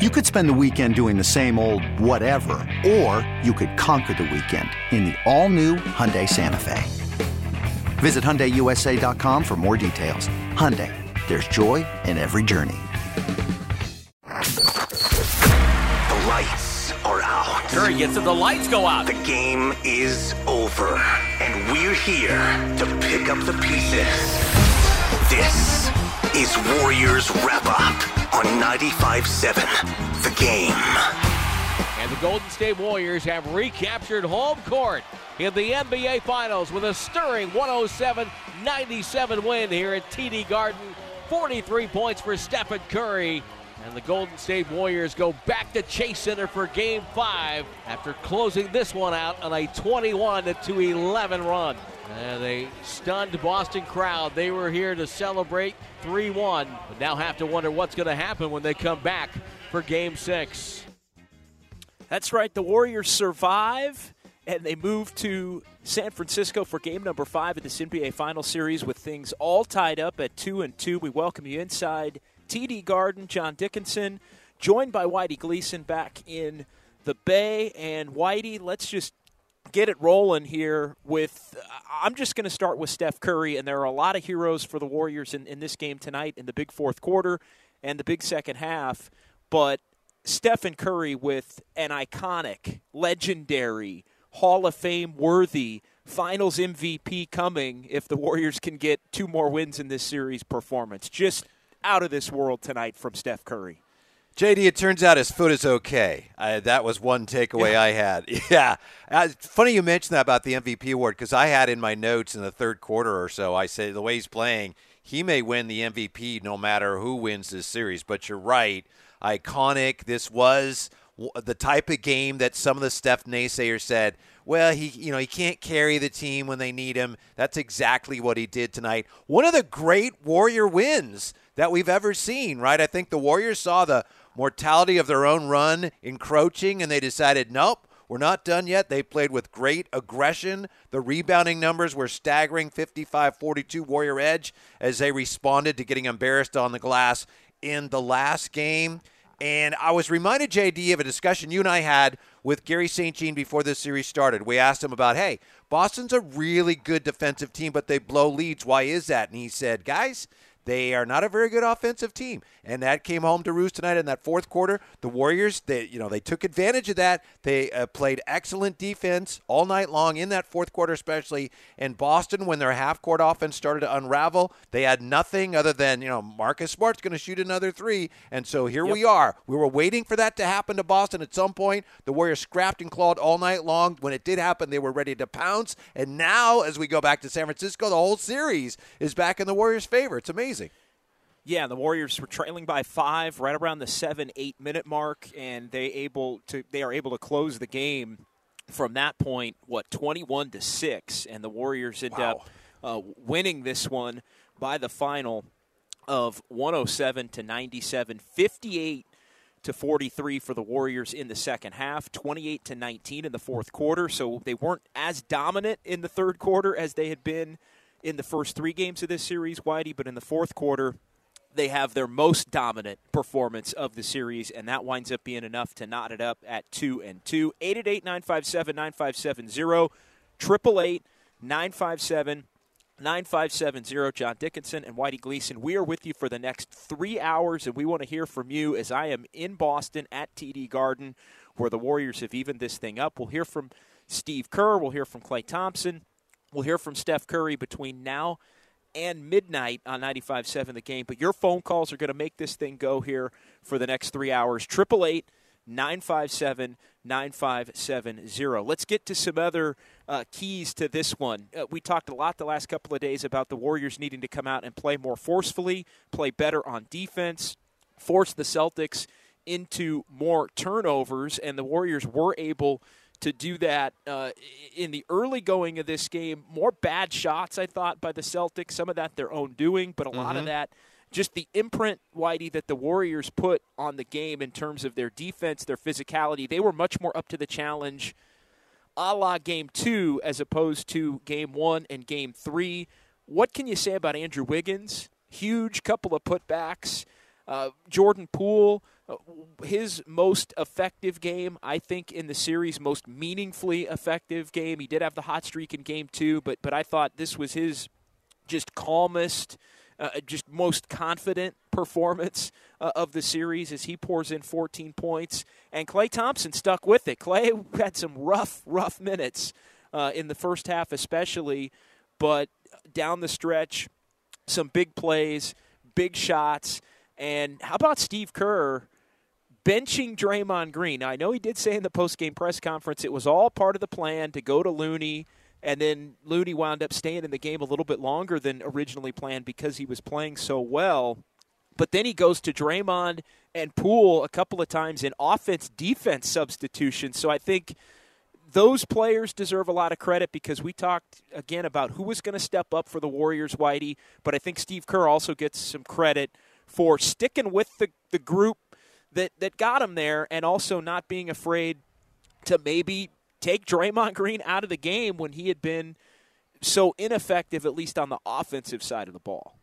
You could spend the weekend doing the same old whatever, or you could conquer the weekend in the all-new Hyundai Santa Fe. Visit HyundaiUSA.com for more details. Hyundai, there's joy in every journey. The lights are out. Curry gets it. The lights go out. The game is over, and we're here to pick up the pieces. This is Warriors Wrap Up on 95.7 The Game. And the Golden State Warriors have recaptured home court in the NBA Finals with a stirring 107 97 win here at TD Garden. 43 points for Stephen Curry. And the Golden State Warriors go back to Chase Center for game five after closing this one out on a 21 to 11 run. Uh, and a stunned Boston crowd. They were here to celebrate 3 1, but now have to wonder what's going to happen when they come back for game six. That's right. The Warriors survive and they move to San Francisco for game number five of this NBA Final Series with things all tied up at two and two. We welcome you inside TD Garden. John Dickinson, joined by Whitey Gleason back in the Bay. And Whitey, let's just get it rolling here with uh, I'm just going to start with Steph Curry and there are a lot of heroes for the Warriors in, in this game tonight in the big fourth quarter and the big second half but Stephen Curry with an iconic legendary Hall of Fame worthy finals MVP coming if the Warriors can get two more wins in this series performance. Just out of this world tonight from Steph Curry JD, it turns out his foot is okay. I, that was one takeaway yeah. I had. Yeah. Uh, funny you mentioned that about the MVP award because I had in my notes in the third quarter or so, I said the way he's playing, he may win the MVP no matter who wins this series. But you're right. Iconic. This was the type of game that some of the Steph naysayers said, well, he you know he can't carry the team when they need him. That's exactly what he did tonight. One of the great Warrior wins that we've ever seen, right? I think the Warriors saw the mortality of their own run encroaching, and they decided, nope, we're not done yet. They played with great aggression. The rebounding numbers were staggering 55 42 Warrior Edge as they responded to getting embarrassed on the glass in the last game. And I was reminded, JD, of a discussion you and I had with Garry St. Jean before this series started. We asked him about, hey, Boston's a really good defensive team, but they blow leads. Why is that? And he said, guys, they are not a very good offensive team, and that came home to roost tonight in that fourth quarter. The Warriors, they you know they took advantage of that. They uh, played excellent defense all night long in that fourth quarter, especially. in Boston, when their half court offense started to unravel, they had nothing other than you know Marcus Smart's going to shoot another three, and so here yep. we are. We were waiting for that to happen to Boston at some point. The Warriors scrapped and clawed all night long. When it did happen, they were ready to pounce. And now, as we go back to San Francisco, the whole series is back in the Warriors' favor. It's amazing. Yeah, the Warriors were trailing by five, right around the seven eight minute mark, and they able to they are able to close the game from that point. What twenty one to six, and the Warriors end wow. up uh, winning this one by the final of 107 to ninety seven, fifty eight to 43 for the Warriors in the second half, 28 to 19 in the fourth quarter. So they weren't as dominant in the third quarter as they had been in the first three games of this series, Whitey, but in the fourth quarter, they have their most dominant performance of the series, and that winds up being enough to knot it up at two and two. Eight eight eight nine five seven nine five seven zero, triple eight nine five seven. 9570 John Dickinson and Whitey Gleason. We are with you for the next three hours, and we want to hear from you as I am in Boston at TD Garden, where the Warriors have evened this thing up. We'll hear from Steve Kerr. We'll hear from Klay Thompson. We'll hear from Steph Curry between now and midnight on 95.7 the game. But your phone calls are going to make this thing go here for the next three hours. 888 957 9570. Let's get to some other uh, keys to this one. Uh, we talked a lot the last couple of days about the Warriors needing to come out and play more forcefully, play better on defense, force the Celtics into more turnovers, and the Warriors were able to do that uh, in the early going of this game. More bad shots, I thought, by the Celtics. Some of that their own doing, but a lot of that just the imprint, Whitey, that the Warriors put on the game in terms of their defense, their physicality. They were much more up to the challenge a la game two as opposed to game one and game three. What can you say about Andrew Wiggins? Huge couple of putbacks. Uh, Jordan Poole, his most effective game, I think, in the series, most meaningfully effective game. He did have the hot streak in game two, but but I thought this was his just calmest, uh, just most confident performance uh, of the series as he pours in 14 points. And Klay Thompson stuck with it. Klay had some rough, rough minutes uh, in the first half, especially, but down the stretch, some big plays, big shots. And how about Steve Kerr? Benching Draymond Green. Now, I know he did say in the post-game press conference it was all part of the plan to go to Looney, and then Looney wound up staying in the game a little bit longer than originally planned because he was playing so well. But then he goes to Draymond and Poole a couple of times in offense defense substitution. So I think those players deserve a lot of credit because we talked again about who was going to step up for the Warriors, Whitey. But I think Steve Kerr also gets some credit for sticking with the, the group that, that got him there and also not being afraid to maybe take Draymond Green out of the game when he had been so ineffective, at least on the offensive side of the ball.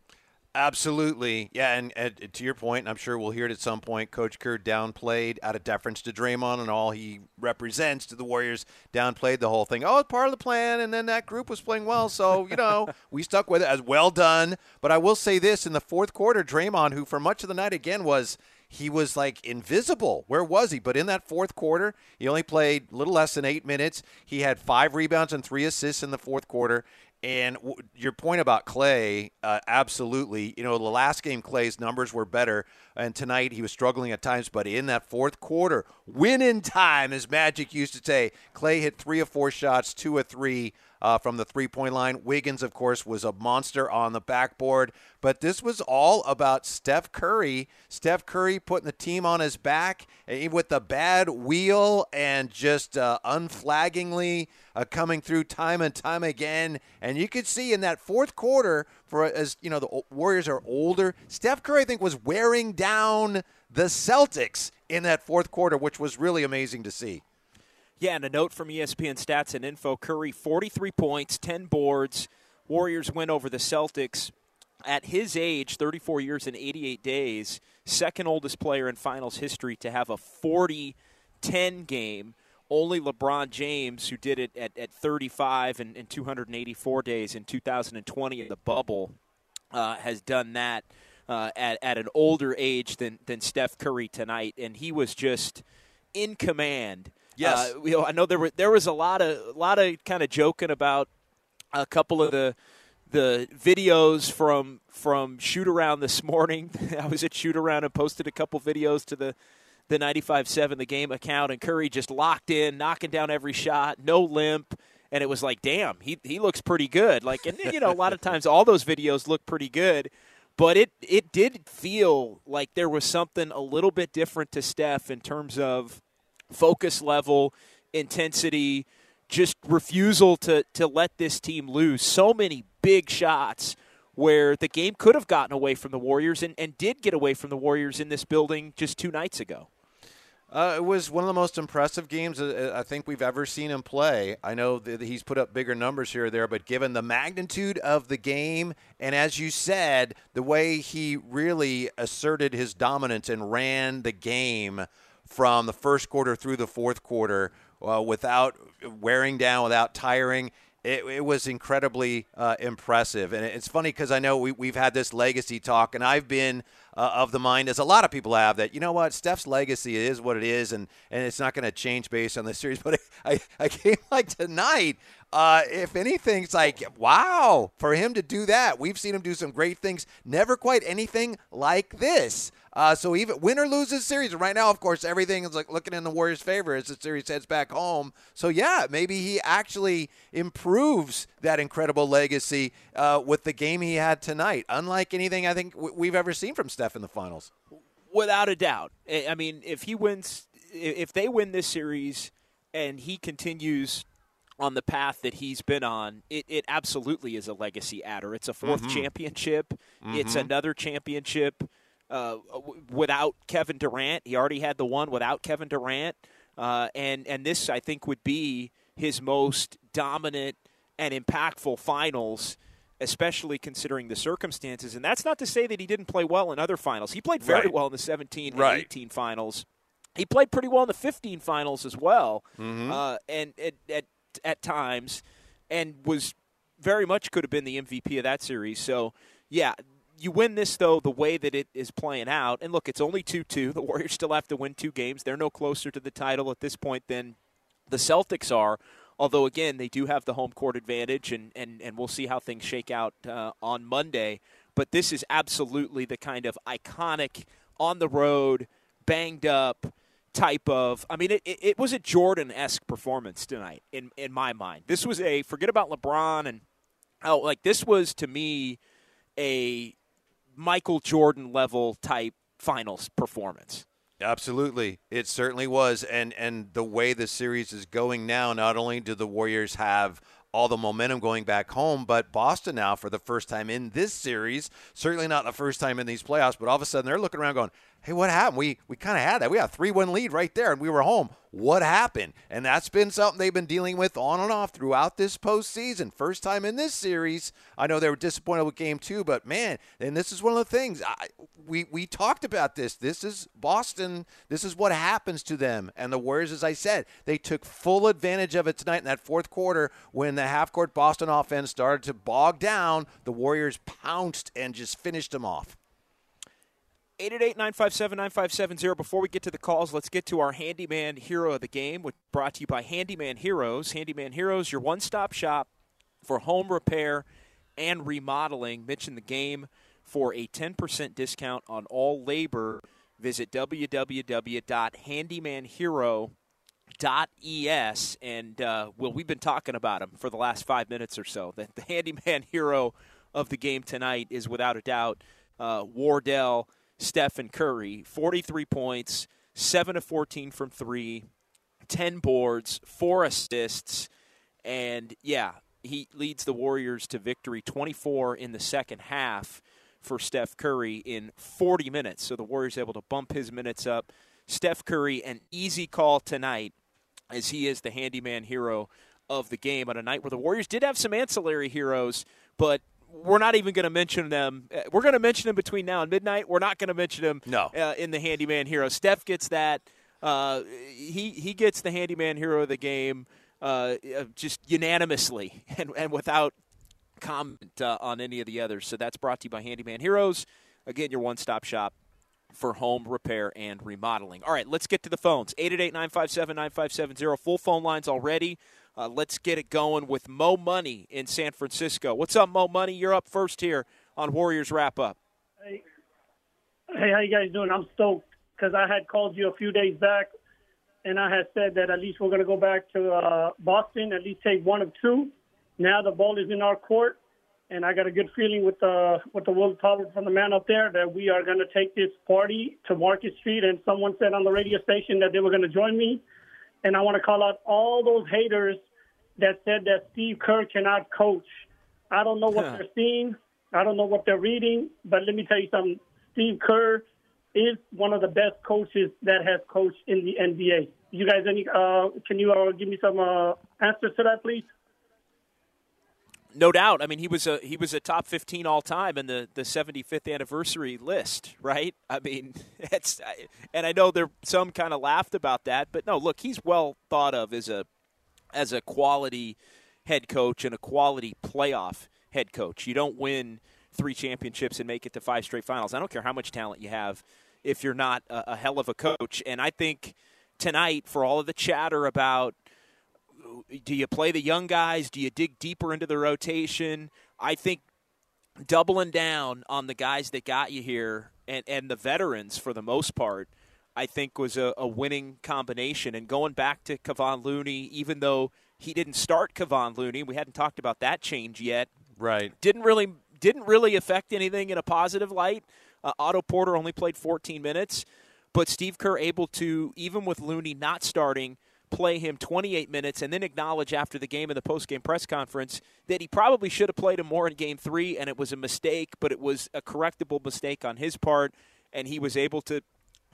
Absolutely, yeah, and, and, to your point, I'm sure we'll hear it at some point. Coach Kerr downplayed out of deference to Draymond and all he represents to the Warriors. Downplayed the whole thing. Oh, it's part of the plan, and then that group was playing well, so you know we stuck with it as well done. But I will say this: in the fourth quarter, Draymond, who for much of the night again was he was like invisible. Where was he? But in that fourth quarter, he only played a little less than eight minutes. He had five rebounds and three assists in the fourth quarter. And w- your point about Klay, uh, absolutely. You know, the last game, Klay's numbers were better, and tonight he was struggling at times. But in that fourth quarter, win in time, as Magic used to say, Klay hit three of four shots, two of three uh, from the three point line. Wiggins, of course, was a monster on the backboard. But this was all about Steph Curry. Steph Curry putting the team on his back eh, with the bad wheel and just uh, unflaggingly uh, coming through time and time again. And you could see in that fourth quarter, for as you know, the Warriors are older. Steph Curry, I think, was wearing down the Celtics in that fourth quarter, which was really amazing to see. Yeah, and a note from ESPN Stats and Info Curry, 43 points, 10 boards. Warriors win over the Celtics. At his age, 34 years and 88 days, second oldest player in finals history to have a 40 10 game. Only LeBron James, who did it at, at 35 and, and 284 days in 2020 in the bubble, uh, has done that uh, at, at an older age than, than Steph Curry tonight. And he was just in command Yes, uh, you know, I know there were there was a lot of a lot of kind of joking about a couple of the the videos from from shoot around this morning. I was at shoot around and posted a couple videos to the the 95-7 the game account and Curry just locked in, knocking down every shot, no limp. And it was like, damn, he, he looks pretty good. Like, and you know, a lot of times all those videos look pretty good, but it it did feel like there was something a little bit different to Steph in terms of focus level, intensity, just refusal to, to let this team lose. So many big shots where the game could have gotten away from the Warriors and, and did get away from the Warriors in this building just two nights ago. Uh, it was one of the most impressive games uh, I think we've ever seen him play. I know that he's put up bigger numbers here or there, but given the magnitude of the game, and as you said, the way he really asserted his dominance and ran the game from the first quarter through the fourth quarter uh, without wearing down, without tiring. It, it was incredibly uh, impressive. And it's funny because I know we, we've had this legacy talk, and I've been uh, of the mind, as a lot of people have, that, you know what, Steph's legacy is what it is, and, and it's not going to change based on this series. But I, I came like tonight, uh, if anything, it's like, wow, for him to do that. We've seen him do some great things, never quite anything like this. Uh, so even win or lose this series, right now, of course, everything is like looking in the Warriors' favor as the series heads back home. So yeah, maybe he actually improves that incredible legacy uh, with the game he had tonight, unlike anything I think we've ever seen from Steph in the finals. without a doubt. I I mean, if he wins, if they win this series, and he continues on the path that he's been on, it, it absolutely is a legacy adder. It's a 4th championship. It's another championship uh, w- without Kevin Durant. He already had the one without Kevin Durant, uh, and and this I think would be his most dominant and impactful finals. Especially considering the circumstances, and that's not to say that he didn't play well in other finals. He played very Right. well in the 17 and Right. 18 finals. He played pretty well in the 15 finals as well, Mm-hmm. uh, and at, at at times, and was very much could have been the MVP of that series. So, yeah, you win this though the way that it is playing out. And look, it's only two two. The Warriors still have to win two games. They're no closer to the title at this point than the Celtics are. Although again, they do have the home court advantage, and and, and we'll see how things shake out uh, on Monday. But this is absolutely the kind of iconic on the road, banged up type of. I mean, it, it, was a Jordan esque performance tonight in in my mind. This was a forget about LeBron and oh, like this was to me a Michael Jordan level type finals performance. Absolutely, it certainly was, and and the way the series is going now, not only do the Warriors have all the momentum going back home, but Boston now for the first time in this series, certainly not the first time in these playoffs, but all of a sudden they're looking around going, "Hey, what happened? We we kind of had that. We had a three-one lead right there, and we were home. What happened?" And that's been something they've been dealing with on and off throughout this postseason. First time in this series. I know they were disappointed with Game Two, but man, and this is one of the things I, we we talked about this. This is Boston. This is what happens to them. And the Warriors, as I said, they took full advantage of it tonight in that fourth quarter when the half-court Boston offense started to bog down. The Warriors pounced and just finished them off. 888-957-9570. Before we get to the calls, let's get to our handyman hero of the game, which brought to you by Handyman Heroes. Handyman Heroes, your one-stop shop for home repair and remodeling. Mention the game for a 10% discount on all labor. Visit www.handymanhero.es and uh, well, we've been talking about him for the last five minutes or so. The, the handyman hero of the game tonight is without a doubt uh, Wardell Stephen Curry. 43 points, 7 of 14 from three, 10 boards, 4 assists, and yeah, he leads the Warriors to victory 24 in the second half for Steph Curry in 40 minutes. So the Warriors able to bump his minutes up. Steph Curry, an easy call tonight as he is the handyman hero of the game on a night where the Warriors did have some ancillary heroes, but we're not even going to mention them. Uh, We're going to mention them between now and midnight. We're not going to mention them No. uh, in the handyman hero. Steph gets that. Uh, he he gets the handyman hero of the game uh, just unanimously and, and without comment uh, on any of the others. So that's brought to you by Handyman Heroes. Again, your one-stop shop for home repair and remodeling. All right, let's get to the phones. 888-957-9570. Full phone lines already. Uh, let's get it going with Mo Money in San Francisco. What's up, Mo Money? You're up first here on Warriors Wrap Up. Hey, hey, how you guys doing? I'm stoked because I had called you a few days back, and I had said that at least we're going to go back to uh, Boston, at least take one of two. Now the ball is in our court, and I got a good feeling with the with the Will Power from the man up there that we are going to take this party to Market Street. And someone said on the radio station that they were going to join me, and I want to call out all those haters that said that Steve Kerr cannot coach. I don't know what Huh. they're seeing. I don't know what they're reading, but let me tell you something. Steve Kerr is one of the best coaches that has coached in the NBA. You guys, any? Uh, can you uh, give me some uh, answers to that, please? No doubt. I mean, he was a he was a top fifteen all time in the the seventy fifth anniversary list, right? I mean, it's and I know there some kind of laughed about that, but no, look, he's well thought of as a as a quality head coach and a quality playoff head coach. You don't win three championships and make it to five straight finals. I don't care how much talent you have if you're not a, a hell of a coach. And I think tonight, for all of the chatter about do you play the young guys? Do you dig deeper into the rotation? I think doubling down on the guys that got you here and, and the veterans for the most part, I think was a, a winning combination. And going back to Kevon Looney, even though he didn't start Kevon Looney, we hadn't talked about that change yet Right. didn't really didn't really affect anything in a positive light. Uh, Otto Porter only played 14 minutes, but Steve Kerr able to, even with Looney not starting, play him 28 minutes and then acknowledge after the game in the post-game press conference that he probably should have played him more in game three and it was a mistake but it was a correctable mistake on his part and he was able to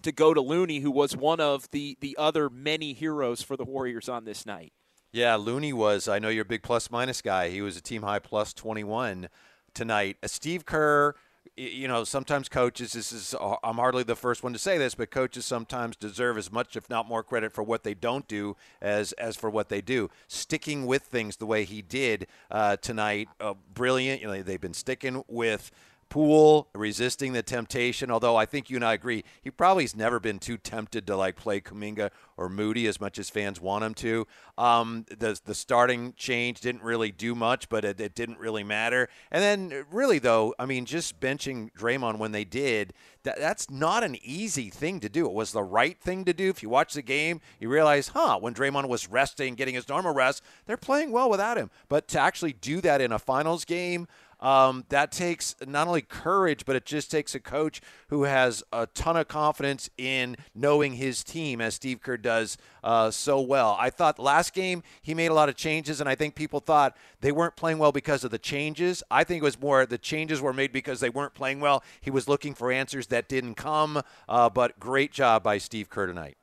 to go to Looney who was one of the the other many heroes for the Warriors on this night. Yeah, Looney was. I know you're a big plus minus guy. He was a team high plus 21 tonight. Uh, Steve Kerr you know, sometimes coaches, this is, uh, I'm hardly the first one to say this, but coaches sometimes deserve as much, if not more, credit for what they don't do as, as for what they do. Sticking with things the way he did uh, tonight, uh, brilliant. You know, they've been sticking with Poole resisting the temptation. Although I think you and I agree, he probably has never been too tempted to like play Kuminga or Moody as much as fans want him to. Um, the the starting change didn't really do much, but it, it, didn't really matter. And then really though, I mean, just benching Draymond when they did, that, that's not an easy thing to do. It was the right thing to do. If you watch the game, you realize, huh, when Draymond was resting, getting his normal rest, they're playing well without him. But to actually do that in a finals game. Um, that takes not only courage, but it just takes a coach who has a ton of confidence in knowing his team, as Steve Kerr does uh, so well. I thought last game he made a lot of changes, and I think people thought they weren't playing well because of the changes. I think it was more the changes were made because they weren't playing well. He was looking for answers that didn't come, uh, but great job by Steve Kerr tonight.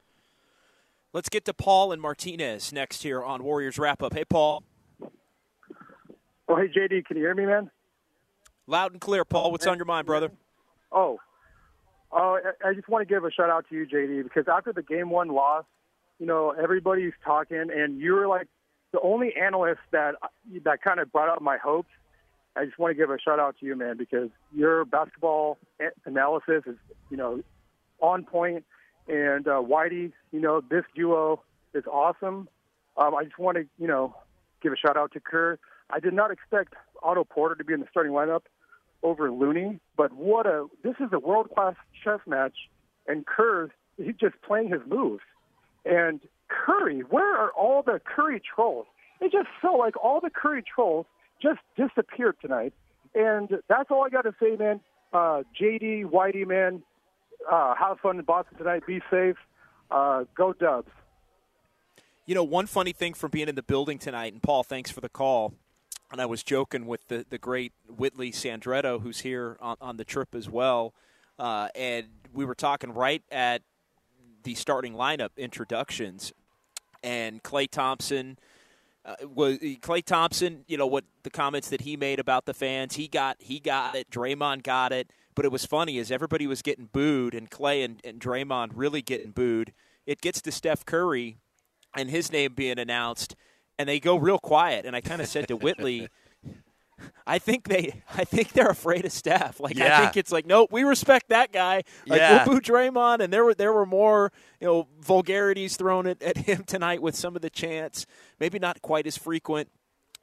Let's get to Paul and Martinez next here on Warriors Wrap Up. Hey, Paul. Oh, hey, JD, can you hear me, man? Loud and clear, Paul. What's on your mind, brother? Oh, uh, I just want to give a shout out to you, JD, because after the game one loss, you know everybody's talking, and you were like the only analyst that that kind of brought up my hopes. I just want to give a shout out to you, man, because your basketball analysis is, you know, on point. And uh, Whitey, you know, this duo is awesome. Um, I just want to, you know, give a shout out to Kerr. I did not expect Otto Porter to be in the starting lineup over Looney. But what a this is a world class chess match, and Kerr he's just playing his moves. And Curry, where are all the Curry trolls? It just felt like all the Curry trolls just disappeared tonight. And that's all I got to say, man. Uh, JD, Whitey, man, uh, have fun in Boston tonight. Be safe. Uh, go Dubs. You know, one funny thing from being in the building tonight, and Paul, thanks for the call and I was joking with the, the great Whitley Sandretto, who's here on, on the trip as well. Uh, and we were talking right at the starting lineup introductions, and Klay Thompson uh, was Klay Thompson. You know what the comments that he made about the fans. He got he got it. Draymond got it. But it was funny as everybody was getting booed, and Klay and, and Draymond really getting booed. It gets to Steph Curry, and his name being announced and they go real quiet. And I kind of said to Whitley, I think they, I think they're afraid of Steph. Like yeah. I think it's like, nope, we respect that guy. Like yeah. we'll boo Draymond, and there were there were more, you know, vulgarities thrown at, at him tonight with some of the chants. Maybe not quite as frequent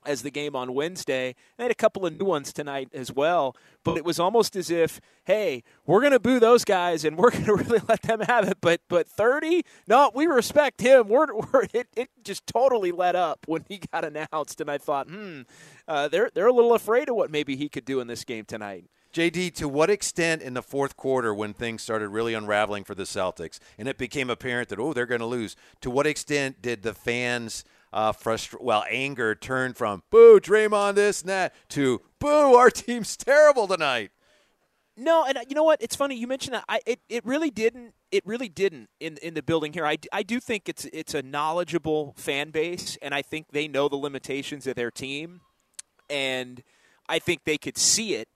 as the game on Wednesday. They had a couple of new ones tonight as well, but it was almost as if, hey, we're going to boo those guys and we're going to really let them have it. But but 30, no, we respect him. We're, we're it, it just totally let up when he got announced, and I thought, hmm, uh, they're they're a little afraid of what maybe he could do in this game tonight. JD, to what extent in the fourth quarter, when things started really unraveling for the Celtics, and it became apparent that oh they're going to lose, to what extent did the fans? Uh, frustration, well, anger turned from boo, Draymond this and that to boo, our team's terrible tonight. No, and uh, you know what? It's funny you mentioned that. I it, it really didn't. It really didn't in in the building here. I, I do think it's it's a knowledgeable fan base, and I think they know the limitations of their team, and I think they could see it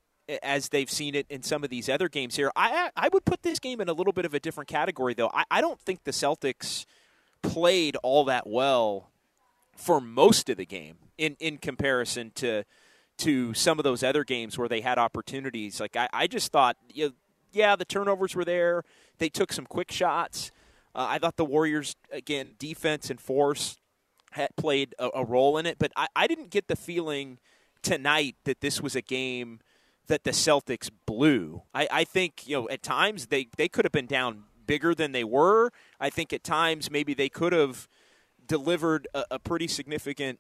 as they've seen it in some of these other games here. I I would put this game in a little bit of a different category, though. I, I don't think the Celtics played all that well for most of the game in, in comparison to to some of those other games where they had opportunities. Like I, I just thought, you know, yeah, the turnovers were there. They took some quick shots. Uh, I thought the Warriors again defense and force had played a, a role in it, but I, I didn't get the feeling tonight that this was a game that the Celtics blew. I, I think you know at times they they could have been down bigger than they were. I think at times maybe they could have delivered a, a pretty significant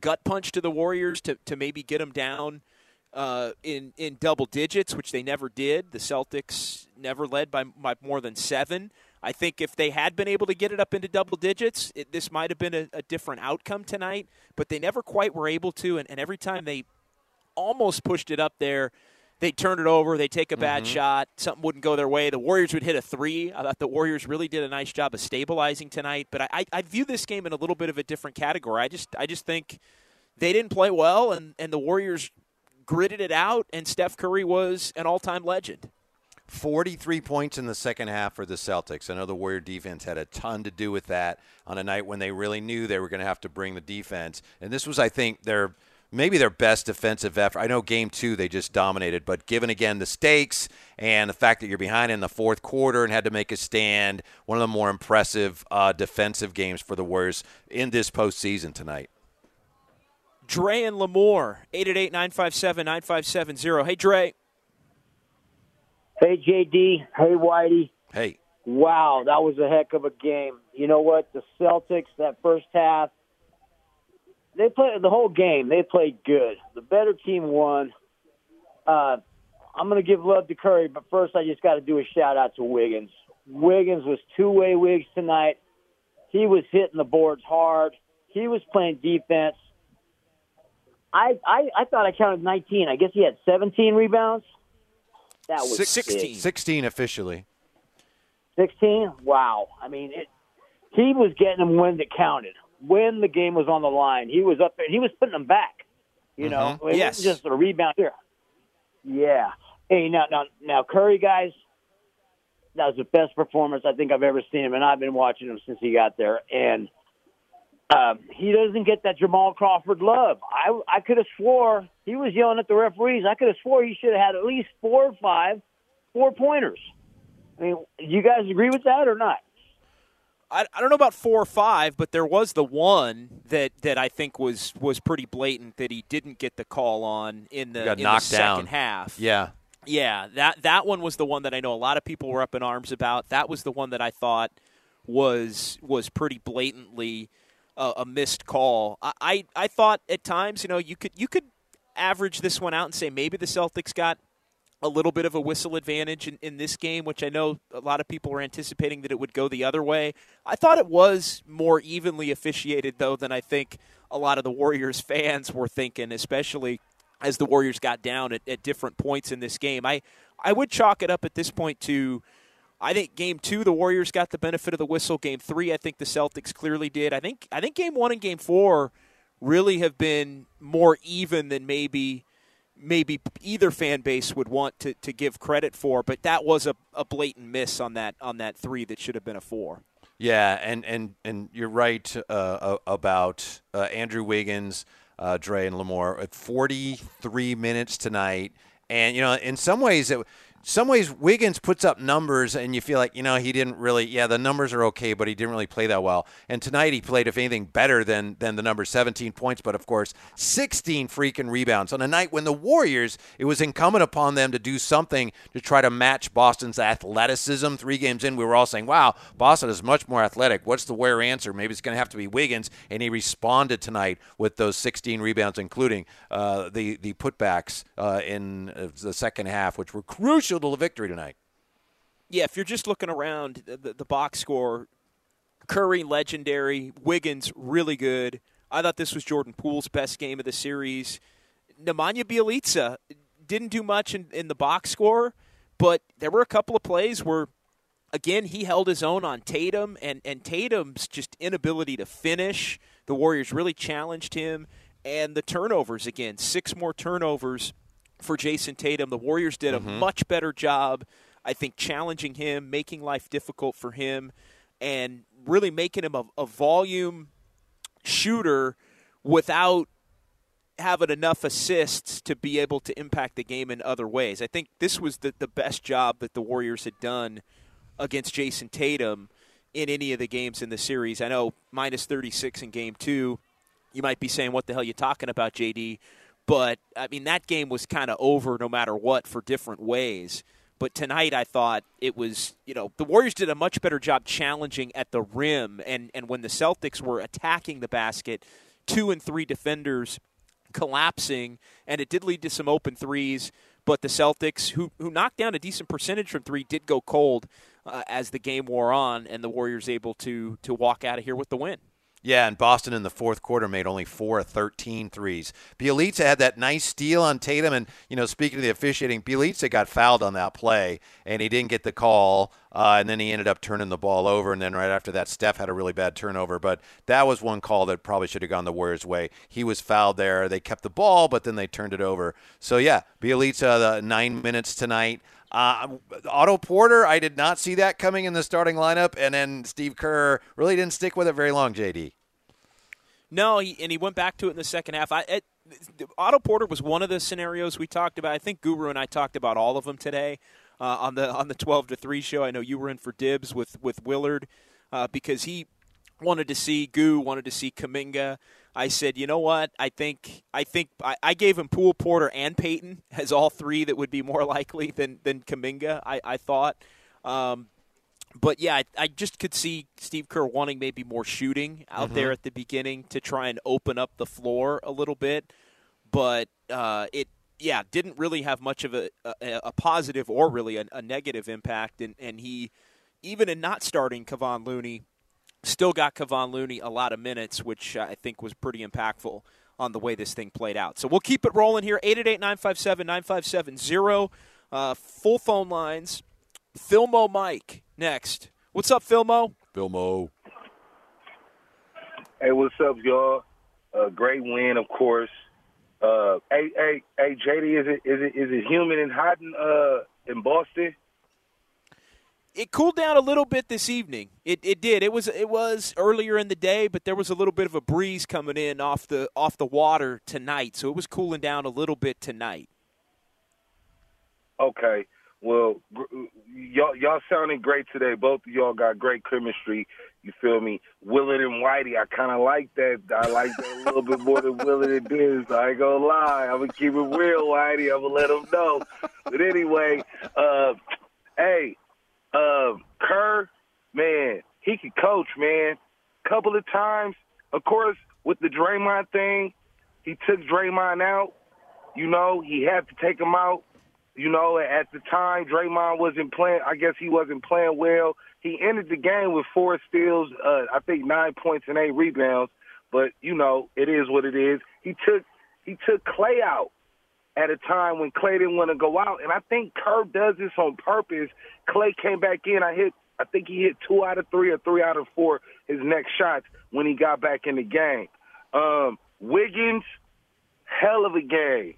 gut punch to the Warriors to, to maybe get them down uh, in in double digits, which they never did. The Celtics never led by, by more than seven. I think if they had been able to get it up into double digits, it, this might have been a, a, different outcome tonight. But they never quite were able to, and, and every time they almost pushed it up there, they turn it over, they take a bad mm-hmm. shot, something wouldn't go their way. The Warriors would hit a three. I thought the Warriors really did a nice job of stabilizing tonight. But I, I view this game in a little bit of a different category. I just I just think they didn't play well, and, and the Warriors gritted it out, and Steph Curry was an all time legend. 43 points in the second half for the Celtics. I know the Warrior defense had a ton to do with that on a night when they really knew they were going to have to bring the defense. And this was, I think, their – maybe their best defensive effort. I know game two they just dominated, but given again the stakes and the fact that you're behind in the fourth quarter and had to make a stand, one of the more impressive uh, defensive games for the Warriors in this postseason tonight. Dre and Lamore, 888 957 9570. Hey, Dre. Hey, JD. Hey, Whitey. Hey. Wow, that was a heck of a game. You know what? The Celtics, that first half, they played the whole game. They played good. The better team won. Uh, I'm going to give love to Curry, but first I just got to do a shout out to Wiggins. Wiggins was two way Wigs tonight. He was hitting the boards hard. He was playing defense. I, I I thought I counted 19. I guess he had 17 rebounds. That was 16. Big. 16 officially. 16. Wow. I mean, it, he was getting them when it counted when the game was on the line, he was up there. He was putting them back. You know, mm-hmm. it yes. wasn't just a rebound here. Yeah. Hey, now, now, now, Curry, guys, that was the best performance I think I've ever seen him, and I've been watching him since he got there. And um, he doesn't get that Jamal Crawford love. I I could have swore he was yelling at the referees. I could have swore he should have had at least four or five four pointers. I mean, do you guys agree with that or not? I, I don't know about four or five, but there was the one that, that I think was was pretty blatant that he didn't get the call on in the, in the second half. Yeah. Yeah, that that one was the one that I know a lot of people were up in arms about. That was the one that I thought was was pretty blatantly a, a missed call. I, I I thought at times, you know, you could you could average this one out and say maybe the Celtics got a little bit of a whistle advantage in, in this game, which I know a lot of people were anticipating that it would go the other way. I thought it was more evenly officiated, though, than I think a lot of the Warriors fans were thinking, especially as the Warriors got down at, at different points in this game. I, I would chalk it up at this point to. I think game two, the Warriors got the benefit of the whistle. Game three, I think the Celtics clearly did. I think I think game one and game four really have been more even than maybe maybe either fan base would want to, to give credit for, but that was a, a blatant miss on that on that three that should have been a four. Yeah, and and and you're right uh, about uh, Andrew Wiggins, uh, Dre, and Lamore at 43 minutes tonight, and you know in some ways it some ways Wiggins puts up numbers and you feel like, you know, he didn't really yeah, the numbers are okay, but he didn't really play that well. And tonight he played if anything better than than the number 17 points, but of course, 16 freaking rebounds on a night when the Warriors, it was incumbent upon them to do something to try to match Boston's athleticism. 3 games in, we were all saying, "Wow, Boston is much more athletic. What's the where answer? Maybe it's going to have to be Wiggins." And he responded tonight with those 16 rebounds including uh, the the putbacks uh, in uh, the second half, which were crucial crucial to the victory tonight. Yeah, if you're just looking around the, the box score, Curry legendary, Wiggins really good. I thought this was Jordan Poole's best game of the series. Nemanja Bjelica didn't do much in, in the box score, but there were a couple of plays where again, he held his own on Tatum, and, and Tatum's just inability to finish. The Warriors really challenged him. And the turnovers, again, six more turnovers for Jayson Tatum. The Warriors did a mm-hmm. much better job, I think, challenging him, making life difficult for him, and really making him a, a volume shooter without having enough assists to be able to impact the game in other ways. I think this was the, the best job that the Warriors had done against Jayson Tatum in any of the games in the series. I know minus 36 in game two. You might be saying, what the hell are you talking about, JD? But I mean, that game was kind of over no matter what for different ways. But tonight, I thought it was, you know, the Warriors did a much better job challenging at the rim. And, and when the Celtics were attacking the basket, two and three defenders collapsing, and it did lead to some open threes. But the Celtics, who who knocked down a decent percentage from three, did go cold uh, as the game wore on, and the Warriors able to to walk out of here with the win. Yeah, and Boston in the fourth quarter made only four of 13 threes. Bjelica had that nice steal on Tatum, and you know, speaking of the officiating, Bjelica got fouled on that play, and he didn't get the call, uh, and then he ended up turning the ball over, and then right after that, Steph had a really bad turnover. But that was one call that probably should have gone the Warriors' way. He was fouled there. They kept the ball, but then they turned it over. So yeah, Bjelica the nine minutes tonight. Uh, Otto Porter, I did not see that coming in the starting lineup, and then Steve Kerr really didn't stick with it very long. JD. No, he, and he went back to it in the second half. I, it, Otto Porter was one of the scenarios we talked about. I think Guru and I talked about all of them today uh, on the on the twelve to three show. I know you were in for dibs with with Willard uh, because he wanted to see Goo, wanted to see Kuminga. I said, you know what? I think I think I, I, gave him Poole, Porter, and Peyton as all three that would be more likely than than Kuminga. I, I thought, um, but yeah, I, I, just could see Steve Kerr wanting maybe more shooting out mm-hmm. there at the beginning to try and open up the floor a little bit. But uh, it yeah didn't really have much of a a, a positive or really a, a negative impact, and and he even in not starting Kevon Looney still got Kevon Looney a lot of minutes, which I think was pretty impactful on the way this thing played out. So we'll keep it rolling here. 888 957 9570. Uh, full phone lines. Philmo Mike next. What's up, Philmo? Philmo. Hey, what's up, y'all? Uh, great win, of course. Uh, hey, hey, hey, JD, is it is it is it humid and hot in uh in Boston? It cooled down a little bit this evening. It it did. It was it was earlier in the day, but there was a little bit of a breeze coming in off the off the water tonight, so it was cooling down a little bit tonight. Okay. Well, y'all y'all sounding great today. Both of y'all got great chemistry. You feel me? Willard and Whitey, I kind of like that. I like that a little bit more than Willard and Diz. I ain't gonna lie. I'm gonna keep it real, Whitey. I'm gonna let them know. But anyway, uh, hey, uh, Kerr, man, he could coach, man. Couple of times, of course, with the Draymond thing, he took Draymond out. You know, he had to take him out. You know, at the time, Draymond wasn't playing. I guess he wasn't playing well. He ended the game with four steals, uh, I think nine points and eight rebounds. But you know, it is what it is. He took he took Klay out at a time when Klay didn't want to go out. And I think Kerr does this on purpose. Klay came back in. I hit I think he hit two out of three or three out of four his next shots when he got back in the game. Um, Wiggins, hell of a game.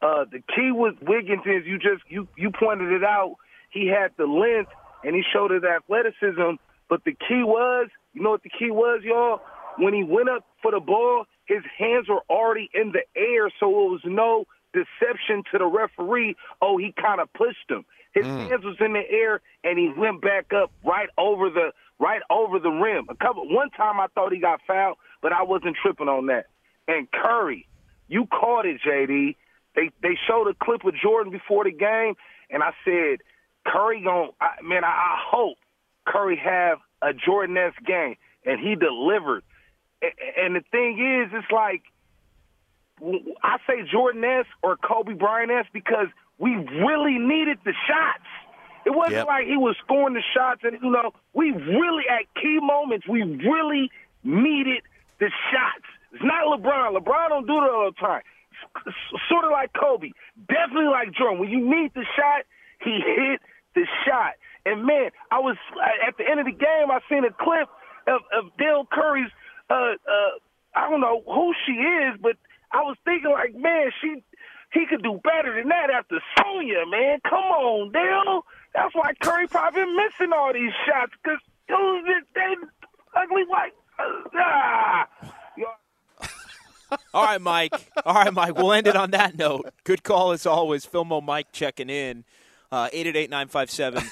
Uh, the key with Wiggins is you just you you pointed it out. He had the length and he showed his athleticism, but the key was, you know what the key was, y'all? When he went up for the ball, his hands were already in the air, so it was no deception to the referee. Oh, he kind of pushed him. His mm. hands was in the air, and he went back up right over the right over the rim. A couple one time I thought he got fouled, but I wasn't tripping on that. And Curry, you caught it, JD. They they showed a clip of Jordan before the game, and I said, Curry going I, man, I, I hope Curry have a Jordan-esque game, and he delivered. And, and the thing is, it's like I say Jordan S or Kobe Bryant S because we really needed the shots. It wasn't yep. like he was scoring the shots, and you know, we really at key moments we really needed the shots. It's not LeBron. LeBron don't do that all the time. sort of like Kobe, definitely like Jordan. When you need the shot, he hit the shot. And man, I was at the end of the game. I seen a clip of, of Dell Curry's. Uh, uh, I don't know who she is, but I was thinking like, man, she he could do better than that after Sonya, man. Come on, Dale. That's why Curry probably been missing all these shots because those they ugly white. Uh, ah. all right, Mike. All right, Mike. We'll end it on that note. Good call as always. Filmo Mike checking in. Uh, eight eight eight nine five seven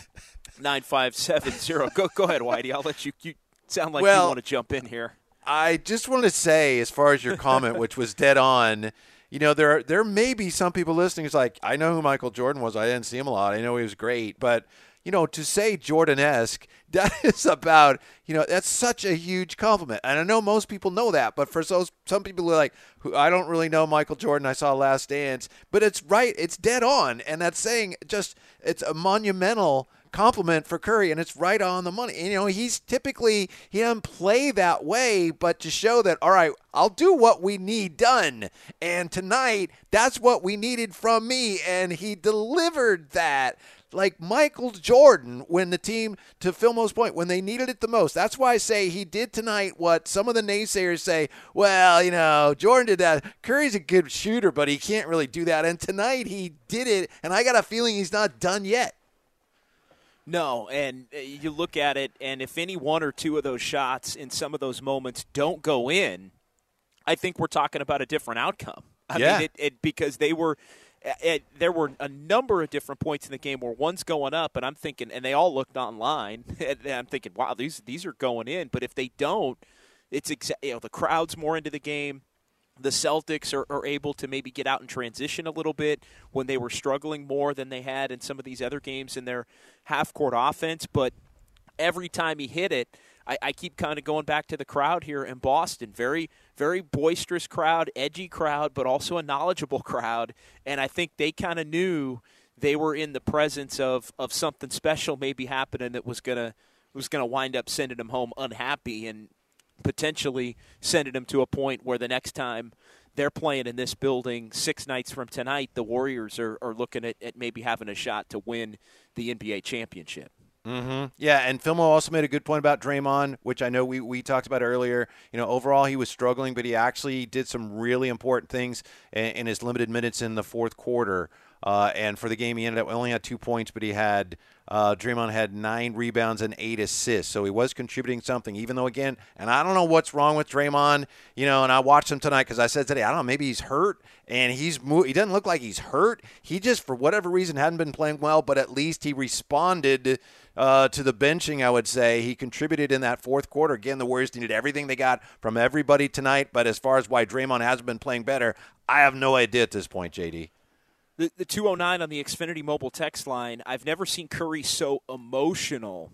nine five seven zero. Go go ahead, Whitey. I'll let you. You sound like well, you want to jump in here. I just want to say, as far as your comment, which was dead on, you know, there are, there may be some people listening who's like, I know who Michael Jordan was. I didn't see him a lot. I know he was great, but you know, to say Jordan-esque, that is about, you know, that's such a huge compliment. And I know most people know that, but for those some people who are like, I don't really know Michael Jordan. I saw Last Dance, but it's right. It's dead on, and that's saying just it's a monumental compliment for Curry, and it's right on the money. You know, he's typically he doesn't play that way, but to show that, all right, I'll do what we need done. And tonight, that's what we needed from me, and he delivered that like Michael Jordan when the team, to Philmo's point, when they needed it the most. That's why I say he did tonight what some of the naysayers say, well, you know, Jordan did that. Curry's a good shooter, but he can't really do that. And tonight he did it, and I got a feeling he's not done yet. No, and uh, you look at it, and if any one or two of those shots in some of those moments don't go in, I think we're talking about a different outcome. I Yeah. mean, it, it because they were. It, there were a number of different points in the game where one's going up, and I'm thinking, and they all looked online, and I'm thinking, wow, these these are going in. But if they don't, it's exa- you know the crowd's more into the game. The Celtics are, are able to maybe get out and transition a little bit when they were struggling more than they had in some of these other games in their half court offense. But every time he hit it, I, I keep kind of going back to the crowd here in Boston. Very, very boisterous crowd, edgy crowd, but also a knowledgeable crowd. And I think they kind of knew they were in the presence of, of something special maybe happening that was gonna was gonna wind up sending them home unhappy and potentially sending them to a point where the next time they're playing in this building six nights from tonight, the Warriors are, are looking at, at maybe having a shot to win the NBA championship. Mm-hmm. Yeah, and Filmo also made a good point about Draymond, which I know we, we talked about earlier. You know, overall he was struggling, but he actually did some really important things in, in his limited minutes in the fourth quarter. Uh, and for the game, he ended up only had two points, but he had uh, Draymond had nine rebounds and eight assists, so he was contributing something. Even though, again, and I don't know what's wrong with Draymond, you know. And I watched him tonight because I said today, I don't know, maybe he's hurt, and he's mo- he doesn't look like he's hurt. He just, for whatever reason, hadn't been playing well, but at least he responded uh, to the benching. I would say he contributed in that fourth quarter. Again, the Warriors needed everything they got from everybody tonight. But as far as why Draymond hasn't been playing better, I have no idea at this point, JD. The, the 209 on the Xfinity mobile text line, I've never seen Curry so emotional.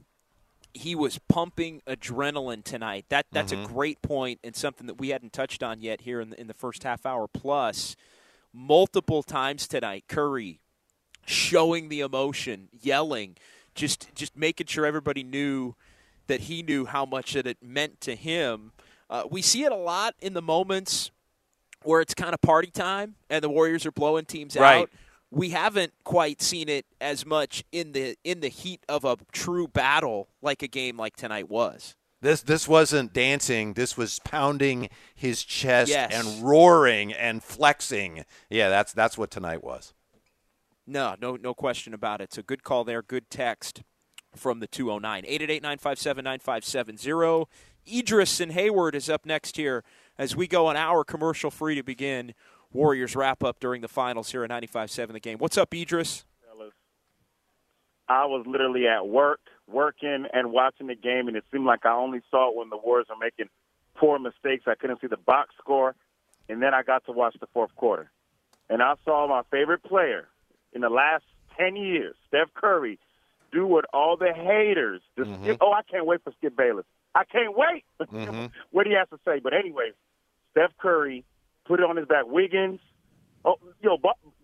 He was pumping adrenaline tonight. That that's Mhm. a great point and something that we hadn't touched on yet here in the, in the first half hour plus. Multiple times tonight, Curry showing the emotion, yelling, just just making sure everybody knew that he knew how much that it meant to him. Uh, we see it a lot in the moments where it's kind of party time and the Warriors are blowing teams Right. out. We haven't quite seen it as much in the in the heat of a true battle like a game like tonight was. This this wasn't dancing. This was pounding his chest Yes. and roaring and flexing. Yeah, that's that's what tonight was. No, no, no question about it. So good call there. Good text from the 209. 888-957-9570. Idris and Hayward is up next here as we go an hour commercial free to begin Warriors wrap up during the finals here at 95.7 the game. What's up, Idris? I was literally at work, working and watching the game, and it seemed like I only saw it when the Warriors were making poor mistakes. I couldn't see the box score, and then I got to watch the fourth quarter, and I saw my favorite player in the last ten years, Steph Curry, do what all the haters. Just, mm-hmm. Oh, I can't wait for Skip Bayless. I can't wait. Mm-hmm. what he has to say. But anyways, Steph Curry put it on his back. Wiggins, oh, yo,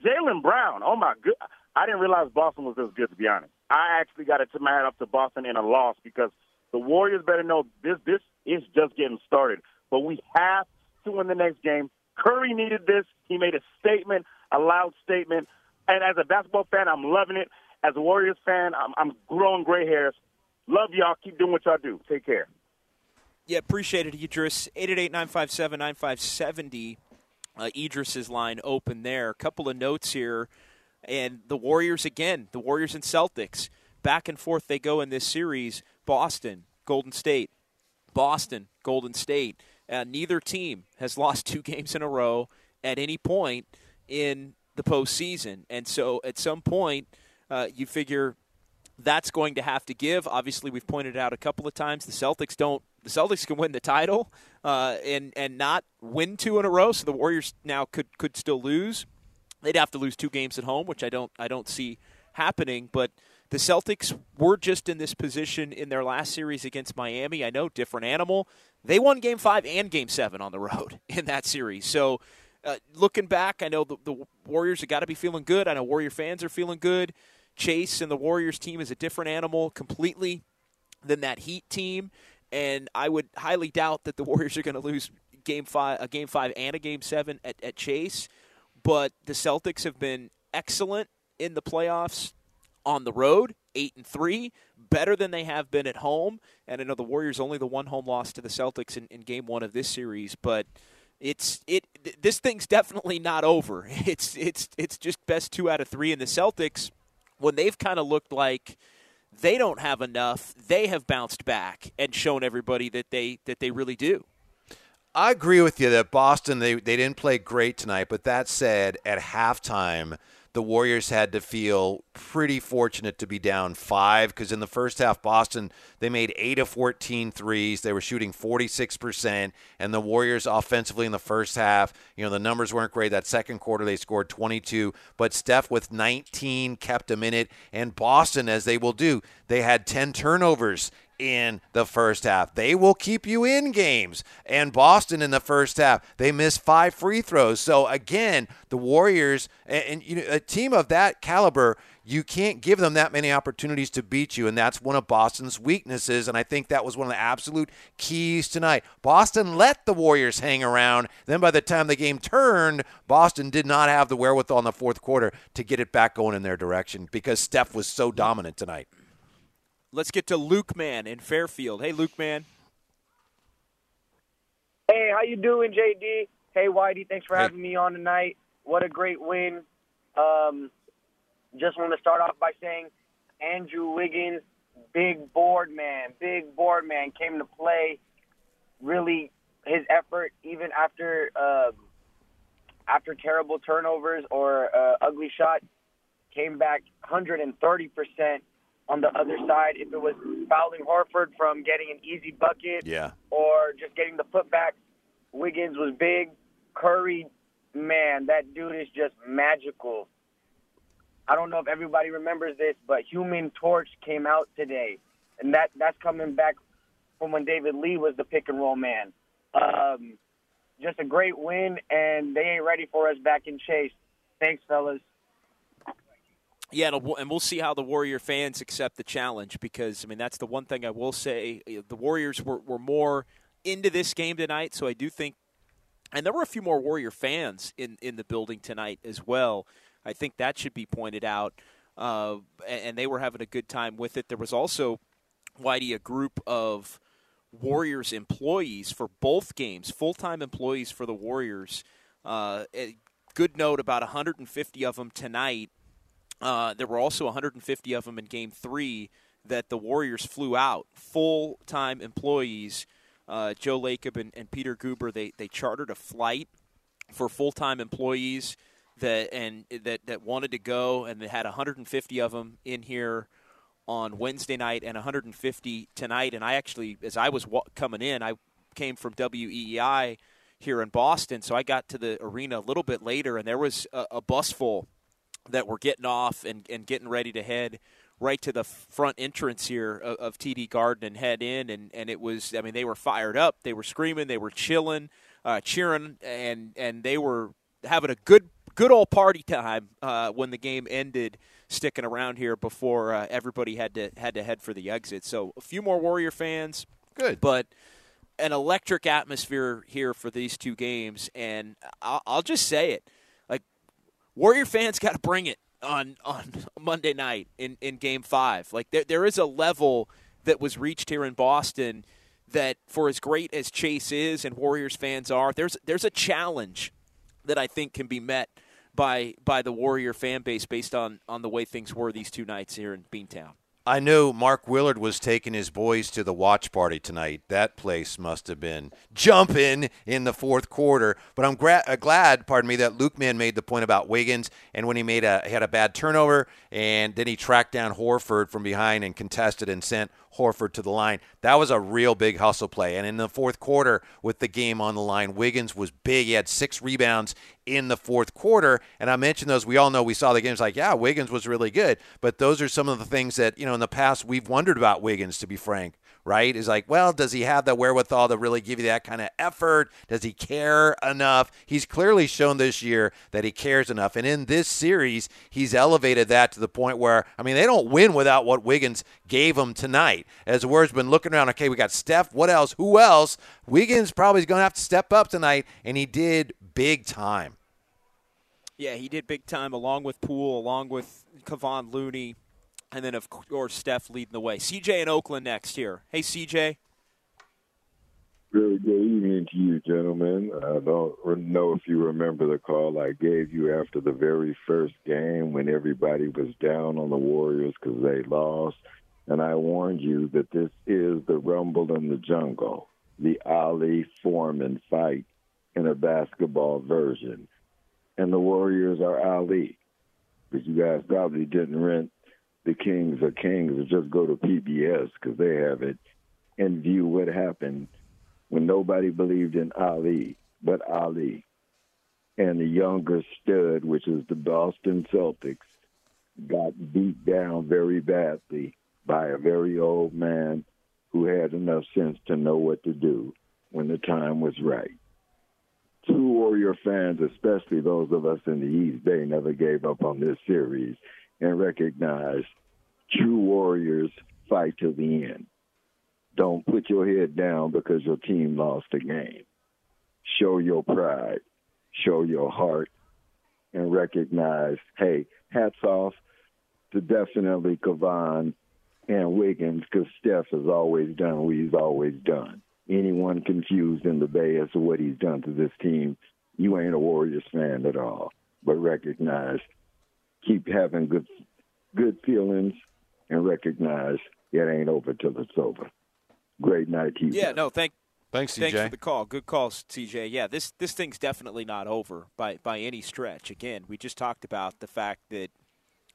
Jaylen Brown. Oh my good. I didn't realize Boston was this good. To be honest, I actually got it to my hat up to Boston in a loss because the Warriors better know this. This is just getting started. But we have to win the next game. Curry needed this. He made a statement, a loud statement. And as a basketball fan, I'm loving it. As a Warriors fan, I'm, I'm growing gray hairs. Love y'all. Keep doing what y'all do. Take care. Yeah, appreciate it, Idris. 888-957-9570. Uh, Idris's line open there. A couple of notes here. And the Warriors, again, the Warriors and Celtics, back and forth they go in this series. Boston, Golden State. Boston, Golden State. Uh, neither team has lost two games in a row at any point in the postseason. And so at some point, uh, you figure that's going to have to give. Obviously, we've pointed out a couple of times the Celtics don't. The Celtics can win the title uh, and and not win two in a row. So the Warriors now could could still lose. They'd have to lose two games at home, which I don't I don't see happening. But The Celtics were just in this position in their last series against Miami. I know, different animal. They won game five and game seven on the road in that series. So, uh, looking back, I know the, the Warriors have got to be feeling good. I know Warrior fans are feeling good. Chase and the Warriors team is a different animal completely than that Heat team. And I would highly doubt that the Warriors are going to lose game five, a game five and a game seven at, at Chase. But the Celtics have been excellent in the playoffs on the road, eight and three, better than they have been at home. And I know the Warriors only the one home loss to the Celtics in, in game one of this series, but it's it this thing's definitely not over. It's it's it's just best two out of three. in the Celtics, when they've kind of looked like they don't have enough, they have bounced back and shown everybody that they that they really do. I agree with you that Boston they, they didn't play great tonight, but that said, at halftime the Warriors had to feel pretty fortunate to be down five because in the first half, Boston, they made 8 of 14 threes. They were shooting 46%. And the Warriors offensively in the first half, you know, the numbers weren't great. That second quarter, they scored 22. But Steph with 19 kept them in it. And Boston, as they will do, they had 10 turnovers in the first half. They will keep you in games. And Boston in the first half, they missed five free throws. So again, the Warriors and, and you know a team of that caliber, you can't give them that many opportunities to beat you, and that's one of Boston's weaknesses. And I think that was one of the absolute keys tonight. Boston let the Warriors hang around. Then by the time the game turned, Boston did not have the wherewithal in the fourth quarter to get it back going in their direction because Steph was so dominant tonight. Let's get to Luke Man in Fairfield. Hey, Luke Man. Hey, how you doing, JD? Hey, Whitey. Thanks for having me on tonight. What a great win. Um, just want to start off by saying Andrew Wiggins, big board man, big board man, came to play. Really, his effort, even after uh, after terrible turnovers or uh, ugly shot, came back 130 percent on the other side, if it was fouling Horford from getting an easy bucket yeah. or just getting the putback, Wiggins was big. Curry, man, that dude is just magical. I don't know if everybody remembers this, but Human Torch came out today, and that that's coming back from when David Lee was the pick and roll man. Um, just a great win, and they ain't ready for us back in Chase. Thanks, fellas. Yeah, and we'll see how the Warrior fans accept the challenge because, I mean, that's the one thing I will say. The Warriors were, were more into this game tonight, so I do think, and there were a few more Warrior fans in, in the building tonight as well. I think that should be pointed out. Uh, and they were having a good time with it. There was also, Whitey, a group of Warriors employees for both games, full time employees for the Warriors. Uh, good note about 150 of them tonight uh, there were also 150 of them in Game Three that the Warriors flew out. Full time employees, uh, Joe Lacob and, and, Peter Guber, they they chartered a flight for full time employees that and that that wanted to go, and they had 150 of them in here on Wednesday night and 150 tonight. And I actually, as I was coming in, I came from WEEI here in Boston, so I got to the arena a little bit later, and there was a, a bus full that were getting off and, and getting ready to head right to the front entrance here of, of, TD Garden and head in. And, and it was, I mean, they were fired up. They were screaming. They were chilling, uh, cheering, and, and they were having a good good old party time uh, when the game ended. Sticking around here before uh, everybody had to had to head for the exit. So a few more Warrior fans. Good, but an electric atmosphere here for these two games. And I'll, I'll just say it Warrior fans got to bring it on on Monday night in, in Game Five. Like there there is a level that was reached here in Boston that, for as great as Chase is and Warriors fans are, there's there's a challenge that I think can be met by by the Warrior fan base based on on the way things were these two nights here in Beantown. I know Mark Willard was taking his boys to the watch party tonight. That place must have been jumping in the fourth quarter. But I'm gra- uh, glad, pardon me, that Luke Man made the point about Wiggins and when he made a he had a bad turnover and then he tracked down Horford from behind and contested and sent Horford to the line. That was a real big hustle play. And in the fourth quarter, with the game on the line, Wiggins was big. He had six rebounds in the fourth quarter. And I mentioned those. We all know we saw the games like, yeah, Wiggins was really good. But those are some of the things that, you know, in the past we've wondered about Wiggins, to be frank right? Is like, well, does he have the wherewithal to really give you that kind of effort? Does he care enough? He's clearly shown this year that he cares enough. And in this series, he's elevated that to the point where, I mean, they don't win without what Wiggins gave them tonight. As Warriors been looking around, okay, we got Steph. What else? Who else? Wiggins probably is going to have to step up tonight, and he did big time. Yeah, he did big time along with Poole, along with Kevon Looney and then of course Steph leading the way. CJ in Oakland next here. Hey CJ. Really good evening to you, gentlemen. I don't know if you remember the call I gave you after the very first game when everybody was down on the Warriors because they lost. And I warned you that this is the rumble in the jungle, the Ali Foreman fight in a basketball version. And the Warriors are Ali. But you guys probably didn't rent the Kings are Kings just go to PBS because they have it and view what happened when nobody believed in Ali but Ali. And the younger stud, which is the Boston Celtics, got beat down very badly by a very old man who had enough sense to know what to do when the time was right. True Warrior fans, especially those of us in the East Bay, never gave up on this series and recognize true warriors fight to the end. Don't put your head down because your team lost a game. Show your pride, show your heart, and recognize, hey, hats off to definitely Kevon and Wiggins because Steph has always done what he's always done. Anyone confused in the Bay as to what he's done to this team, you ain't a Warriors fan at all. But recognize, keep having good good feelings and recognize it ain't over till it's over. Great night to you. Yeah, no, thank Thanks, Thanks for the call. Good call, TJ. Yeah, this this thing's definitely not over by by any stretch. Again, we just talked about the fact that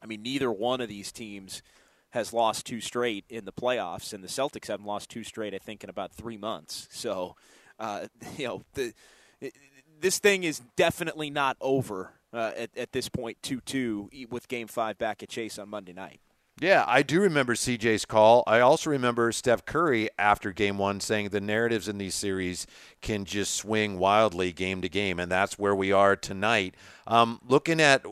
I mean neither one of these teams has lost two straight in the playoffs, and the Celtics haven't lost two straight. I think in about three months. So, uh, you know, the this thing is definitely not over uh, at, at this point. Two two with Game Five back at Chase on Monday night. Yeah, I do remember CJ's call. I also remember Steph Curry after game one saying the narratives in these series can just swing wildly game to game, and that's where we are tonight. Um, looking at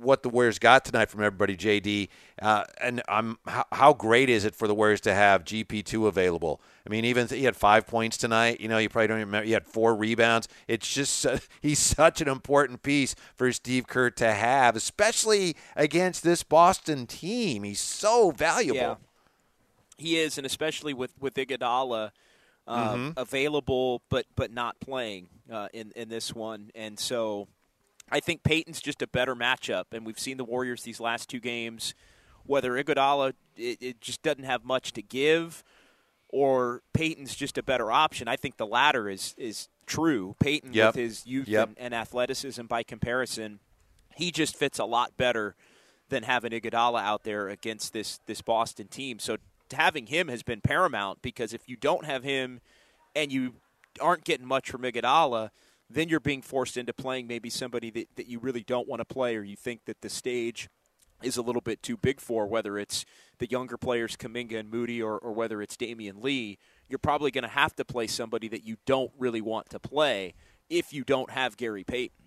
what the Warriors got tonight from everybody, JD. Uh, and I'm how, how, great is it for the Warriors to have GP2 available? I mean, even he had five points tonight. You know, you probably don't remember. He had four rebounds. It's just uh, he's such an important piece for Steve Kerr to have, especially against this Boston team. He's so valuable. Yeah. He is, and especially with with Iguodala. Uh, mm-hmm. Available, but but not playing uh, in in this one, and so I think Payton's just a better matchup, and we've seen the Warriors these last two games. Whether Iguodala it, it just doesn't have much to give, or Payton's just a better option. I think the latter is is true. Payton yep. with his youth yep. and, and, athleticism by comparison, he just fits a lot better than having Iguodala out there against this this Boston team. So having him has been paramount because if you don't have him and you aren't getting much from Iguodala – then you're being forced into playing maybe somebody that, that you really don't want to play or you think that the stage is a little bit too big for, whether it's the younger players, Kuminga and Moody, or, or whether it's Damion Lee, you're probably going to have to play somebody that you don't really want to play if you don't have Gary Payton.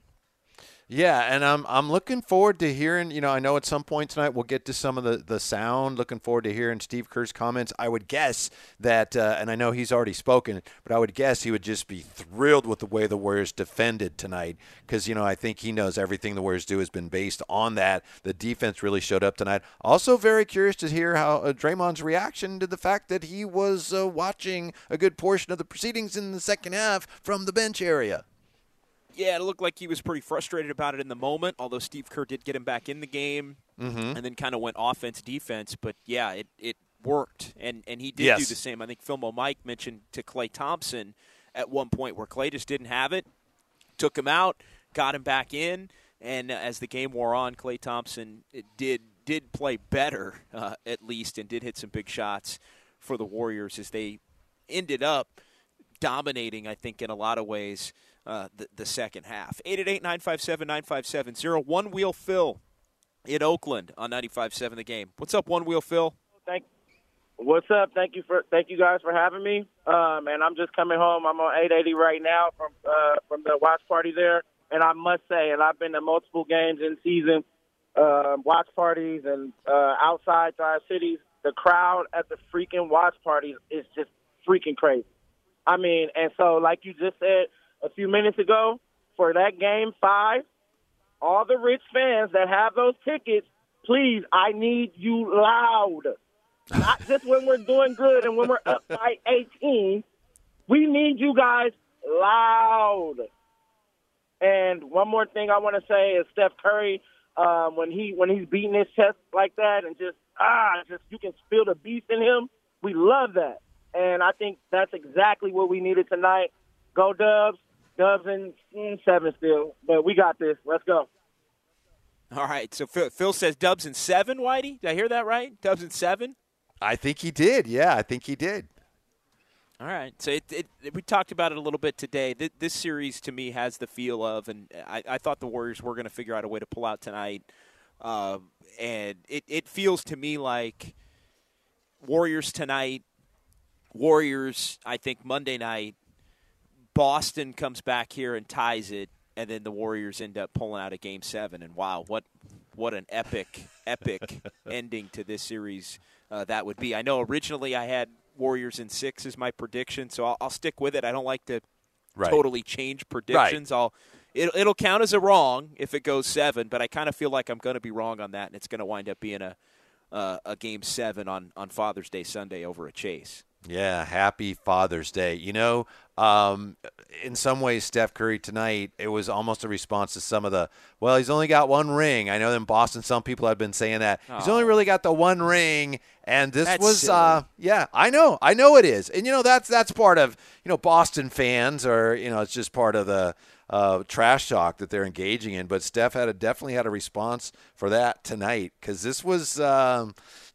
Yeah, and I'm I'm looking forward to hearing. You know, I know at some point tonight we'll get to some of the the sound. Looking forward to hearing Steve Kerr's comments. I would guess that, uh, and I know he's already spoken, but I would guess he would just be thrilled with the way the Warriors defended tonight because you know I think he knows everything the Warriors do has been based on that. The defense really showed up tonight. Also, very curious to hear how uh, Draymond's reaction to the fact that he was uh, watching a good portion of the proceedings in the second half from the bench area. Yeah, it looked like he was pretty frustrated about it in the moment, although Steve Kerr did get him back in the game mm-hmm. and then kind of went offense defense. But yeah, it, it worked. And, and he did yes. do the same. I think Philmo Mike mentioned to Klay Thompson at one point where Klay just didn't have it, took him out, got him back in. And as the game wore on, Klay Thompson did did play better, uh, at least, and did hit some big shots for the Warriors as they ended up dominating, I think, in a lot of ways, uh, the, the second half. 888 957 9570. One Wheel Phil in Oakland on 95.7 the game. What's up, One Wheel Phil? Thank. What's up? Thank you for thank you guys for having me. Um, and I'm just coming home. I'm on 880 right now from uh, from the watch party there. And I must say, and I've been to multiple games in season, uh, watch parties, and uh, outside drive cities. The crowd at the freaking watch parties is just freaking crazy. I mean, and so like you just said a few minutes ago, for that game five, all the rich fans that have those tickets, please, I need you loud. Not just when we're doing good and when we're up by 18. We need you guys loud. And one more thing I want to say is Steph Curry, um, when he when he's beating his chest like that and just ah, just you can feel the beast in him. We love that, and I think that's exactly what we needed tonight. Go Dubs, Dubs in, in seven still, but we got this. Let's go. All right. So Phil, Phil says Dubs in seven. Whitey, did I hear that right? Dubs in seven. I think he did. Yeah, I think he did. All right. So it, it, we talked about it a little bit today. This, this series to me has the feel of, and I, I thought the Warriors were going to figure out a way to pull out tonight. Uh, and it, it feels to me like Warriors tonight, Warriors, I think Monday night, Boston comes back here and ties it, and then the Warriors end up pulling out a game seven. And wow, what what an epic, epic ending to this series uh, that would be. I know originally I had Warriors in six as my prediction, so I'll, I'll stick with it. I don't like to Right. totally change predictions. I'll it, it'll count as a wrong if it goes seven, but I kind of feel like I'm going to be wrong on that, and it's going to wind up being a uh, a game seven on on Father's Day Sunday over a chase. Yeah, happy Father's Day. You know, um, in some ways, Steph Curry tonight, it was almost a response to some of the, well, he's only got one ring. I know in Boston, some people have been saying that. He's only really got the one ring. And this That's was, uh, yeah, I know. I know it is. And, you know, that's that's part of, you know, Boston fans or, you know, it's just part of the uh, trash talk that they're engaging in. But Steph had a, definitely had a response for that tonight because this was. Um,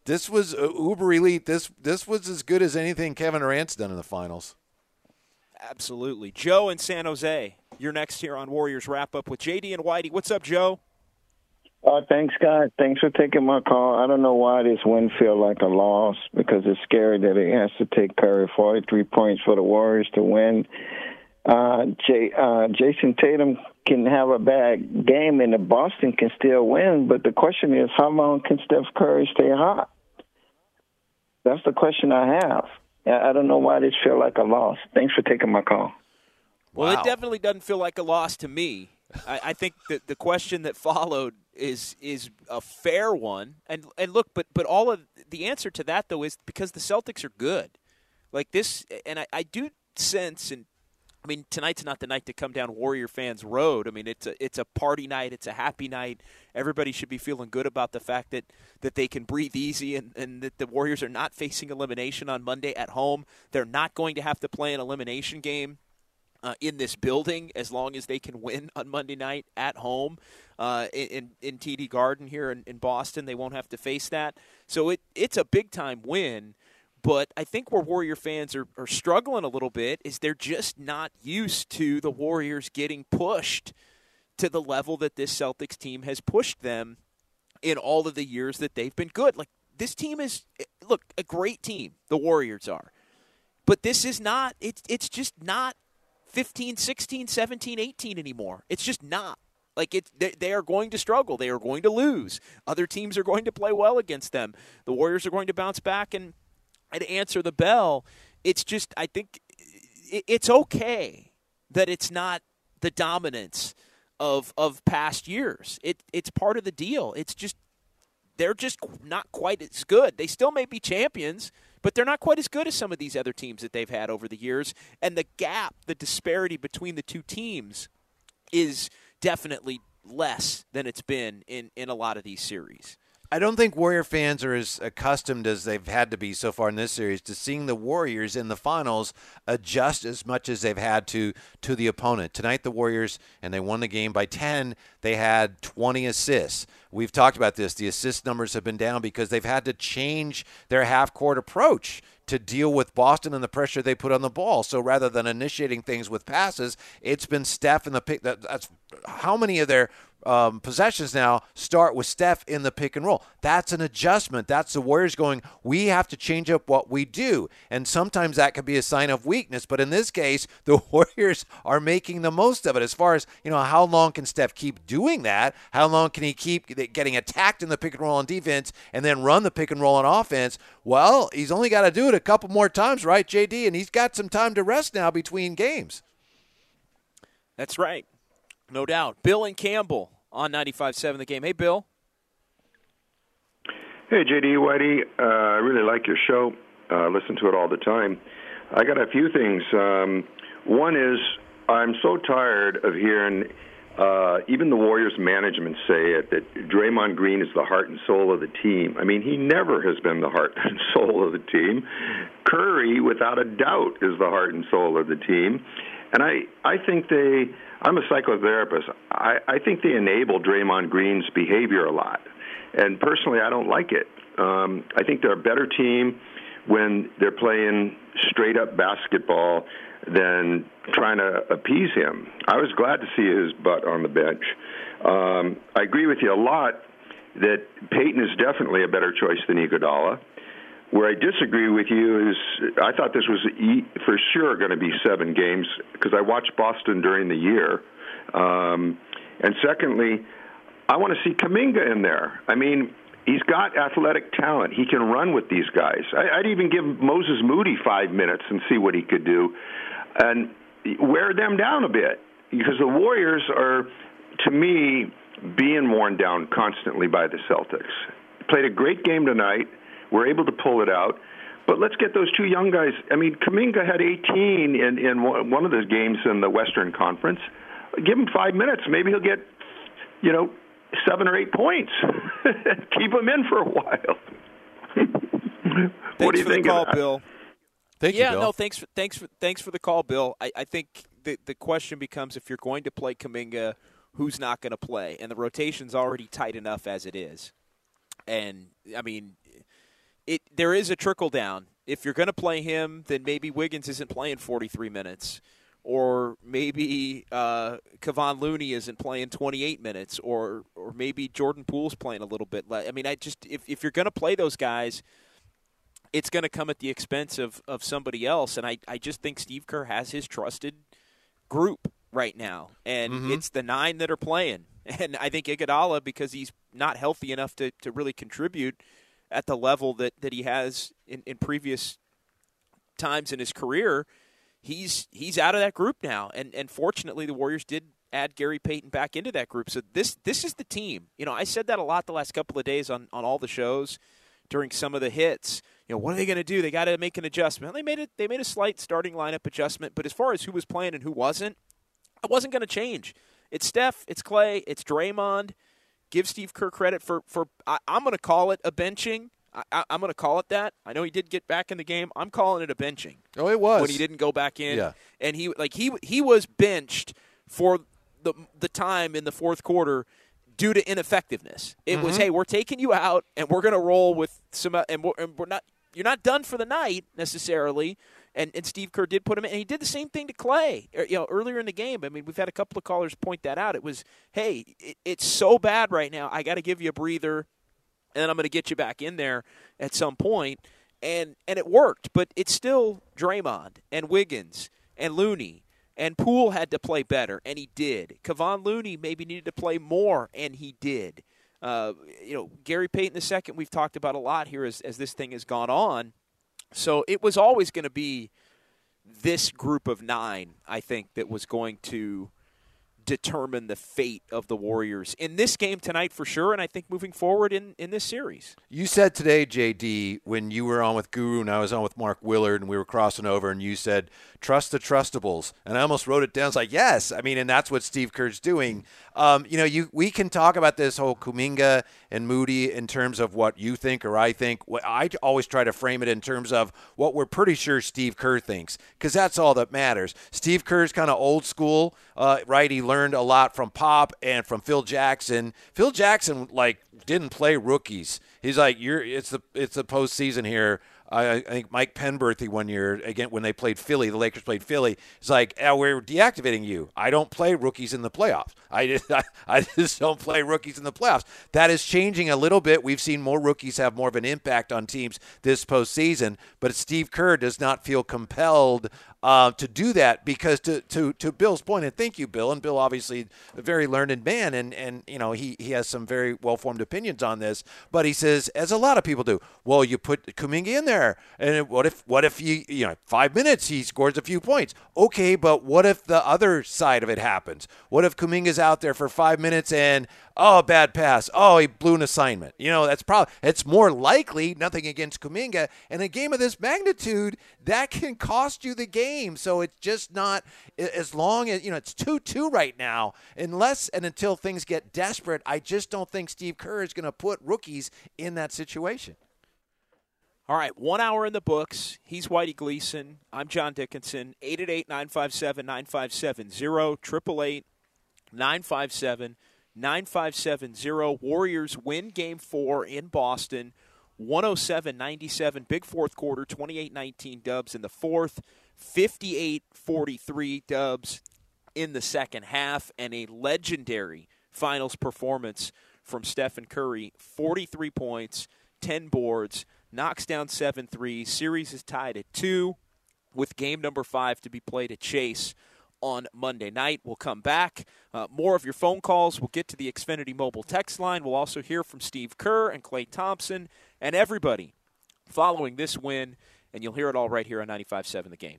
this was uh, uber elite. This this was as good as anything Kevin Durant's done in the finals. Absolutely, Joe in San Jose. You're next here on Warriors wrap up with JD and Whitey. What's up, Joe? Uh, thanks, guys. Thanks for taking my call. I don't know why this win feel like a loss because it's scary that it has to take Curry 43 points for the Warriors to win. Uh, Jay, uh, Jayson Tatum can have a bad game and the Boston can still win, but the question is, how long can Steph Curry stay hot? That's the question I have. I I don't know why this feel like a loss. Thanks for taking my call. Well, it definitely doesn't feel like a loss to me. I, I think that the question that followed is is a fair one, and and look, but but all of the answer to that though is because the Celtics are good, like this, and I, I do sense and. I mean, tonight's not the night to come down Warrior fans road. I mean, it's a it's a party night. It's a happy night. Everybody should be feeling good about the fact that, that they can breathe easy and, and that the Warriors are not facing elimination on Monday at home. They're not going to have to play an elimination game uh, in this building as long as they can win on Monday night at home uh, in, in TD Garden here in, in Boston. They won't have to face that. So it it's a big time win. But I think where Warrior fans are, are struggling a little bit is they're just not used to the Warriors getting pushed to the level that this Celtics team has pushed them in all of the years that they've been good. Like this team is eh, look, a great team, the Warriors are. But this is not it's it's just not 15, 16, 17, 18 anymore. It's just not. Like it, they, they are going to struggle. They are going to lose. Other teams are going to play well against them. The Warriors are going to bounce back and and answer the bell. It's just I think it's okay that it's not the dominance of of past years. It it's part of the deal. It's just they're just not quite as good. They still may be champions, but they're not quite as good as some of these other teams that they've had over the years. And the gap, the disparity between the two teams is definitely less than it's been in, in a lot of these series. I don't think Warrior fans are as accustomed as they've had to be so far in this series to seeing the Warriors in the finals adjust as much as they've had to to the opponent. Tonight, the Warriors, and they won the game by 10, they had 20 assists. We've talked about this. The assist numbers have been down because they've had to change their half court approach to deal with Boston and the pressure they put on the ball. So rather than initiating things with passes, it's been Steph in the pick. That, that's how many of their um, possessions now start with Steph in the pick and roll. That's an adjustment. That's the Warriors going, we have to change up what we do. And sometimes that could be a sign of weakness. But in this case, the Warriors are making the most of it. As far as, you know, how long can Steph keep doing that? How long can he keep getting attacked in the pick and roll on defense and then run the pick and roll on offense? Well, he's only got to do it a couple more times, right, JD? And he's got some time to rest now between games. That's right. No doubt. Bill and Campbell on 95.7 the game. Hey, Bill. Hey, JD Whitey. Uh, I really like your show. Uh, listen to it all the time. I got a few things. Um, one is I'm so tired of hearing uh, even the Warriors management say it that Draymond Green is the heart and soul of the team. I mean, he never has been the heart and soul of the team. Curry, without a doubt, is the heart and soul of the team. And I, I think they I'm a psychotherapist. I, I think they enable Draymond Green's behavior a lot. And personally, I don't like it. Um, I think they're a better team when they're playing straight up basketball than trying to appease him. I was glad to see his butt on the bench. Um, I agree with you a lot that Payton is definitely a better choice than Iguodala. Where I disagree with you is I thought this was for sure going to be seven games because I watched Boston during the year. Um, and secondly, I want to see Kuminga in there. I mean, he's got athletic talent. He can run with these guys. I, I'd even give Moses Moody five minutes and see what he could do, and wear them down a bit because the Warriors are, to me, being worn down constantly by the Celtics. Played a great game tonight we're able to pull it out. But let's get those two young guys. I mean, Kuminga had 18 in, in one of the games in the Western Conference. Give him five minutes. Maybe he'll get, you know, seven or eight points. Keep him in for a while. what do you think? Call, Bill. Thank yeah, you, Bill. no, thanks for thanks for thanks for the call, Bill. I, I think the the question becomes if you're going to play Kuminga, who's not going to play, and the rotation's already tight enough as it is. And I mean, it there is a trickle down. If you're going to play him, then maybe Wiggins isn't playing 43 minutes, or maybe uh, Kevon Looney isn't playing 28 minutes, or or maybe Jordan Poole's playing a little bit less. I mean, I just if if you're going to play those guys, it's going to come at the expense of of somebody else, and I I just think Steve Kerr has his trusted group right now, and Mm-hmm. it's the nine that are playing. And I think Iguodala, because he's not healthy enough to, to really contribute at the level that, that he has in, in previous times in his career, he's he's out of that group now. And and fortunately, the Warriors did add Gary Payton back into that group. So this this is the team. You know, I said that a lot the last couple of days on on all the shows during some of the hits. You know, what are they going to do? They got to make an adjustment. They made it. They made a slight starting lineup adjustment, but as far as who was playing and who wasn't, it wasn't going to change. It's Steph, it's Klay, it's Draymond. Give Steve Kerr credit for for. I, I'm going to call it a benching. I, I'm going to call it that. I know he did get back in the game. I'm calling it a benching. Oh, it was when he didn't go back in. Yeah. and he like he he was benched for the the time in the fourth quarter due to ineffectiveness. It was Mhm. hey, we're taking you out and we're going to roll with some and we're, and we're not you're not done for the night necessarily. And, and Steve Kerr did put him in, and he did the same thing to Klay. er, You know, earlier in the game. I mean, we've had a couple of callers point that out. It was, hey, it, it's so bad right now. I got to give you a breather, and then I'm going to get you back in there at some point. And and it worked, but it's still Draymond and Wiggins and Looney and Poole had to play better, and he did. Kevon Looney maybe needed to play more, and he did. Uh, you know, Gary Payton second we've talked about a lot here as as this thing has gone on. So it was always going to be this group of nine, I think, that was going to determine the fate of the Warriors in this game tonight for sure, and I think moving forward in, in this series. You said today, JD, when you were on with Guru and I was on with Mark Willard and we were crossing over, and you said, trust the trustables. And I almost wrote it down. It's like, yes. I mean, and that's what Steve Kerr's doing. Um, you know, you we can talk about this whole Kuminga and Moody in terms of what you think or I think. I always try to frame it in terms of what we're pretty sure Steve Kerr thinks, because that's all that matters. Steve Kerr's kind of old school, uh, right? He learned a lot from Pop and from Phil Jackson. Phil Jackson, like, didn't play rookies. He's like, you're. It's the it's the postseason here. I, I think Mike Penberthy one year again when they played Philly, the Lakers played Philly. It's like, oh, we're deactivating you. I don't play rookies in the playoffs. I just, I, I just don't play rookies in the playoffs. That is changing a little bit. We've seen more rookies have more of an impact on teams this postseason, but Steve Kerr does not feel compelled uh, to do that because to, to to Bill's point, and thank you, Bill, and Bill obviously a very learned man, and and you know he he has some very well formed opinions on this, but he says as a lot of people do, well, you put Kuminga in there, and what if what if you you know five minutes he scores a few points, okay, but what if the other side of it happens? What if Kuminga's out there for five minutes and oh, bad pass. Oh, he blew an assignment. You know, that's probably it's more likely. Nothing against Kuminga. In a game of this magnitude, that can cost you the game. So it's just not as long as you know it's two two right now. Unless and until things get desperate, I just don't think Steve Kerr is going to put rookies in that situation. All right, one hour in the books. He's Whitey Gleason. I'm John Dickinson. 888 957 9570 888 957 9570. Warriors win game four in Boston. 107 97. Big fourth quarter, 28 19 dubs in the fourth, 58 43 dubs in the second half, and a legendary finals performance from Stephen Curry 43 points, 10 boards, knocks down 7 3. Series is tied at 2 with game number five to be played at Chase on Monday night. We'll come back. Uh, more of your phone calls. We'll get to the Xfinity mobile text line. We'll also hear from Steve Kerr and Klay Thompson and everybody following this win. And you'll hear it all right here on 95.7 The Game.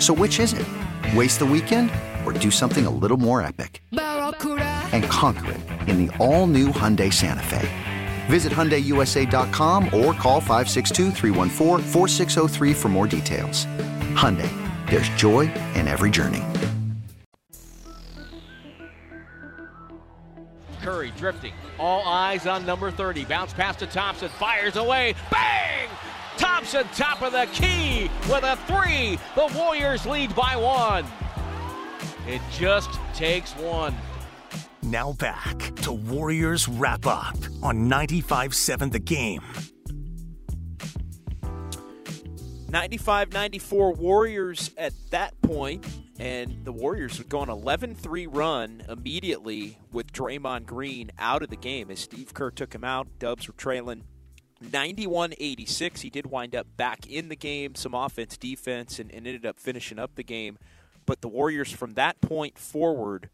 So which is it? Waste the weekend or do something a little more epic? And conquer it in the all-new Hyundai Santa Fe. Visit HyundaiUSA.com or call 562 for more details. Hyundai, there's joy in every journey. Curry drifting. All eyes on number 30. Bounce past to Thompson. Fires away. Bang! Thompson, top of the key with a three. The Warriors lead by one. It just takes one. Now back to Warriors Wrap Up on 95 7 The Game. 95 94 Warriors at that point, and the Warriors would go on 11 3 run immediately with Draymond Green out of the game as Steve Kerr took him out. Dubs were trailing 91 86. He did wind up back in the game, some offense, defense, and, and ended up finishing up the game. But the Warriors from that point forward,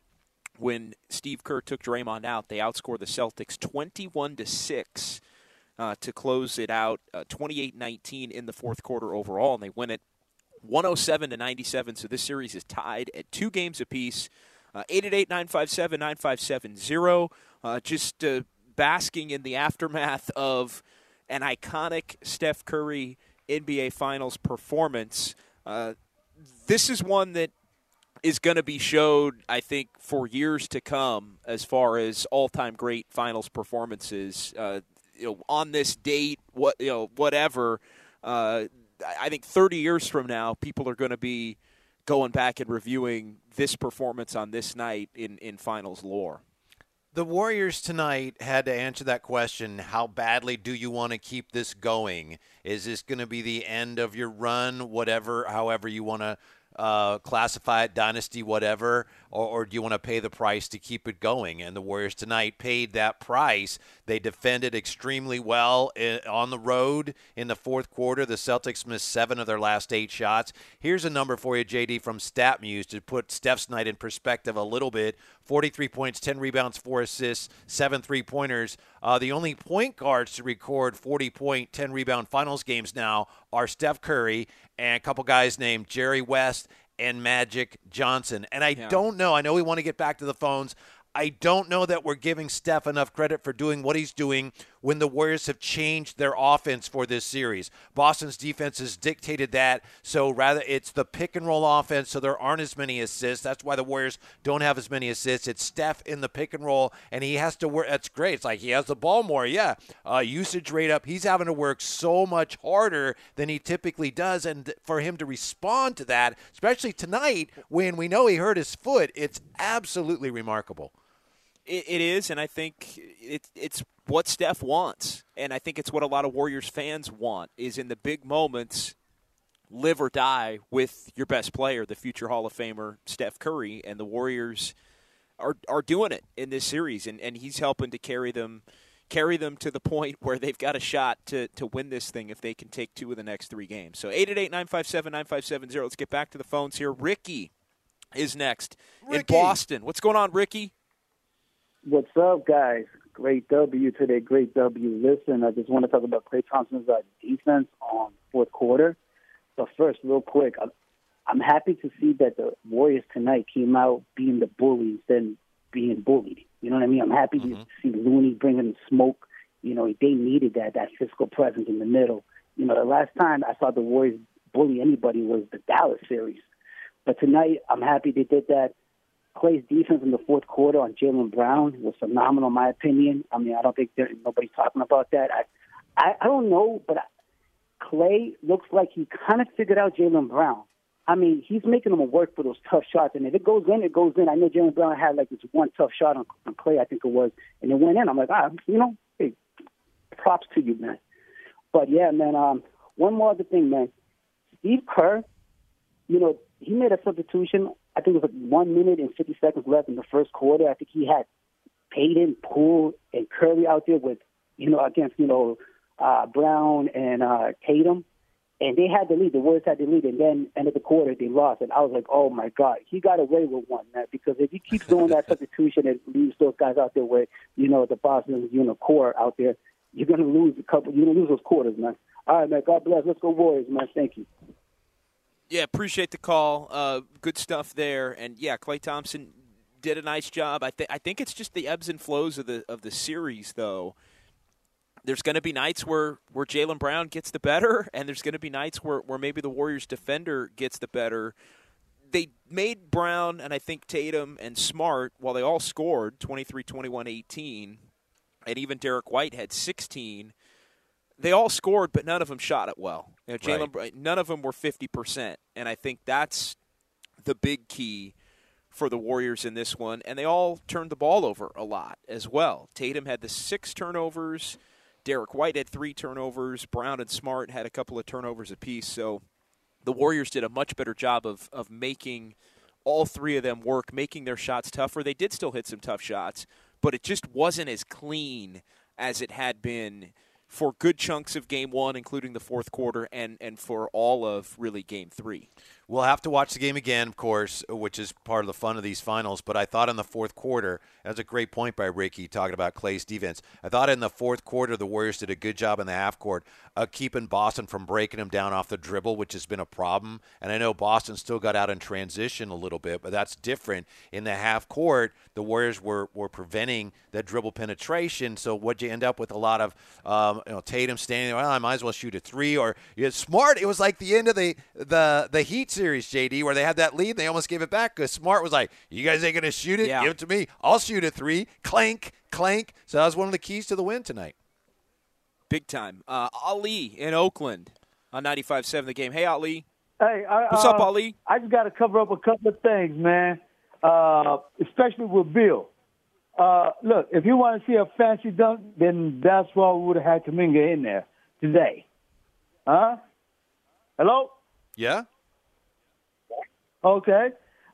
when Steve Kerr took Draymond out, they outscored the Celtics 21 to 6 uh, to close it out uh, 28 uh, 19 in the fourth quarter overall, and they win it 107 to 97. So this series is tied at two games apiece. Uh, 888 957 9570. Uh, just uh, basking in the aftermath of an iconic Steph Curry NBA Finals performance. this is one that is going to be showed, I think, for years to come as far as all-time great finals performances. Uh, you know, on this date, what you know, whatever. Uh, I think 30 years from now, people are going to be going back and reviewing this performance on this night in in finals lore. The Warriors tonight had to answer that question how badly do you want to keep this going? Is this going to be the end of your run, whatever, however you want to uh, classify it dynasty, whatever, or, or do you want to pay the price to keep it going? And the Warriors tonight paid that price. They defended extremely well in, on the road in the fourth quarter. The Celtics missed seven of their last eight shots. Here's a number for you, JD, from StatMuse to put Steph's night in perspective a little bit 43 points, 10 rebounds, 4 assists, 7 three pointers. Uh, the only point guards to record 40 point, 10 rebound finals games now are Steph Curry and a couple guys named Jerry West and Magic Johnson. And I yeah. don't know. I know we want to get back to the phones. I don't know that we're giving Steph enough credit for doing what he's doing when the Warriors have changed their offense for this series. Boston's defense has dictated that, so rather it's the pick and roll offense, so there aren't as many assists. That's why the Warriors don't have as many assists. It's Steph in the pick and roll, and he has to work. That's great. It's like he has the ball more, yeah. Uh, usage rate up. He's having to work so much harder than he typically does, and for him to respond to that, especially tonight when we know he hurt his foot, it's absolutely remarkable. It, it is, and I think it, it's what Steph wants, and I think it's what a lot of Warriors fans want. Is in the big moments, live or die with your best player, the future Hall of Famer Steph Curry, and the Warriors are are doing it in this series, and, and he's helping to carry them carry them to the point where they've got a shot to, to win this thing if they can take two of the next three games. So 888-957-9570. Let's get back to the phones here. Ricky is next Ricky. in Boston. What's going on, Ricky? What's up, guys? Great W today. Great W. Listen, I just want to talk about Klay Thompson's uh, defense on fourth quarter. But first, real quick, I'm, I'm happy to see that the Warriors tonight came out being the bullies than being bullied. You know what I mean? I'm happy mm-hmm. to see Looney bringing smoke. You know, they needed that that physical presence in the middle. You know, the last time I saw the Warriors bully anybody was the Dallas series. But tonight, I'm happy they did that. Klay's defense in the fourth quarter on Jaylen Brown was phenomenal, in my opinion. I mean, I don't think there, nobody's talking about that. I, I, I don't know, but I, Klay looks like he kind of figured out Jaylen Brown. I mean, he's making him work for those tough shots, and if it goes in, it goes in. I know Jaylen Brown had like this one tough shot on, on Klay, I think it was, and it went in. I'm like, ah, you know, hey, props to you, man. But yeah, man. Um, one more other thing, man. Steve Kerr, you know, he made a substitution I think it was like one minute and 50 seconds left in the first quarter. I think he had Payton, Poole, and Curry out there with, you know, against, you know, uh, Brown and uh, Tatum. And they had the lead. The Warriors had the lead. And then, end of the quarter, they lost. And I was like, oh, my God. He got away with one, man. Because if he keeps doing that substitution and leaves those guys out there with, you know, the Boston, you know, core out there, you're going to lose a couple. You're going to lose those quarters, man. All right, man. God bless. Let's go Warriors, man. Thank you. Yeah, appreciate the call. Uh, good stuff there. And yeah, Klay Thompson did a nice job. I think I think it's just the ebbs and flows of the of the series, though. There's going to be nights where where Jaylen Brown gets the better, and there's going to be nights where where maybe the Warriors defender gets the better. They made Brown and I think Tatum and Smart, while they all scored 23, 21, 18, and even Derrick White had 16 they all scored, but none of them shot it well. You know, Jaylen, right. none of them were fifty percent, and I think that's the big key for the Warriors in this one. And they all turned the ball over a lot as well. Tatum had the six turnovers. Derrick White had three turnovers. Brown and Smart had a couple of turnovers apiece. So the Warriors did a much better job of of making all three of them work, making their shots tougher. They did still hit some tough shots, but it just wasn't as clean as it had been for good chunks of game one, including the fourth quarter, and, and for all of really game three. We'll have to watch the game again, of course, which is part of the fun of these finals. But I thought in the fourth quarter, that's a great point by Ricky talking about Klay's defense. I thought in the fourth quarter, the Warriors did a good job in the half court of keeping Boston from breaking him down off the dribble, which has been a problem. And I know Boston still got out in transition a little bit, but that's different. In the half court, the Warriors were, were preventing that dribble penetration. So what you end up with a lot of um, you know, Tatum standing there, well, I might as well shoot a three. Or you know, Smart, it was like the end of the, the, the Heat series, JD, where they had that lead. They almost gave it back because Smart was like, "You guys ain't gonna shoot it. Yeah. Give it to me. I'll shoot a three. Clank, clank." So that was one of the keys to the win tonight. Big time. Uh, Ali in Oakland on 95.7 the game. Hey, Ali. Hey, I, What's uh, up, Ali? I just got to cover up a couple of things, man. Uh, especially with Bill. Uh, look, if you want to see a fancy dunk, then that's why we would have had Kuminga in there today. Huh? Hello? Yeah. Okay.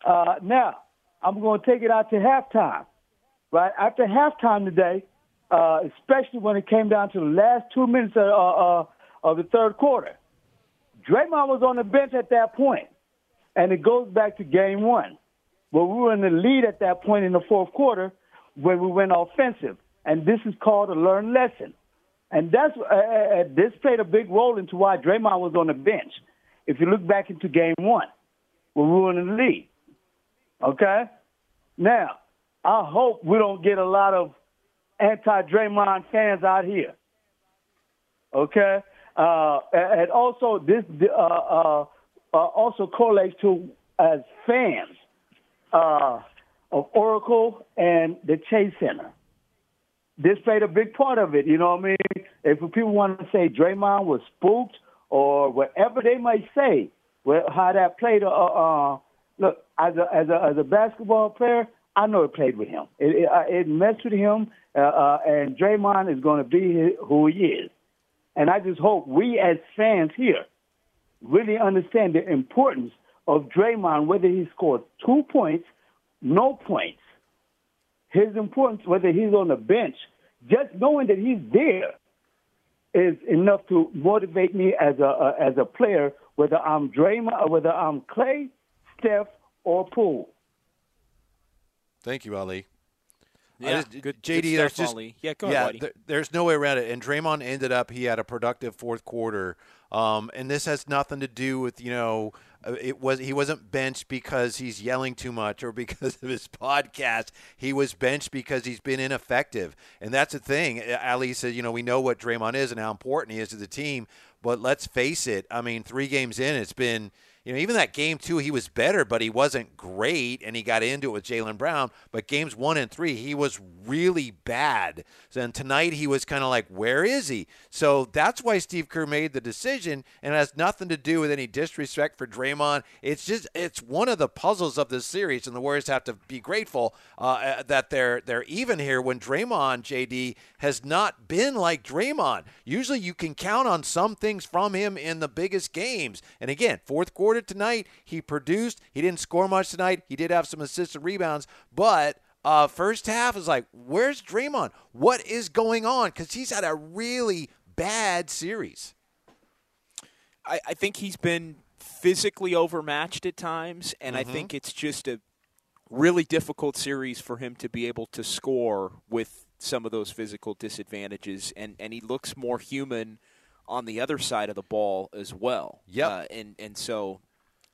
Uh, now, I'm going to take it out to halftime. Right after halftime today, uh, especially when it came down to the last two minutes of, uh, uh, of the third quarter, Draymond was on the bench at that point. and it goes back to game one, where we were in the lead at that point in the fourth quarter, when we went offensive, and this is called a learned lesson, and that's uh, uh, this played a big role into why Draymond was on the bench. If you look back into game one, were in the league. okay. Now, I hope we don't get a lot of anti-Draymond fans out here. Okay, uh, and also this uh, uh, uh, also correlates to as fans uh, of Oracle and the Chase Center. This played a big part of it. You know what I mean? If people want to say Draymond was spooked or whatever they might say, well, how that played. Uh, uh, look, as a as a as a basketball player, I know it played with him. It it, uh, it messed with him, uh, uh, and Draymond is going to be who he is. And I just hope we as fans here really understand the importance of Draymond, whether he scored two points, no points. His importance, whether he's on the bench, just knowing that he's there is enough to motivate me as a uh, as a player, whether I'm Draymond or whether I'm Klay, Steph, or Poole. Thank you, Ali. Yeah, just- good- JD, good there's just Ali. Yeah, go ahead, Whitey. there- there's no way around it. And Draymond ended up he had a productive fourth quarter, um, and this has nothing to do with you know Uh, it was he wasn't benched because he's yelling too much or because of his podcast. He was benched because he's been ineffective, and that's the thing. Ali said, you know, we know what Draymond is and how important he is to the team, but let's face it. I mean, three games in, it's been you know, even that game two, he was better, but he wasn't great, and he got into it with Jaylen Brown. But games one and three, he was really bad. So tonight, he was kind of like, where is he? So that's why Steve Kerr made the decision, and it has nothing to do with any disrespect for Draymond. It's just it's one of the puzzles of this series, and the Warriors have to be grateful uh, that they're they're even here when Draymond JD has not been like Draymond. Usually, you can count on some things from him in the biggest games, and again, fourth quarter tonight, he produced. He didn't score much tonight. He did have some assists and rebounds, but uh, first half is like, where's Draymond? What is going on? Because he's had a really bad series. I, I think he's been physically overmatched at times, and I Mhm. think it's just a really difficult series for him to be able to score with some of those physical disadvantages, and, and he looks more human on the other side of the ball as well. Yeah, Uh, and and so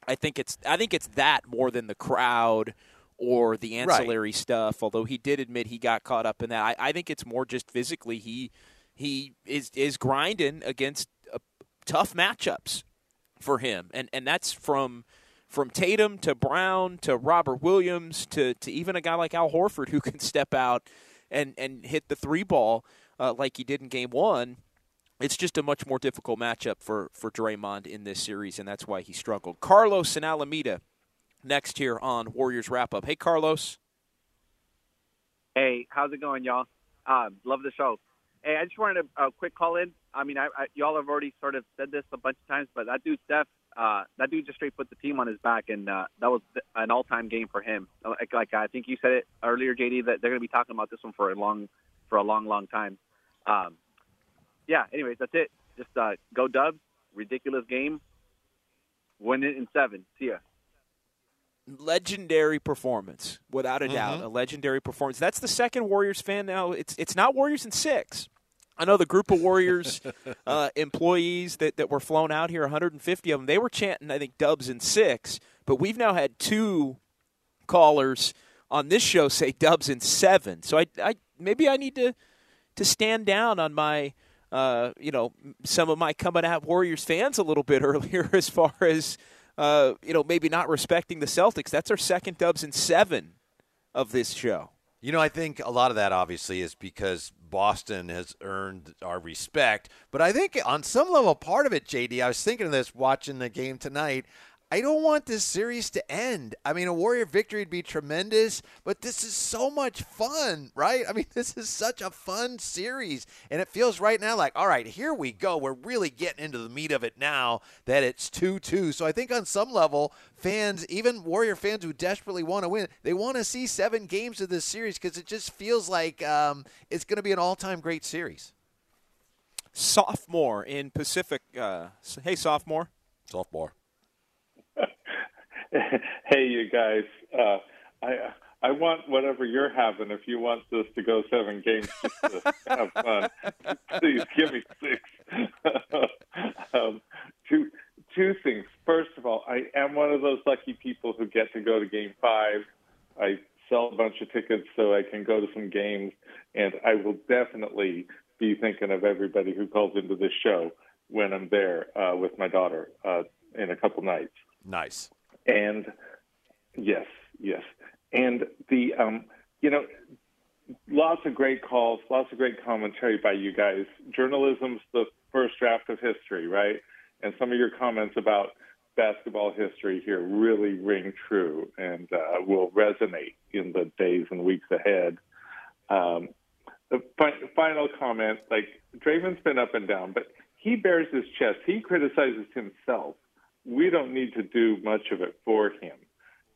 I think it's I think it's that more than the crowd or the Right. ancillary stuff. Although he did admit he got caught up in that, I, I think it's more just physically he he is is grinding against uh, tough matchups for him, and and that's from from Tatum to Brown to Robert Williams to to even a guy like Al Horford who can step out and and hit the three ball uh, like he did in Game One. It's just a much more difficult matchup for for Draymond in this series, and that's why he struggled. Carlos and Alameda next here on Warriors wrap up. Hey, Carlos. Hey, how's it going, y'all? Uh, love the show. Hey, I just wanted a uh, quick call in. I mean, I, I, y'all have already sort of said this a bunch of times, but that dude Steph, uh, that dude just straight put the team on his back, and uh, that was an all-time game for him. Like, like I think you said it earlier, JD, that they're going to be talking about this one for a long, for a long, long time. Um, yeah. Anyways, that's it. Just uh, go Dubs. Ridiculous game. Win it in seven. See ya legendary performance, without a mm-hmm. doubt, a legendary performance. That's the second Warriors fan now. It's it's not Warriors in six. I know the group of Warriors uh, employees that, that were flown out here, 150 of them, they were chanting, I think, Dubs in six. But we've now had two callers on this show say Dubs in seven. So I, I maybe I need to to stand down on my. Uh, you know, some of my coming out Warriors fans a little bit earlier as far as uh, you know, maybe not respecting the Celtics. That's our second dubs in seven of this show. You know, I think a lot of that obviously is because Boston has earned our respect. But I think on some level, part of it, JD, I was thinking of this watching the game tonight. I don't want this series to end. I mean, a Warrior victory would be tremendous, but this is so much fun, right? I mean, this is such a fun series, and it feels right now like, all right, here we go. We're really getting into the meat of it now that it's 2 2. So I think on some level, fans, even Warrior fans who desperately want to win, they want to see seven games of this series because it just feels like um, it's going to be an all time great series. Sophomore in Pacific. Uh, hey, sophomore. Sophomore. hey, you guys. Uh, I I want whatever you're having. If you want this to go seven games just to have fun, please give me six. um, two two things. First of all, I am one of those lucky people who get to go to Game Five. I sell a bunch of tickets so I can go to some games, and I will definitely be thinking of everybody who calls into this show when I'm there uh, with my daughter uh, in a couple nights. Nice. And yes, yes. And the, um, you know, lots of great calls, lots of great commentary by you guys. Journalism's the first draft of history, right? And some of your comments about basketball history here really ring true and uh, will resonate in the days and weeks ahead. Um, the fi- final comment, like Draymond's been up and down, but he bears his chest. He criticizes himself we don't need to do much of it for him.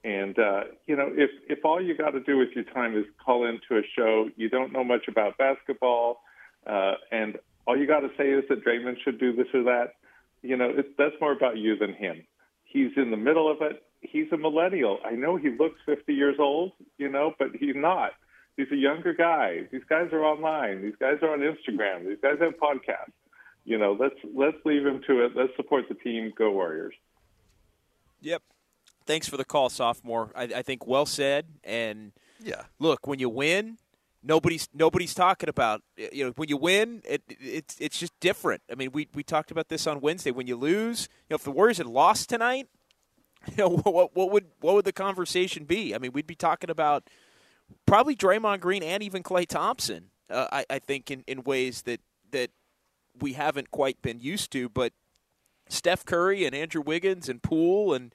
And uh, you know, if if all you got to do with your time is call into a show, you don't know much about basketball, uh, and all you got to say is that Draymond should do this or that. You know, it, that's more about you than him. He's in the middle of it. He's a millennial. I know he looks 50 years old, you know, but he's not. He's a younger guy. These guys are online. These guys are on Instagram. These guys have podcasts you know, let's let's leave him to it. Let's support the team. Go Warriors. Yep. Thanks for the call, sophomore. I, I think well said. And yeah, look, when you win, nobody's nobody's talking about you know when you win it, it's it's just different i mean we we talked about this on wednesday when you lose you know if the warriors had lost tonight you know what what would what would the conversation be i mean we'd be talking about probably Draymond Green and even Klay Thompson uh, I, I think in, in ways that that we haven't quite been used to. But Steph Curry and Andrew Wiggins and Poole and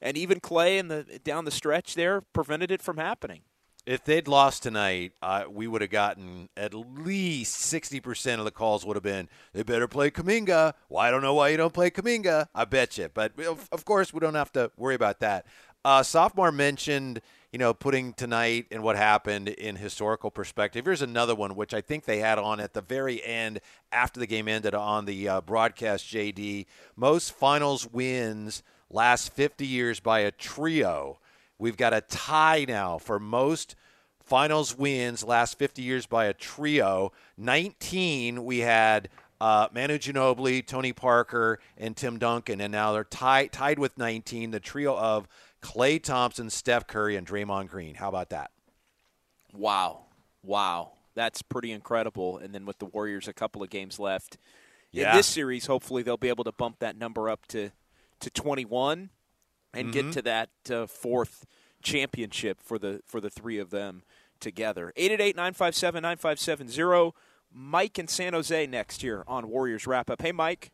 and even Klay in the down the stretch there prevented it from happening. If they'd lost tonight, uh, we would have gotten at least sixty percent of the calls would have been they better play Kuminga. Well, I don't know why you don't play Kuminga. I bet you, but of, of course we don't have to worry about that. Uh, sophomore mentioned you know, putting tonight and what happened in historical perspective. Here's another one, which I think they had on at the very end after the game ended on the uh, broadcast, JD. Most finals wins last 50 years by a trio. We've got a tie now for most finals wins last 50 years by a trio. 19, we had uh, Manu Ginobili, Tony Parker, and Tim Duncan, and now they're tied tied with 19. The trio of Klay Thompson, Steph Curry, and Draymond Green. How about that? Wow. Wow. That's pretty incredible. And then with the Warriors, a couple of games left yeah. in this series, hopefully they'll be able to bump that number up to, to 21 and mm-hmm. get to that uh, fourth championship for the for the three of them together. 888-957-9570. Mike in San Jose next year on Warriors Wrap Up. Hey, Mike.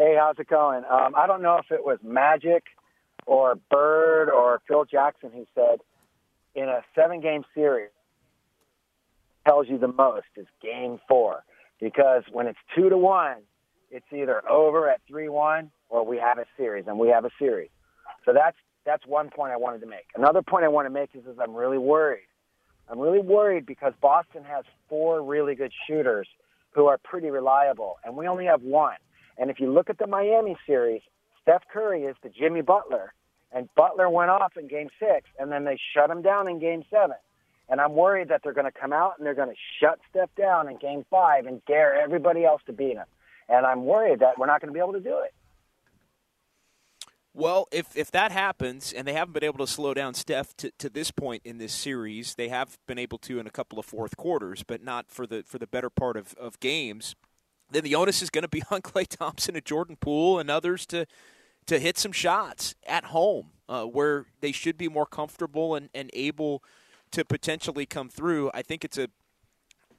Hey, how's it going? Um, I don't know if it was Magic or Bird or Phil Jackson who said in a seven game series, tells you the most is Game Four, because when it's two to one, it's either over at three one or we have a series, and we have a series. So that's that's one point I wanted to make. Another point I want to make is, is I'm really worried. I'm really worried because Boston has four really good shooters who are pretty reliable, and we only have one. And if you look at the Miami series, Steph Curry is the Jimmy Butler, and Butler went off in Game Six, and then they shut him down in Game Seven. And I'm worried that they're going to come out and they're going to shut Steph down in Game Five and dare everybody else to beat him. And I'm worried that we're not going to be able to do it. Well, if, if that happens, and they haven't been able to slow down Steph to, to this point in this series, they have been able to in a couple of fourth quarters, but not for the for the better part of, of games. Then the onus is going to be on Klay Thompson and Jordan Poole and others to to hit some shots at home uh, where they should be more comfortable and, and able to potentially come through. I think it's a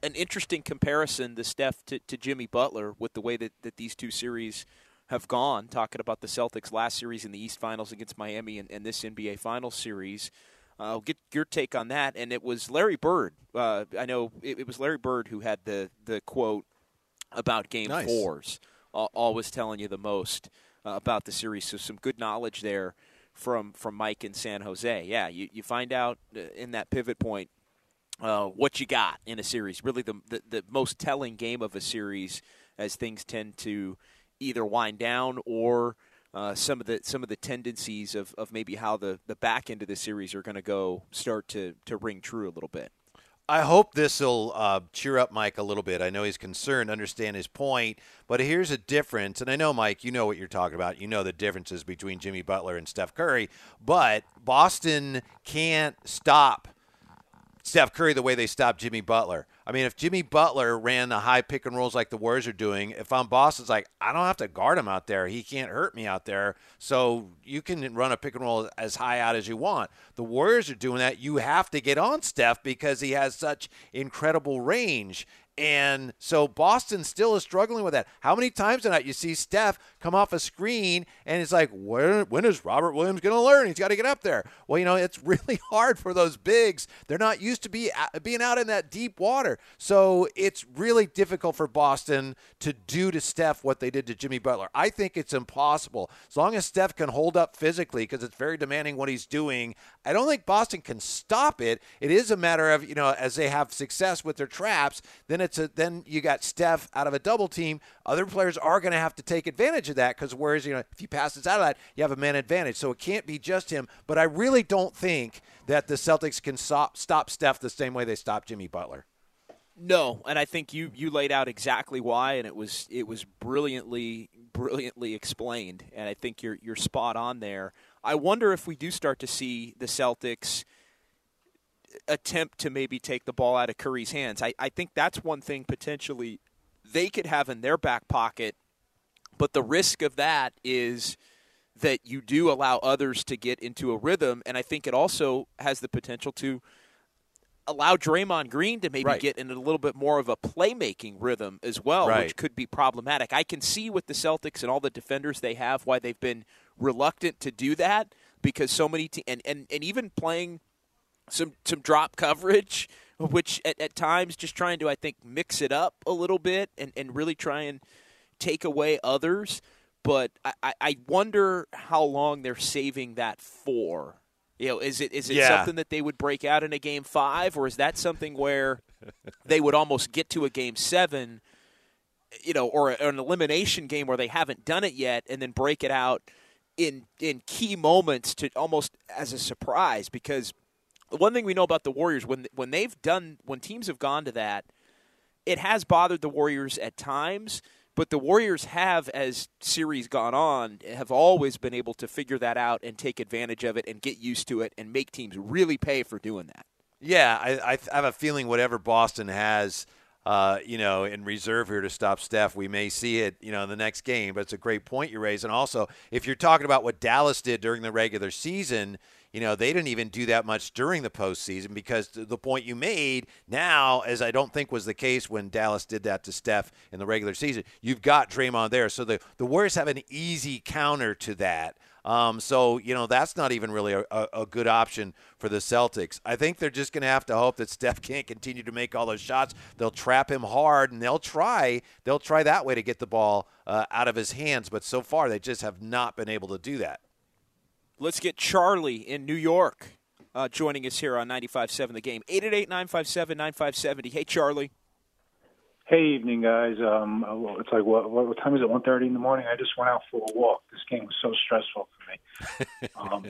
an interesting comparison, the Steph to, to Jimmy Butler, with the way that, that these two series – have gone, talking about the Celtics last series in the East Finals against Miami and, and this NBA Finals series. Uh, I'll get your take on that. And it was Larry Bird. Uh, I know it, it, was Larry Bird who had the, the quote about game nice. fours, uh, always telling you the most uh, about the series. So some good knowledge there from, from Mike in San Jose. Yeah, you, you find out uh, in that pivot point uh, what you got in a series. Really, the, the, the most telling game of a series as things tend to either wind down or uh, some of the some of the tendencies of, of maybe how the, the back end of the series are going to go start to, to ring true a little bit. I hope this will uh, cheer up Mike a little bit. I know he's concerned, understand his point, but here's a difference. And I know, Mike, you know what you're talking about. You know the differences between Jimmy Butler and Steph Curry, but Boston can't stop Steph Curry the way they stopped Jimmy Butler. I mean, if Jimmy Butler ran the high pick and rolls like the Warriors are doing, if I'm Boston's like, I don't have to guard him out there. He can't hurt me out there. So you can run a pick and roll as high out as you want. The Warriors are doing that. You have to get on Steph because he has such incredible range. And so Boston still is struggling with that. How many times tonight you see Steph come off a screen and it's like, when, when is Robert Williams going to learn? He's got to get up there. Well, you know, it's really hard for those bigs. They're not used to be being out in that deep water. So it's really difficult for Boston to do to Steph what they did to Jimmy Butler. I think it's impossible. As long as Steph can hold up physically, because it's very demanding what he's doing, I don't think Boston can stop it. It is a matter of, you know, as they have success with their traps, then it's a then you got Steph out of a double team. Other players are going to have to take advantage of that because whereas you know if he passes out of that, you have a man advantage. So it can't be just him. But I really don't think that the Celtics can stop stop Steph the same way they stopped Jimmy Butler. No, and I think you you laid out exactly why, and it was it was brilliantly brilliantly explained, and I think you're you're spot on there. I wonder if we do start to see the Celtics attempt to maybe take the ball out of Curry's hands. I, I think that's one thing potentially they could have in their back pocket, but the risk of that is that you do allow others to get into a rhythm, and I think it also has the potential to allow Draymond Green to maybe right. get in a little bit more of a playmaking rhythm as well, right. which could be problematic. I can see with the Celtics and all the defenders they have why they've been reluctant to do that because so many te- and, and and even playing some some drop coverage, which at, at times just trying to I think mix it up a little bit and, and really try and take away others. But I, I wonder how long they're saving that for. You know, is it is it yeah. something that they would break out in a game five, or is that something where they would almost get to a game seven, you know, or an elimination game where they haven't done it yet, and then break it out in in key moments to almost as a surprise because one thing we know about the Warriors when when they've done when teams have gone to that, it has bothered the Warriors at times. But the Warriors have, as series gone on, have always been able to figure that out and take advantage of it and get used to it and make teams really pay for doing that. Yeah, I, I have a feeling whatever Boston has, uh, you know, in reserve here to stop Steph, we may see it, you know, in the next game. But it's a great point you raise. And also, if you're talking about what Dallas did during the regular season, you know, they didn't even do that much during the postseason because the point you made now, as I don't think was the case when Dallas did that to Steph in the regular season, you've got Draymond there. So the, the Warriors have an easy counter to that. Um, so, you know, that's not even really a, a, good option for the Celtics. I think they're just going to have to hope that Steph can't continue to make all those shots. They'll trap him hard, and they'll try. They'll try that way to get the ball uh, out of his hands. But so far, they just have not been able to do that. Let's get Charlie in New York uh, joining us here on 95.7 The Game. 888-957-9570. Hey, Charlie. Hey, evening, guys. Um, uh, it's like what, what time is it? One thirty in the morning. I just went out for a walk. This game was so stressful for me. um,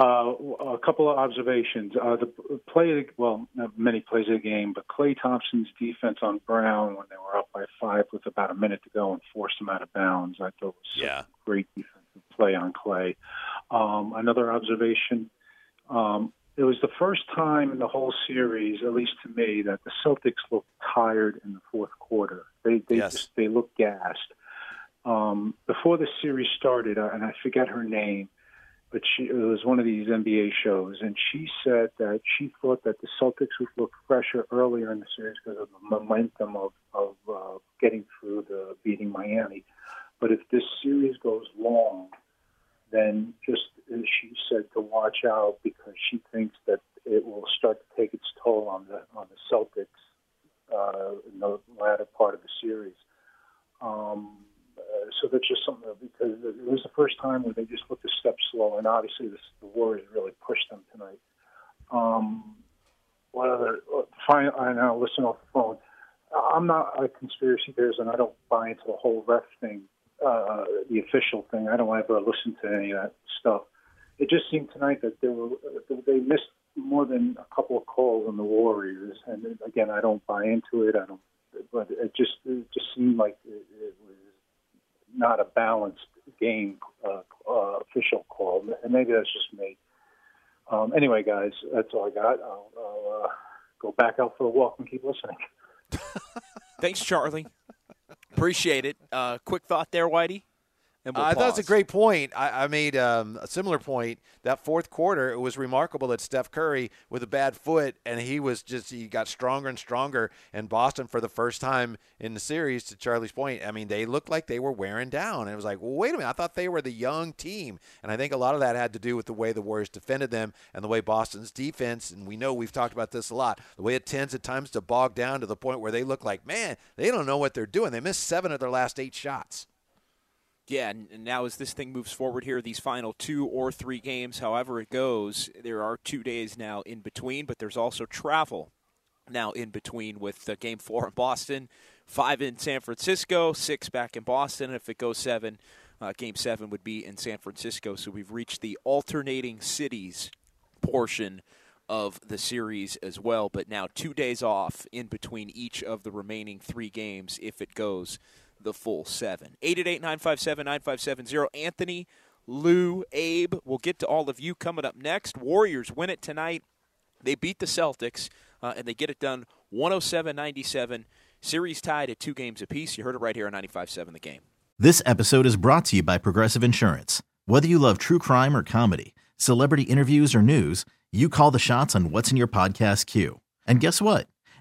uh, a couple of observations. Uh, the play, well, many plays of the game, but Klay Thompson's defense on Brown when they were up by five with about a minute to go and forced him out of bounds. I thought was yeah. great defensive play on Klay. Um, another observation. Um, it was the first time in the whole series, at least to me, that the Celtics looked tired in the fourth quarter. They they yes. just they looked gassed. Um, before the series started, uh, and I forget her name, but she it was one of these NBA shows, and she said that she thought that the Celtics would look fresher earlier in the series because of the momentum of of uh, getting through the beating Miami. But if this series goes long, then just as she said to watch out because she thinks that it will start to take its toll on the on the Celtics uh, in the latter part of the series. Um, uh, so that's just something because it was the first time where they just looked a step slow, and obviously this, the Warriors really pushed them tonight. Um, what other? Fine, I now listen off the phone. I'm not a conspiracy theorist, and I don't buy into the whole ref thing, uh, the official thing. I don't ever listen to any of that stuff it just seemed tonight that they were they missed more than a couple of calls on the Warriors. And again, I don't buy into it. I don't, but it just it just seemed like it, it was not a balanced game uh, uh, official call, and maybe that's just me. Um, anyway, guys, that's all I got. I'll, I'll uh, go back out for a walk and keep listening. Thanks, Charlie. Appreciate it. Uh, quick thought there, Whitey. We'll uh, I thought it was a great point. I, I made um, a similar point. That fourth quarter, it was remarkable that Steph Curry, with a bad foot, and he was just he got stronger and stronger. And Boston, for the first time in the series, to Charlie's point, I mean, they looked like they were wearing down. And it was like, well, wait a minute, I thought they were the young team, and I think a lot of that had to do with the way the Warriors defended them and the way Boston's defense. And we know we've talked about this a lot. The way it tends at times to bog down to the point where they look like, man, they don't know what they're doing. They missed seven of their last eight shots. Yeah, and now as this thing moves forward here, these final two or three games, however it goes, there are two days now in between, but there's also travel now in between with uh, game four in Boston, five in San Francisco, six back in Boston. If it goes seven, uh, game seven would be in San Francisco. So we've reached the alternating cities portion of the series as well, but now two days off in between each of the remaining three games if it goes the full seven. 888 957 9570. Anthony, Lou, Abe, we'll get to all of you coming up next. Warriors win it tonight. They beat the Celtics, uh, and they get it done 107 97. Series tied at two games apiece. You heard it right here on 95.7 The Game. This episode is brought to you by Progressive Insurance. Whether you love true crime or comedy, celebrity interviews or news, you call the shots on what's in your podcast queue. And guess what?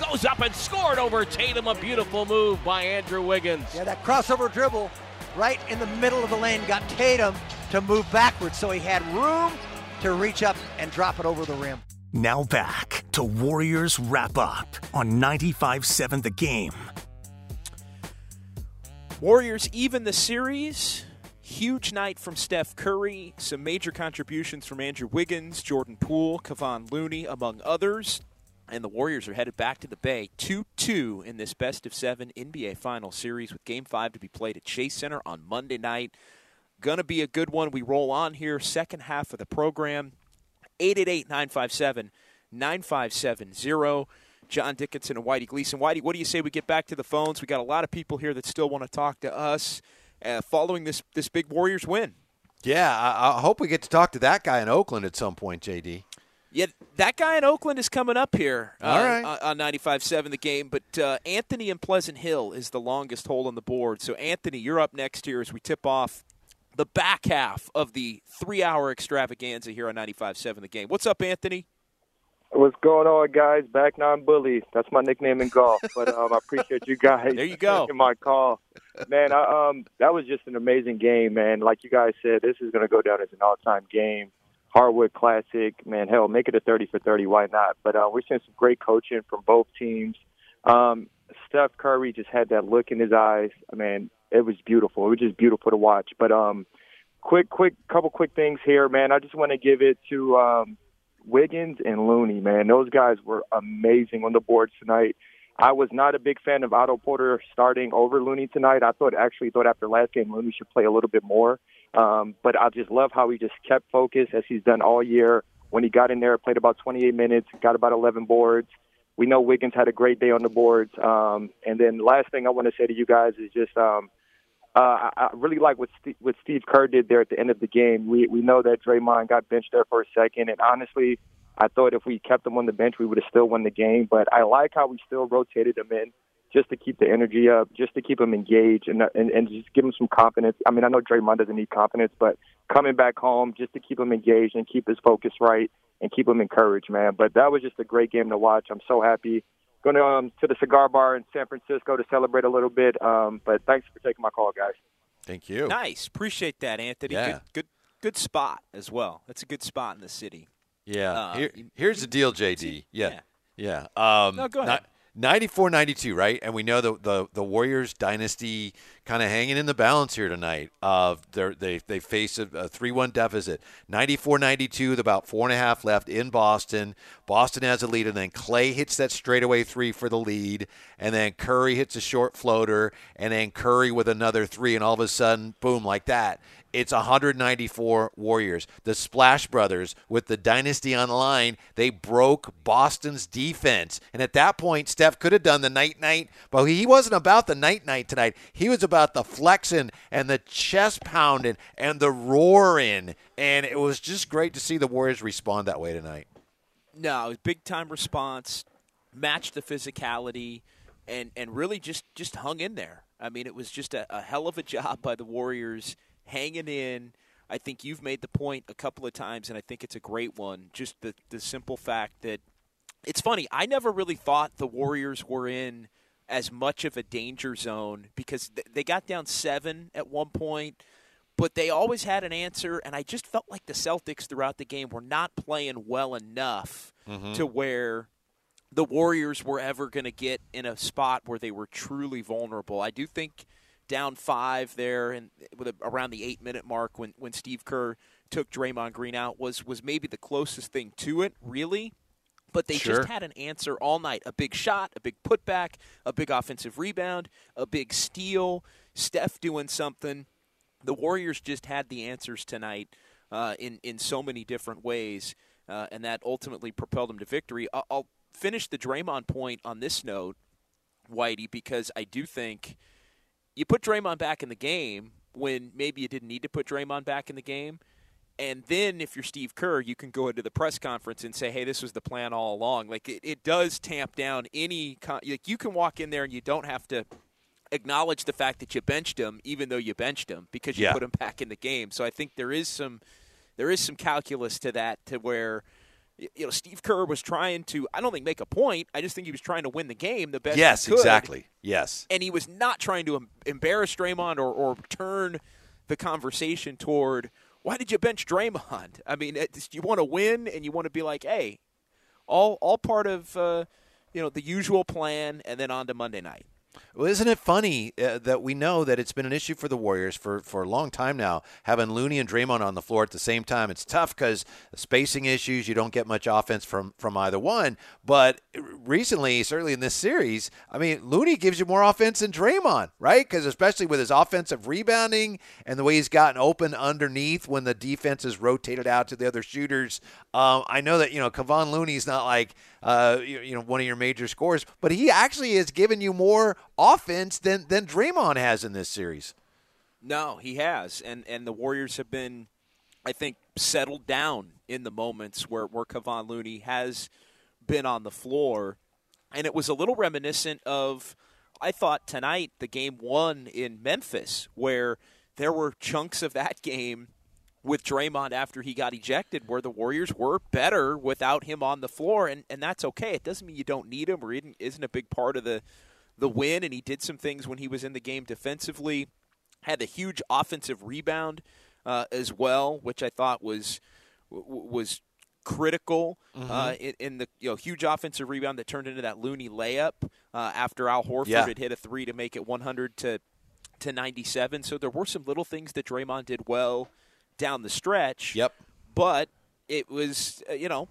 goes up and scored over Tatum. A beautiful move by Andrew Wiggins. Yeah, that crossover dribble right in the middle of the lane got Tatum to move backwards, so he had room to reach up and drop it over the rim. Now back to Warriors Wrap Up on 95 7 The Game. Warriors even the series. Huge night from Steph Curry. Some major contributions from Andrew Wiggins, Jordan Poole, Kevon Looney, among others. And the Warriors are headed back to the Bay 2 2 in this best of seven NBA Final Series with Game 5 to be played at Chase Center on Monday night. Gonna be a good one. We roll on here, second half of the program. 888 957 9570. John Dickinson and Whitey Gleason. Whitey, what do you say we get back to the phones? We got a lot of people here that still want to talk to us uh, following this this big Warriors win. Yeah, I, I, hope we get to talk to that guy in Oakland at some point, JD. Yeah, that guy in Oakland is coming up here uh, All right. on 95.7 the game. But uh, Anthony in Pleasant Hill is the longest hole on the board. So, Anthony, you're up next here as we tip off the back half of the three hour extravaganza here on 95.7 the game. What's up, Anthony? What's going on, guys? Back non bully. That's my nickname in golf. But um, I appreciate you guys. There you go. my call, man. I, um, that was just an amazing game, man. Like you guys said, this is going to go down as an all-time game. Hardwood Classic, man. Hell, make it a thirty for thirty. Why not? But uh, we're seeing some great coaching from both teams. Um, Steph Curry just had that look in his eyes. I mean, it was beautiful. It was just beautiful to watch. But um, quick, quick, couple quick things here, man. I just want to give it to um, Wiggins and Looney, man. Those guys were amazing on the boards tonight. I was not a big fan of Otto Porter starting over Looney tonight. I thought actually thought after last game Looney should play a little bit more. Um, but I just love how he just kept focused as he's done all year. When he got in there, played about 28 minutes, got about 11 boards. We know Wiggins had a great day on the boards. Um, and then last thing I want to say to you guys is just um, uh, I really like what Steve, what Steve Kerr did there at the end of the game. We we know that Draymond got benched there for a second, and honestly, I thought if we kept him on the bench, we would have still won the game. But I like how we still rotated him in just to keep the energy up, just to keep him engaged, and and, and just give him some confidence. I mean, I know Draymond doesn't need confidence, but coming back home just to keep him engaged and keep his focus right and keep him encouraged, man. But that was just a great game to watch. I'm so happy going to um, to the cigar bar in San Francisco to celebrate a little bit. Um, but thanks for taking my call, guys. Thank you. Nice, appreciate that, Anthony. Yeah. Good, good, good spot as well. That's a good spot in the city. Yeah. Uh, Here, here's the deal, JD. Yeah. Yeah. Um, No, go ahead. 94 92, right? And we know the, the, the Warriors dynasty kind of hanging in the balance here tonight. They're, they they face a 3 1 deficit. 94 92, with about four and a half left in Boston. Boston has a lead, and then Klay hits that straightaway three for the lead. And then Curry hits a short floater, and then Curry with another three, and all of a sudden, boom, like that. It's 194 Warriors. The Splash Brothers, with the dynasty on the line, they broke Boston's defense. And at that point, Steph could have done the night night, but he wasn't about the night night tonight. He was about the flexing and the chest pounding and the roaring. And it was just great to see the Warriors respond that way tonight. No, big time response, matched the physicality, and and really just just hung in there. I mean, it was just a, a hell of a job by the Warriors hanging in. I think you've made the point a couple of times, and I think it's a great one. Just the the simple fact that it's funny. I never really thought the Warriors were in as much of a danger zone because they got down seven at one point, but they always had an answer. And I just felt like the Celtics throughout the game were not playing well enough Mm-hmm. to where the Warriors were ever going to get in a spot where they were truly vulnerable. I do think down five there and with a, around the eight minute mark when, when Steve Kerr took Draymond Green out was was maybe the closest thing to it, really. But they Sure. just had an answer all night. A big shot, a big putback, a big offensive rebound, a big steal, Steph doing something. The Warriors just had the answers tonight uh, in in so many different ways, uh, and that ultimately propelled them to victory. I'll, I'll finish the Draymond point on this note, Whitey, because I do think you put Draymond back in the game when maybe you didn't need to put Draymond back in the game. And then if you're Steve Kerr, you can go into the press conference and say, hey, this was the plan all along. Like, it, it does tamp down any. Con- like, you can walk in there and you don't have to acknowledge the fact that you benched him, even though you benched him, because you Yeah. put him back in the game. So I think there is some. There is some calculus to that, to where you know Steve Kerr was trying to. I don't think make a point. I just think he was trying to win the game the best. Yes, exactly. Yes. and he was not trying to embarrass Draymond or, or turn the conversation toward why did you bench Draymond? I mean, you want to win and you want to be like, hey, all all part of uh, you know the usual plan, and then on to Monday night. Well, isn't it funny uh, that we know that it's been an issue for the Warriors for, for a long time now, having Looney and Draymond on the floor at the same time? It's tough because spacing issues, you don't get much offense from, from either one. But recently, certainly in this series, I mean, Looney gives you more offense than Draymond, right? Because especially with his offensive rebounding and the way he's gotten open underneath when the defense is rotated out to the other shooters. Um, I know that, you know, Kevon Looney's not like, uh, you, you know, one of your major scores. but he actually has given you more offense than than Draymond has in this series. No, he has, and and the Warriors have been, I think, settled down in the moments where where Kevon Looney has been on the floor, and it was a little reminiscent of, I thought tonight the game one in Memphis where there were chunks of that game with Draymond after he got ejected where the Warriors were better without him on the floor and, and that's okay. It doesn't mean you don't need him or isn't, isn't a big part of the the win and he did some things when he was in the game defensively. Had a huge offensive rebound uh, as well, which I thought was was critical uh, Mhm. in, in the you know huge offensive rebound that turned into that Looney layup uh, after Al Horford Yeah. had hit a three to make it 100 to to 97. So there were some little things that Draymond did well down the stretch. Yep. But it was uh, you know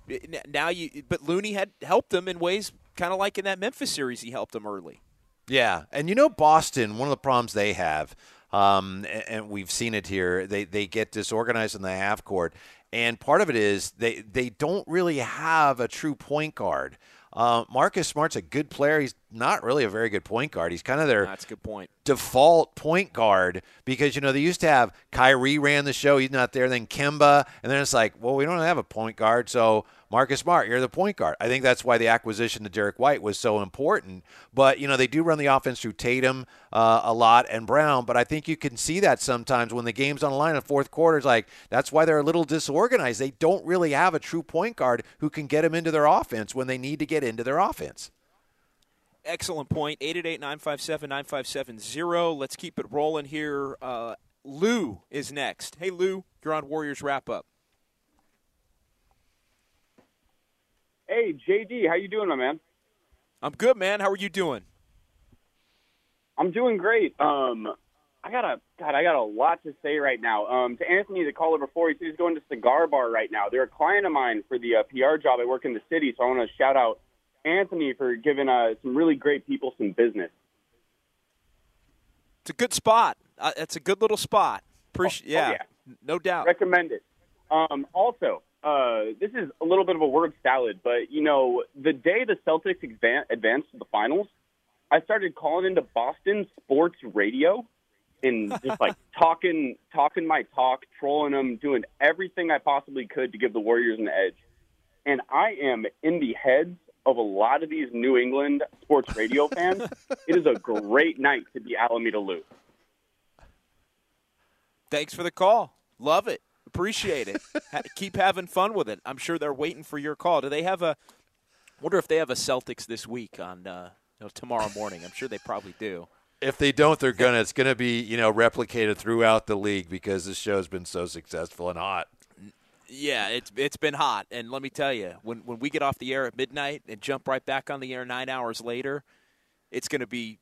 now you but Looney had helped them in ways kind of like in that Memphis series he helped them early. Yeah, and you know Boston, one of the problems they have, um, and, and we've seen it here. They they get disorganized in the half court, and part of it is they they don't really have a true point guard. Uh, Marcus Smart's a good player. He's not really a very good point guard. He's kind of their That's a good point. default point guard because you know they used to have Kyrie ran the show. He's not there. Then Kemba, and then it's like, well, we don't have a point guard, so Marcus Smart, you're the point guard. I think that's why the acquisition of Derrick White was so important. But you know they do run the offense through Tatum uh, a lot and Brown, but I think you can see that sometimes when the game's on the line in the fourth quarter. It's like that's why they're a little disorganized. They don't really have a true point guard who can get them into their offense when they need to get into their offense. Excellent point. 888-957-9570. Let's keep it rolling here. Uh, Lou is next. Hey, Lou, you're on Warriors Wrap Up. Hey, JD, how you doing, my man? I'm good, man. How are you doing? I'm doing great. Um, I got a God, I got a lot to say right now. Um, to Anthony, the caller before, he said he's going to Cigar Bar right now. They're a client of mine for the uh, PR job. I work in the city, so I want to shout out Anthony for giving uh, some really great people some business. It's a good spot. Uh, it's a good little spot. Appreciate, Oh, yeah, yeah. no doubt. Recommend it. Um, also, uh, this is a little bit of a word salad, but you know, the day the Celtics advan- advanced to the finals, I started calling into Boston sports radio and just like talking, talking my talk, trolling them, doing everything I possibly could to give the Warriors an edge. and I am in the heads of a lot of these New England sports radio fans. it is a great night to be Alameda Lou. Thanks for the call. Love it. Appreciate it. keep having fun with it. I'm sure they're waiting for your call. Do they have a? Wonder if they have a Celtics this week on uh, you know, tomorrow morning. I'm sure they probably do. If they don't, they're gonna. It's gonna be you know replicated throughout the league because this show's been so successful and hot. Yeah, it's it's been hot, and let me tell you, when when we get off the air at midnight and jump right back on the air nine hours later, it's going to be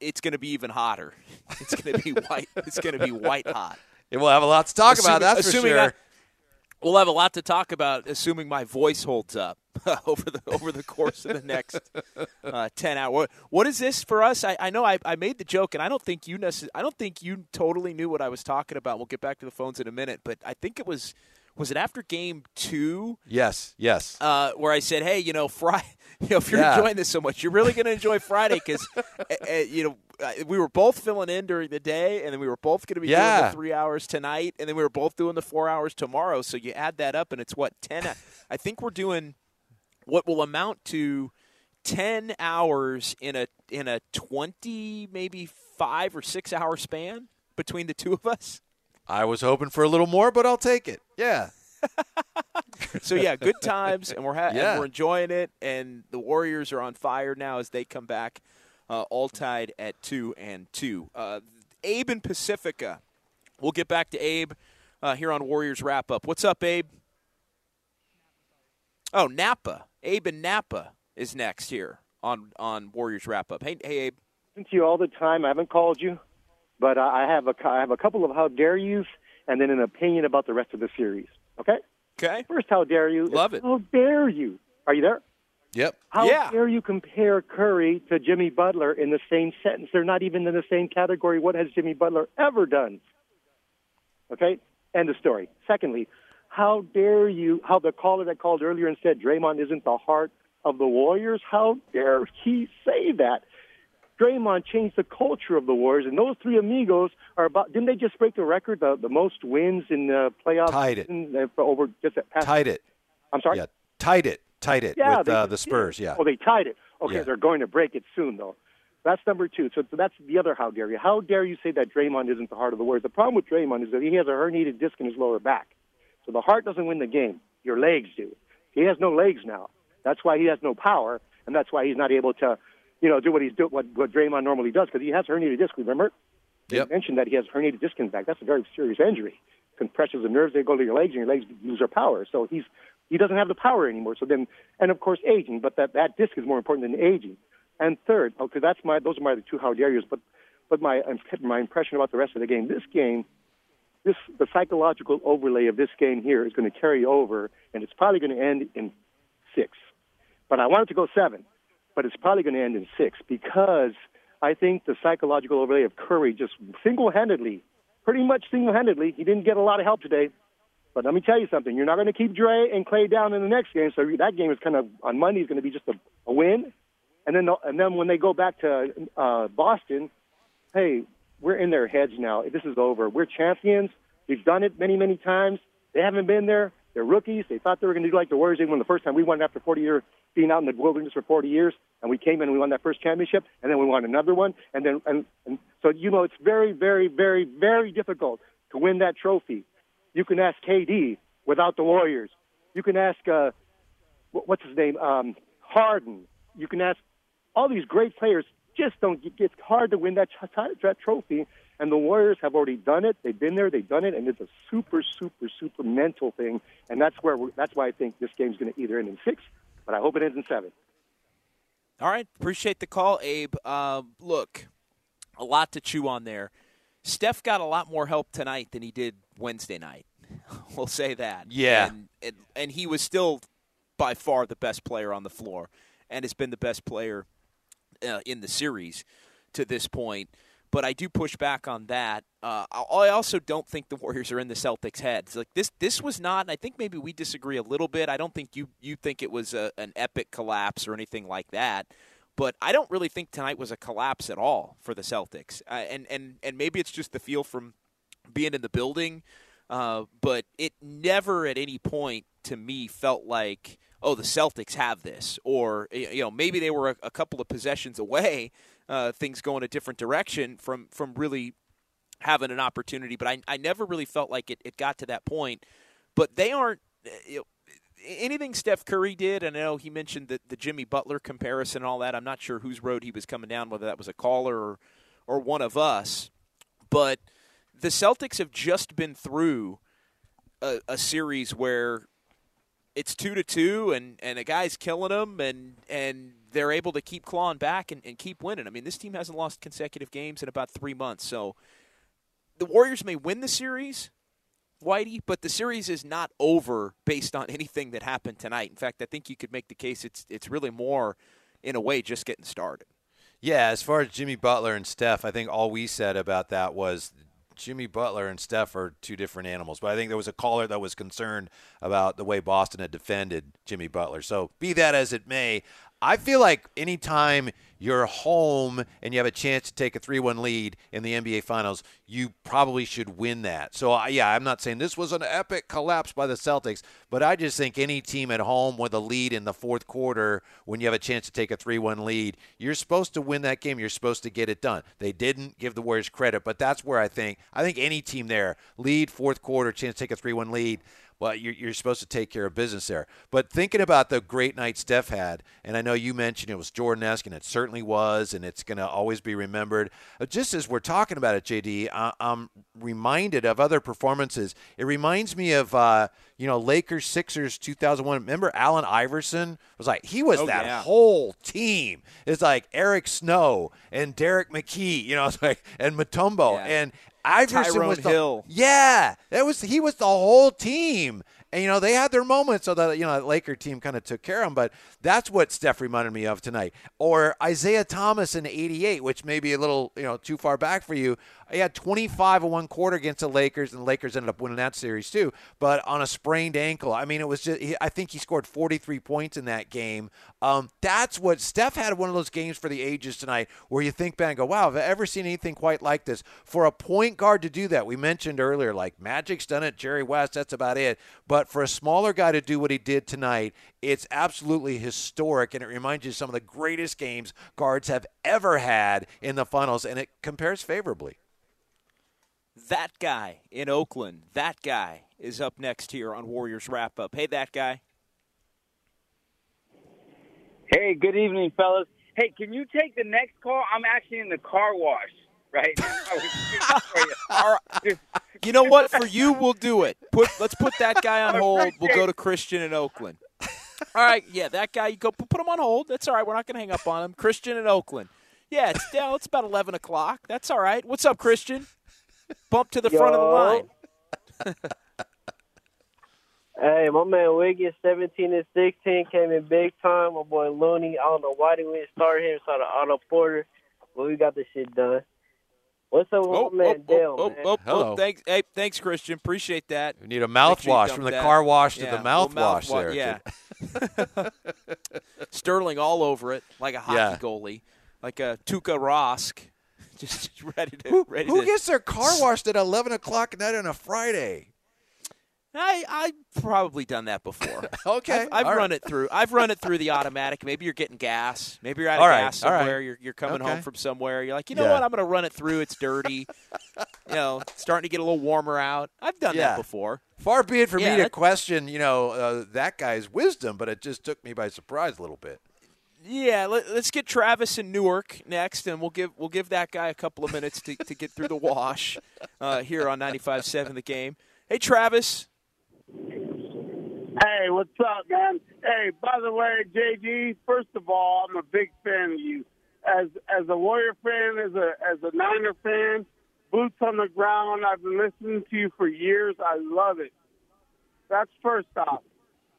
it's going to be even hotter. It's going to be white. It's going to be white hot. And we'll have a lot to talk Assuming- about. That's for sure. I- we'll have a lot to talk about, assuming my voice holds up over the over the course of the next uh, ten hours. What, what is this for us? I, I know I, I made the joke, and I don't think you necess- I don't think you totally knew what I was talking about. We'll get back to the phones in a minute, but I think it was was it after game two yes, yes. uh, where I said, "Hey, you know, Friday, you know, if you're Yeah. enjoying this so much, you're really going to enjoy Friday because, uh, you know, uh, we were both filling in during the day, and then we were both going to be doing Yeah. the three hours tonight, and then we were both doing the four hours tomorrow. So you add that up, and it's what ten? I think we're doing what will amount to ten hours in a in a twenty, maybe five or six hour span between the two of us. I was hoping for a little more, but I'll take it. Yeah. so yeah, good times, and we're ha- Yeah. and we're enjoying it. And the Warriors are on fire now as they come back, uh, all tied at two and two. Uh, Abe and Pacifica. We'll get back to Abe uh, here on Warriors wrap up. What's up, Abe? Oh, Napa. Abe and Napa is next here on on Warriors wrap up. Hey, hey, Abe. listen to you all the time. I haven't called you, but I have a I have a couple of how dare yous, and then an opinion about the rest of the series. Okay. Okay. First, how dare you? Love it. How dare you? Are you there? Yep. How Yeah. dare you compare Curry to Jimmy Butler in the same sentence? They're not even in the same category. What has Jimmy Butler ever done? Okay, end of story. Secondly, how dare you? How the caller that called earlier and said Draymond isn't the heart of the Warriors? How dare he say that? Draymond changed the culture of the Warriors, and those three amigos are about. Didn't they just break the record, the, the most wins in the playoffs? Tied it. uh, for over just at past. Tied it. I'm sorry. Yeah. Tied it. Tied it Yeah, with they uh, the Spurs. Yeah. Oh, they tied it. Okay, Yeah. they're going to break it soon, though. That's number two. So, so that's the other how dare you. How dare you say that Draymond isn't the heart of the Warriors? The problem with Draymond is that he has a herniated disc in his lower back. So the heart doesn't win the game. Your legs do. He has no legs now. That's why he has no power, and that's why he's not able to, you know, do what he's do what, what Draymond normally does because he has herniated disc. Remember? They Yep. mentioned that he has herniated disc in back. That's a very serious injury. Compressions of nerves, they go to your legs, and your legs lose their power. So he's he doesn't have the power anymore. So then, and of course, aging. But that that disc is more important than aging. And third, oh, okay, that's my those are my two how dare yous. But but my my impression about the rest of the game. This game, this the psychological overlay of this game here is going to carry over, and it's probably going to end in six. But I wanted to go seven, but it's probably going to end in six because I think the psychological overlay of Curry just single-handedly, pretty much single-handedly, he didn't get a lot of help today. But let me tell you something: you're not going to keep Dre and Klay down in the next game, so that game is kind of on Monday is going to be just a, a win. And then and then when they go back to uh, Boston, hey, we're in their heads now. This is over. We're champions. We've done it many, many times. They haven't been there. They're rookies. They thought they were going to do like the Warriors did when the first time we won after 40 years, being out in the wilderness for 40 years, and we came in and we won that first championship, and then we won another one, and then and, and so you know it's very, very, very, very difficult to win that trophy. You can ask KD without the Warriors. You can ask uh, what's his name, um, Harden. You can ask all these great players. Just don't. It's hard to win that, that trophy, and the Warriors have already done it. They've been there. They've done it, and it's a super, super, super mental thing. And that's where that's why I think this game's going to either end in six, but I hope it ends in seven. All right, appreciate the call, Abe. Um, look, a lot to chew on there. Steph got a lot more help tonight than he did Wednesday night. we'll say that. Yeah. and, and and he was still by far the best player on the floor, and has been the best player uh, in the series to this point. But I do push back on that. Uh, I also don't think the Warriors are in the Celtics' heads. Like this, this was not. I think maybe we disagree a little bit. I don't think you you think it was a, an epic collapse or anything like that. But I don't really think tonight was a collapse at all for the Celtics. Uh, and and and maybe it's just the feel from being in the building. Uh, but it never at any point to me felt like, oh, the Celtics have this, or you know maybe they were a, a couple of possessions away, uh, things going a different direction from from really having an opportunity. But I, I never really felt like it, it got to that point. But they aren't. You know, anything Steph Curry did, I know he mentioned the, the Jimmy Butler comparison and all that. I'm not sure whose road he was coming down, whether that was a caller or, or one of us. But the Celtics have just been through a, a series where it's two to two, and, and a guy's killing them, and and they're able to keep clawing back and, and keep winning. I mean, this team hasn't lost consecutive games in about three months, so the Warriors may win the series, Whitey, but the series is not over based on anything that happened tonight. In fact, I think you could make the case it's it's really more, in a way, just getting started. Yeah, as far as Jimmy Butler and Steph, I think all we said about that was Jimmy Butler and Steph are two different animals. But I think there was a caller that was concerned about the way Boston had defended Jimmy Butler. So be that as it may, I feel like anytime you're home and you have a chance to take a 3-1 lead in the NBA Finals, you probably should win that. So yeah, I'm not saying this was an epic collapse by the Celtics, but I just think any team at home with a lead in the fourth quarter when you have a chance to take a 3-1 lead, you're supposed to win that game. You're supposed to get it done. They didn't give the Warriors credit, but that's where I think I think any team there, lead fourth quarter, chance to take a 3-1 lead, well, you're, you're supposed to take care of business there. But thinking about the great night Steph had, and I know you mentioned it was Jordan-esque, and it certainly was, and it's going to always be remembered. Uh, Just as we're talking about it, JD, I, I'm reminded of other performances. It reminds me of, uh, you know, Lakers Sixers 2001. Remember Allen Iverson was like he was Oh, that yeah. whole team. It's like Eric Snow and Derek McKee, you know, it's like and Mutombo and Iverson Tyrone was the, Hill. yeah, that was he was the whole team. And you know they had their moments, so that you know the Laker team kind of took care of them. But that's what Steph reminded me of tonight, or Isaiah Thomas in '88, which may be a little you know too far back for you. He had 25 in one quarter against the Lakers, and the Lakers ended up winning that series too. But on a sprained ankle, I mean, it was just he, I think he scored 43 points in that game. Um, that's what Steph had one of those games for the ages tonight, where you think back and go, "Wow, have I ever seen anything quite like this?" For a point guard to do that, we mentioned earlier, like Magic's done it, Jerry West, that's about it. But for a smaller guy to do what he did tonight, it's absolutely historic, and it reminds you of some of the greatest games guards have ever had in the finals, and it compares favorably. That guy in Oakland, that guy is up next here on Warriors Wrap Up. Hey, that guy. Hey, good evening, fellas. Hey, can you take the next call? I'm actually in the car wash right now. I was waiting for you. You know what? For you, we'll do it. Put let's put that guy on hold. We'll go to Christian in Oakland. All right, yeah, that guy. You go put him on hold. That's all right. We're not going to hang up on him. Christian in Oakland. Yeah, it's down. It's about eleven o'clock. That's all right. What's up, Christian? Bump to the front of the line. Hey, my man Wiggins, 17 and 16, came in big time. My boy Looney, I don't know why they didn't start him, started Otto Porter, but we got the shit done. What's up with Oh, my man oh, Dale, oh, man? oh, oh, Hello. thanks, hey, thanks, Christian. Appreciate that. We need a Make sure mouthwash from the that. car wash to Yeah, the little mouthwash mouthwa- there. Yeah. Sterling all over it like a hockey Yeah. goalie, like a Tuukka Rask, just ready to Who, ready who to. gets their car washed at 11 o'clock at night on a Friday? I I've probably done that before. Okay, I've, I've run right. it through. I've run it through the automatic. Maybe you're getting gas. Maybe you're out of All right, gas right. somewhere. You're you're coming Okay. home from somewhere. You're like, you know Yeah. what? I'm going to run it through. It's dirty. you know, starting to get a little warmer out. I've done Yeah. that before. Far be it for Yeah, me to question, you know, uh, that guy's wisdom, but it just took me by surprise a little bit. Yeah, let, us get Travis in Newark next, and we'll give we'll give that guy a couple of minutes to, to get through the wash uh, here on 95.7 The Game. Hey, Travis. Hey, what's up, man? Hey, by the way, JG, first of all, I'm a big fan of you. As as a Warrior fan, as a as a Niner fan, boots on the ground. I've been listening to you for years. I love it. That's first off.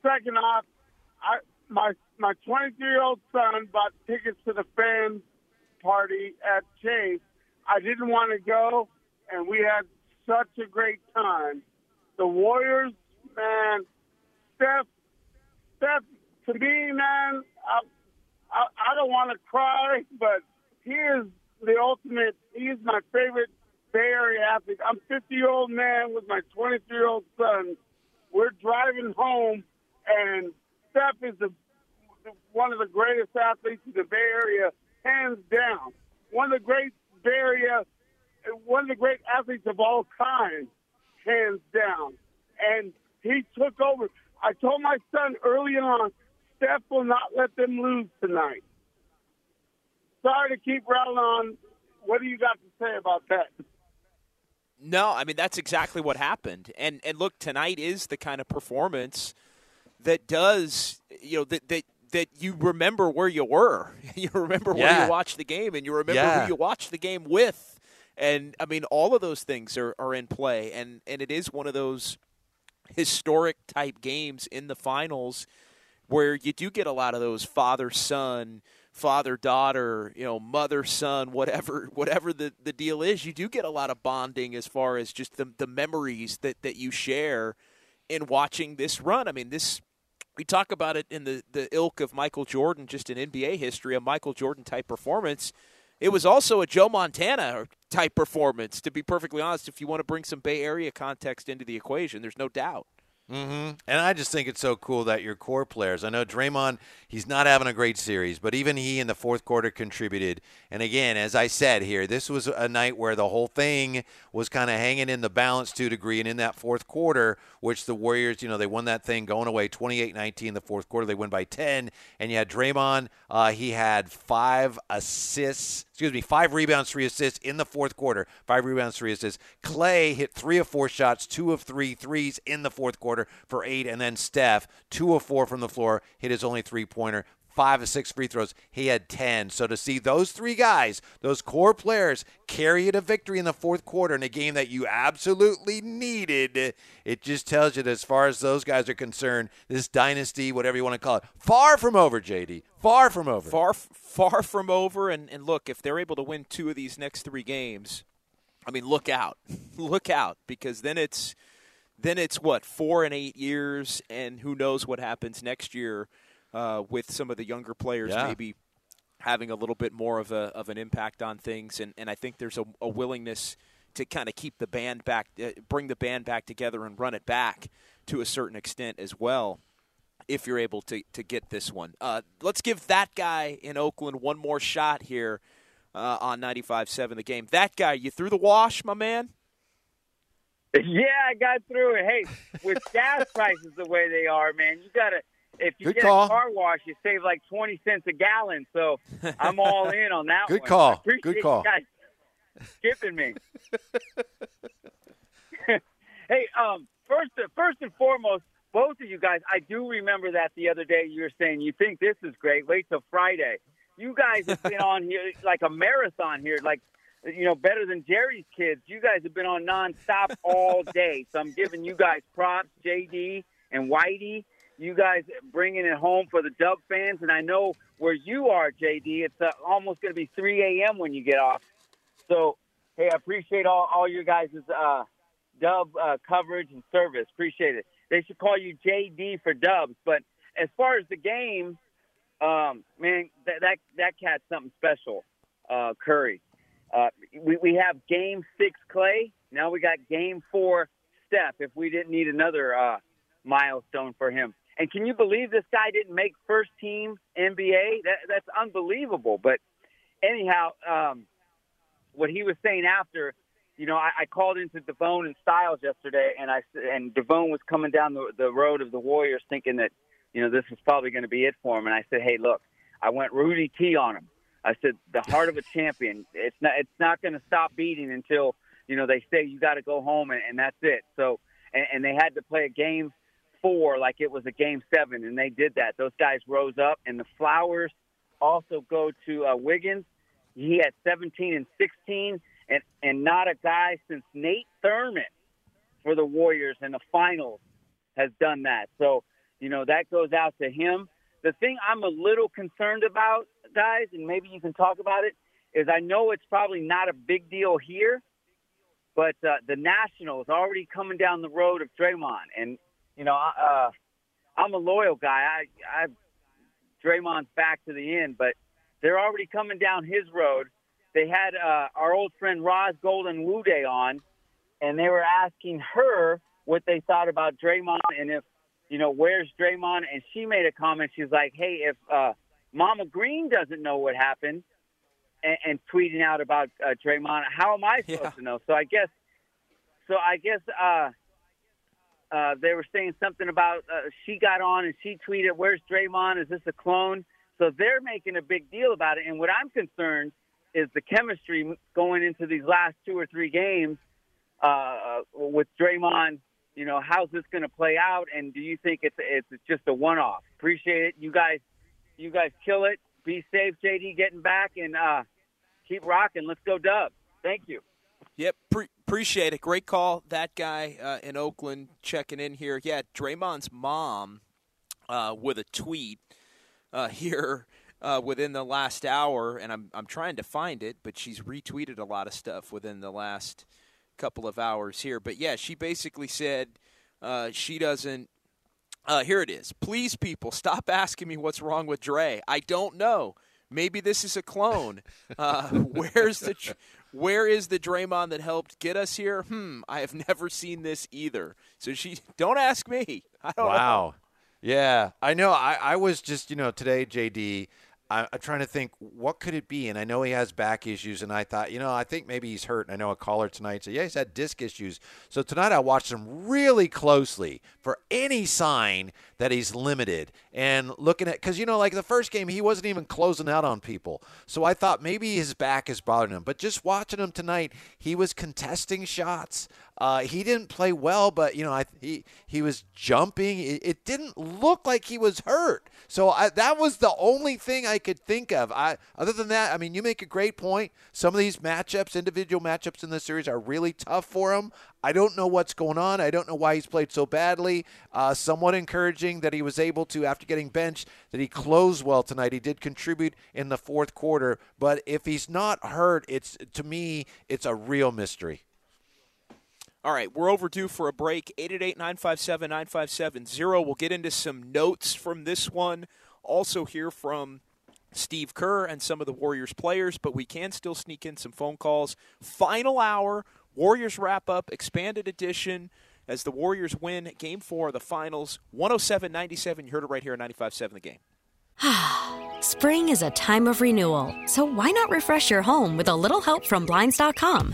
Second off, I my my 23 year old son bought tickets to the fans party at Chase. I didn't want to go, and we had such a great time. The Warriors, man, Steph, Steph, to me, man, I, I, I don't want to cry, but he is the ultimate. He is my favorite Bay Area athlete. I'm 50 year old man with my 23 year old son. We're driving home, and Steph is the, one of the greatest athletes in the Bay Area, hands down. One of the great Bay Area, one of the great athletes of all time, hands down. And he took over. I told my son early on, Steph will not let them lose tonight. Sorry to keep rattling on. What do you got to say about that? No, I mean that's exactly what happened. And and look, tonight is the kind of performance that does you know that that that you remember where you were. You remember Yeah. where you watched the game, and you remember Yeah. who you watched the game with. And I mean, all of those things are, are in play, and and it is one of those historic type games in the finals where you do get a lot of those father son father daughter you know mother son whatever whatever the, the deal is you do get a lot of bonding as far as just the, the memories that, that you share in watching this run i mean this we talk about it in the, the ilk of michael jordan just in nba history a michael jordan type performance. It was also a joe montana type performance to be perfectly honest if you want to bring some bay area context into the equation there's no doubt hmm And I just think it's so cool that your core players. I know Draymond, he's not having a great series, but even he in the fourth quarter contributed. And again, as I said here, this was a night where the whole thing was kind of hanging in the balance to a degree. And in that fourth quarter, which the Warriors, you know, they won that thing going away 28 19 the fourth quarter. They win by 10. And you had Draymond, uh, he had five assists, excuse me, five rebounds, three assists in the fourth quarter. Five rebounds, three assists. Klay hit three of four shots, two of three threes in the fourth quarter for eight. And then Steph, two of four from the floor, hit his only three pointer. Five of six free throws. He had 10. So to see those three guys, those core players, carry it to victory in the fourth quarter in a game that you absolutely needed, it just tells you that as far as those guys are concerned, this dynasty, whatever you want to call it, far from over, JD. Far from over. Far, far from over. And, and look, if they're able to win two of these next three games, I mean, look out, look out, because then it's then it's what four and eight years, and who knows what happens next year uh, with some of the younger players Yeah. maybe having a little bit more of a of an impact on things, and and I think there's a, a willingness to kind of keep the band back, uh, bring the band back together, and run it back to a certain extent as well if you're able to, to get this one. Uh, let's give that guy in Oakland one more shot here uh, on 95.7 The Game. That guy, you threw the wash, my man? Yeah, I got through it. Hey, with gas prices the way they are, man, you gotta. If you Good get call. a car wash, you save like twenty cents a gallon. So I'm all in on that Good one. call. Good you call. guys skipping me. hey, um, first, first and foremost, both of you guys, I do remember that the other day you were saying you think this is great. Wait till Friday. You guys have been on here like a marathon here, like you know, better than Jerry's kids. You guys have been on nonstop all day, so I'm giving you guys props, JD and Whitey. You guys bringing it home for the Dub fans, and I know where you are, JD. It's uh, almost going to be 3 a.m. when you get off. So, hey, I appreciate all all your guys' uh, Dub uh, coverage and service. Appreciate it. They should call you JD for Dubs. But as far as the game, um, man, that that that cat's something special. Uh, Curry. Uh, we we have Game Six Klay. Now we got Game Four Steph. If we didn't need another uh, milestone for him. And can you believe this guy didn't make first team NBA? That, that's unbelievable. But anyhow, um, what he was saying after, you know, I, I called into Devone and Styles yesterday, and I and Devone was coming down the the road of the Warriors, thinking that, you know, this was probably going to be it for him. And I said, hey, look, I went Rudy T on him. I said, the heart of a champion. It's not it's not going to stop beating until you know they say you got to go home, and, and that's it. So, and, and they had to play a game four like it was a game seven, and they did that. Those guys rose up, and the Flowers also go to uh, Wiggins. He had 17 and 16, and and not a guy since Nate Thurmond for the Warriors in the finals has done that. So you know that goes out to him. The thing I'm a little concerned about, guys, and maybe you can talk about it, is I know it's probably not a big deal here, but uh, the Nationals already coming down the road of Draymond, and you know, uh, I'm a loyal guy. I, I Draymond's back to the end, but they're already coming down his road. they had uh, our old friend Ros Gold-Onwude on, and they were asking her what they thought about Draymond and if you know where's Draymond, and she made a comment. She's like, "Hey, if uh, Mama Green doesn't know what happened and, and tweeting out about uh, Draymond, how am I supposed Yeah. to know?" So I guess, so I guess uh, uh, they were saying something about uh, she got on and she tweeted, "Where's Draymond? Is this a clone?" So they're making a big deal about it. And what I'm concerned is the chemistry going into these last two or three games uh, with Draymond. You know, how's this going to play out? And do you think it's it's just a one-off? Appreciate it, you guys. You guys kill it. Be safe, JD. Getting back and uh, keep rocking. Let's go, Dub. Thank you. Yep, pre- appreciate it. Great call. That guy uh, in Oakland checking in here. Yeah, Draymond's mom uh, with a tweet uh, here uh, within the last hour, and I'm I'm trying to find it, but she's retweeted a lot of stuff within the last couple of hours here. But yeah, she basically said uh, she doesn't. Uh, here it is. Please, people, stop asking me what's wrong with Dre. I don't know. Maybe this is a clone. Uh, where's the where is the Draymond that helped get us here? Hmm, I have never seen this either. So she don't ask me. I don't know. Wow. Yeah, I know. I, I was just, you know, today, JD, I, I'm trying to think what could it be, and I know he has back issues, and I thought, you know, I think maybe he's hurt. And I know a caller tonight said, yeah, he's had disc issues. So tonight I watched him really closely for any sign that he's limited, and looking at because you know, like the first game, he wasn't even closing out on people. So I thought maybe his back is bothering him. But just watching him tonight, he was contesting shots. Uh, he didn't play well, but you know, I, he he was jumping. It, it didn't look like he was hurt. So I, that was the only thing I could think of. I other than that, I mean, you make a great point. Some of these matchups, individual matchups in this series, are really tough for him. I don't know what's going on. I don't know why he's played so badly. Uh, somewhat encouraging that he was able to, after getting benched, that he closed well tonight. He did contribute in the fourth quarter, but if he's not hurt, it's to me, it's a real mystery. All right, we're overdue for a break. 888 957 9570. We'll get into some notes from this one. Also, hear from Steve Kerr and some of the Warriors players, but we can still sneak in some phone calls. Final hour, Warriors wrap up, expanded edition as the Warriors win game four of the finals 107 97. You heard it right here on 95.7 the game. Spring is a time of renewal, so why not refresh your home with a little help from Blinds.com?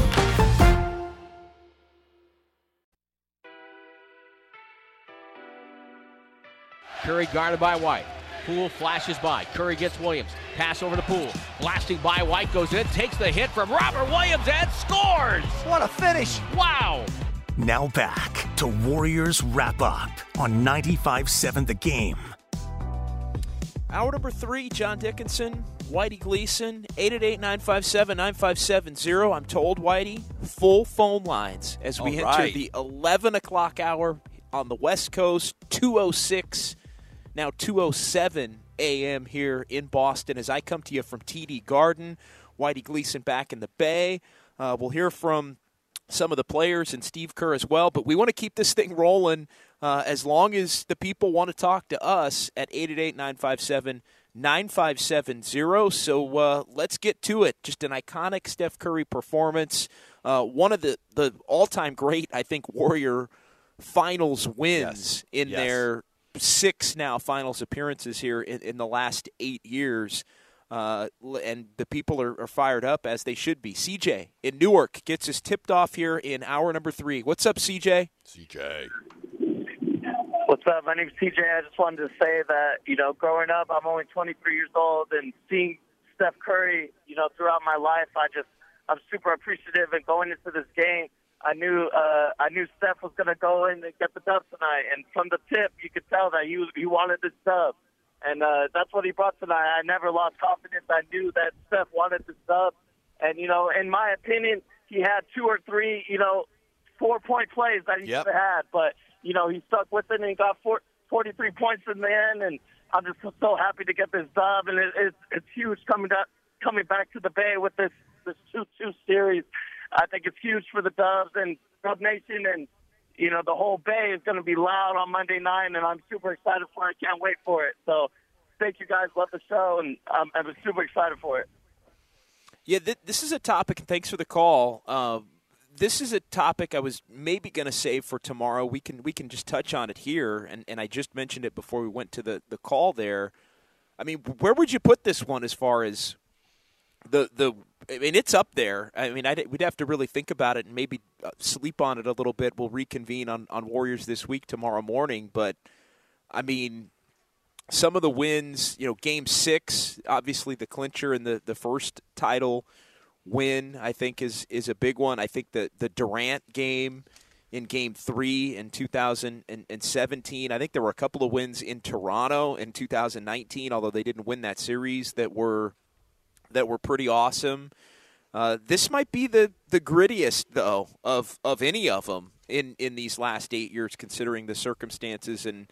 Curry guarded by White. Poole flashes by. Curry gets Williams. Pass over to Poole. Blasting by White goes in, takes the hit from Robert Williams and scores. What a finish! Wow. Now back to Warriors Wrap Up on 95.7 The Game. Hour number three, John Dickinson, Whitey Gleason, 888-957-9570. I'm told, Whitey, full phone lines as we All enter right. the 11 o'clock hour on the West Coast, 206, now 207 a.m. here in Boston as I come to you from TD Garden. Whitey Gleason back in the Bay. Uh, we'll hear from some of the players and Steve Kerr as well. But we want to keep this thing rolling uh, as long as the people want to talk to us at 888 957 9570. So uh, let's get to it. Just an iconic Steph Curry performance. Uh, one of the, the all time great, I think, Warrior finals wins in Yes. their six now finals appearances here in, in the last eight years. Uh, and the people are, are fired up as they should be. CJ in Newark gets us tipped off here in hour number three. What's up, CJ? CJ. What's up? My name's CJ. I just wanted to say that, you know, growing up, I'm only 23 years old, and seeing Steph Curry, you know, throughout my life, I just, I'm super appreciative. And going into this game, I knew, uh, I knew Steph was going to go in and get the dub tonight. And from the tip, you could tell that he was, he wanted this dub. And uh, that's what he brought tonight. I never lost confidence. I knew that Steph wanted this dub. And, you know, in my opinion, he had two or three, you know, four point plays that he Yep. should have had. But, you know, he stuck with it and he got four, 43 points in the end. And I'm just so happy to get this dub. And it, it's, it's huge coming up, coming back to the Bay with this, this 2 2 series. I think it's huge for the Dubs and Dub Nation. And, you know, the whole Bay is going to be loud on Monday night. And I'm super excited for it. Can't wait for it. So thank you guys. Love the show. And um, I'm super excited for it. Yeah, th- this is a topic, and thanks for the call. Uh, this is a topic I was maybe going to save for tomorrow. We can we can just touch on it here, and, and I just mentioned it before we went to the, the call there. I mean, where would you put this one as far as the the? I mean, it's up there. I mean, I'd, we'd have to really think about it and maybe uh, sleep on it a little bit. We'll reconvene on on Warriors this week tomorrow morning, but I mean, some of the wins, you know, game six, obviously the clincher and the, the first title win, I think is is a big one. I think the the Durant game in game three in 2017. I think there were a couple of wins in Toronto in 2019, although they didn't win that series that were that were pretty awesome. Uh, this might be the, the grittiest though of of any of them in, in these last eight years, considering the circumstances and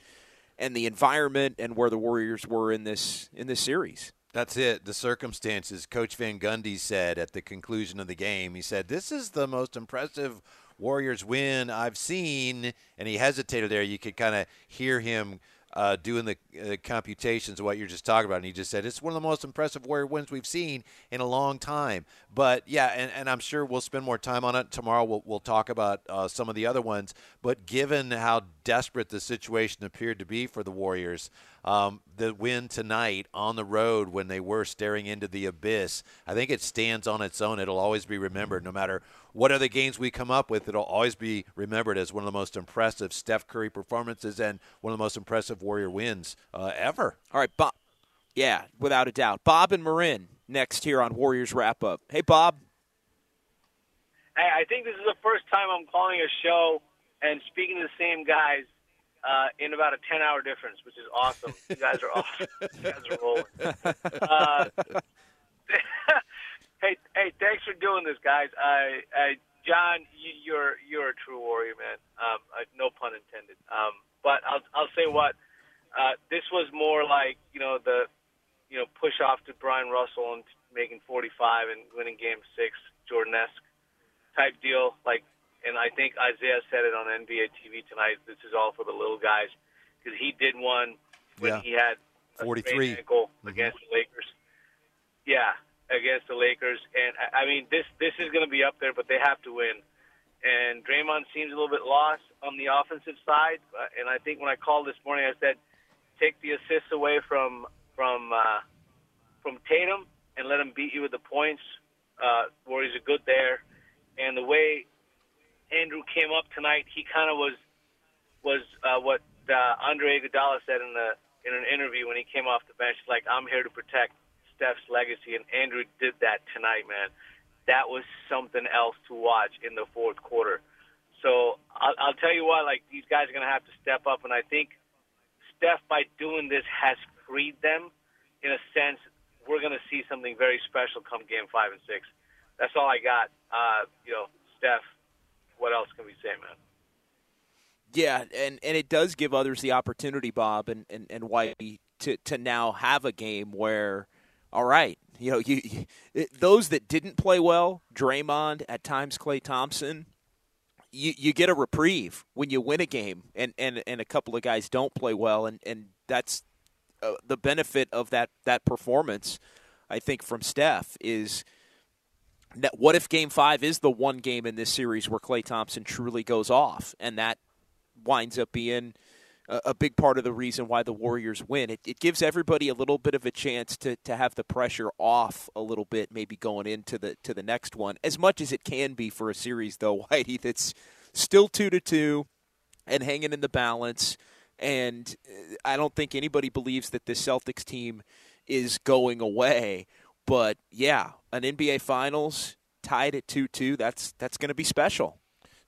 and the environment and where the Warriors were in this in this series. That's it. The circumstances. Coach Van Gundy said at the conclusion of the game, he said, This is the most impressive Warriors win I've seen. And he hesitated there. You could kind of hear him uh, doing the uh, computations of what you're just talking about. And he just said, It's one of the most impressive Warrior wins we've seen in a long time. But yeah, and, and I'm sure we'll spend more time on it tomorrow. We'll, we'll talk about uh, some of the other ones. But given how desperate the situation appeared to be for the Warriors, um, the win tonight on the road when they were staring into the abyss, I think it stands on its own. It'll always be remembered. No matter what other games we come up with, it'll always be remembered as one of the most impressive Steph Curry performances and one of the most impressive Warrior wins uh, ever. All right, Bob. Yeah, without a doubt. Bob and Marin next here on Warriors Wrap Up. Hey, Bob. Hey, I think this is the first time I'm calling a show and speaking to the same guys uh, in about a 10 hour difference, which is awesome. You guys are awesome. You guys are rolling. Uh, hey, hey, thanks for doing this, guys. I, I, John, you, you're you're a true warrior, man. Um, uh, no pun intended. Um, but I'll I'll say what uh, this was more like you know the you know push off to Bryon Russell and making 45 and winning Game Six, Jordan-esque type deal. Like, and I think Isaiah said it on NBA TV tonight. This is all for the little guys because he did one when Yeah. he had a 43. sprained ankle against the Lakers. Yeah, against the Lakers, and I mean this this is going to be up there, but they have to win. And Draymond seems a little bit lost on the offensive side, uh, and I think when I called this morning, I said take the assists away from from uh, from Tatum and let him beat you with the points. Uh, Warriors are good there, and the way Andrew came up tonight, he kind of was was uh, what uh, Andre Iguodala said in the in an interview when he came off the bench, like I'm here to protect Steph's legacy, and Andrew did that tonight, man. That was something else to watch in the fourth quarter. So I'll, I'll tell you what, like these guys are going to have to step up, and I think Steph, by doing this, has freed them. In a sense, we're going to see something very special come Game Five and Six. That's all I got. Uh, you know, Steph. What else can we say, man? Yeah, and, and it does give others the opportunity, Bob and, and, and Whitey, to, to now have a game where, all right, you know, you, you those that didn't play well, Draymond, at times Klay Thompson, you, you get a reprieve when you win a game and, and, and a couple of guys don't play well, and, and that's uh, the benefit of that, that performance, I think, from Steph is – what if game five is the one game in this series where Klay Thompson truly goes off and that winds up being a, big part of the reason why the Warriors win? It, it, gives everybody a little bit of a chance to, to have the pressure off a little bit, maybe going into the to the next one, as much as it can be for a series, though, Whitey, that's still two to two and hanging in the balance. And uh, I don't think anybody believes that the Celtics team is going away. But yeah, an NBA Finals tied at two two. That's that's going to be special.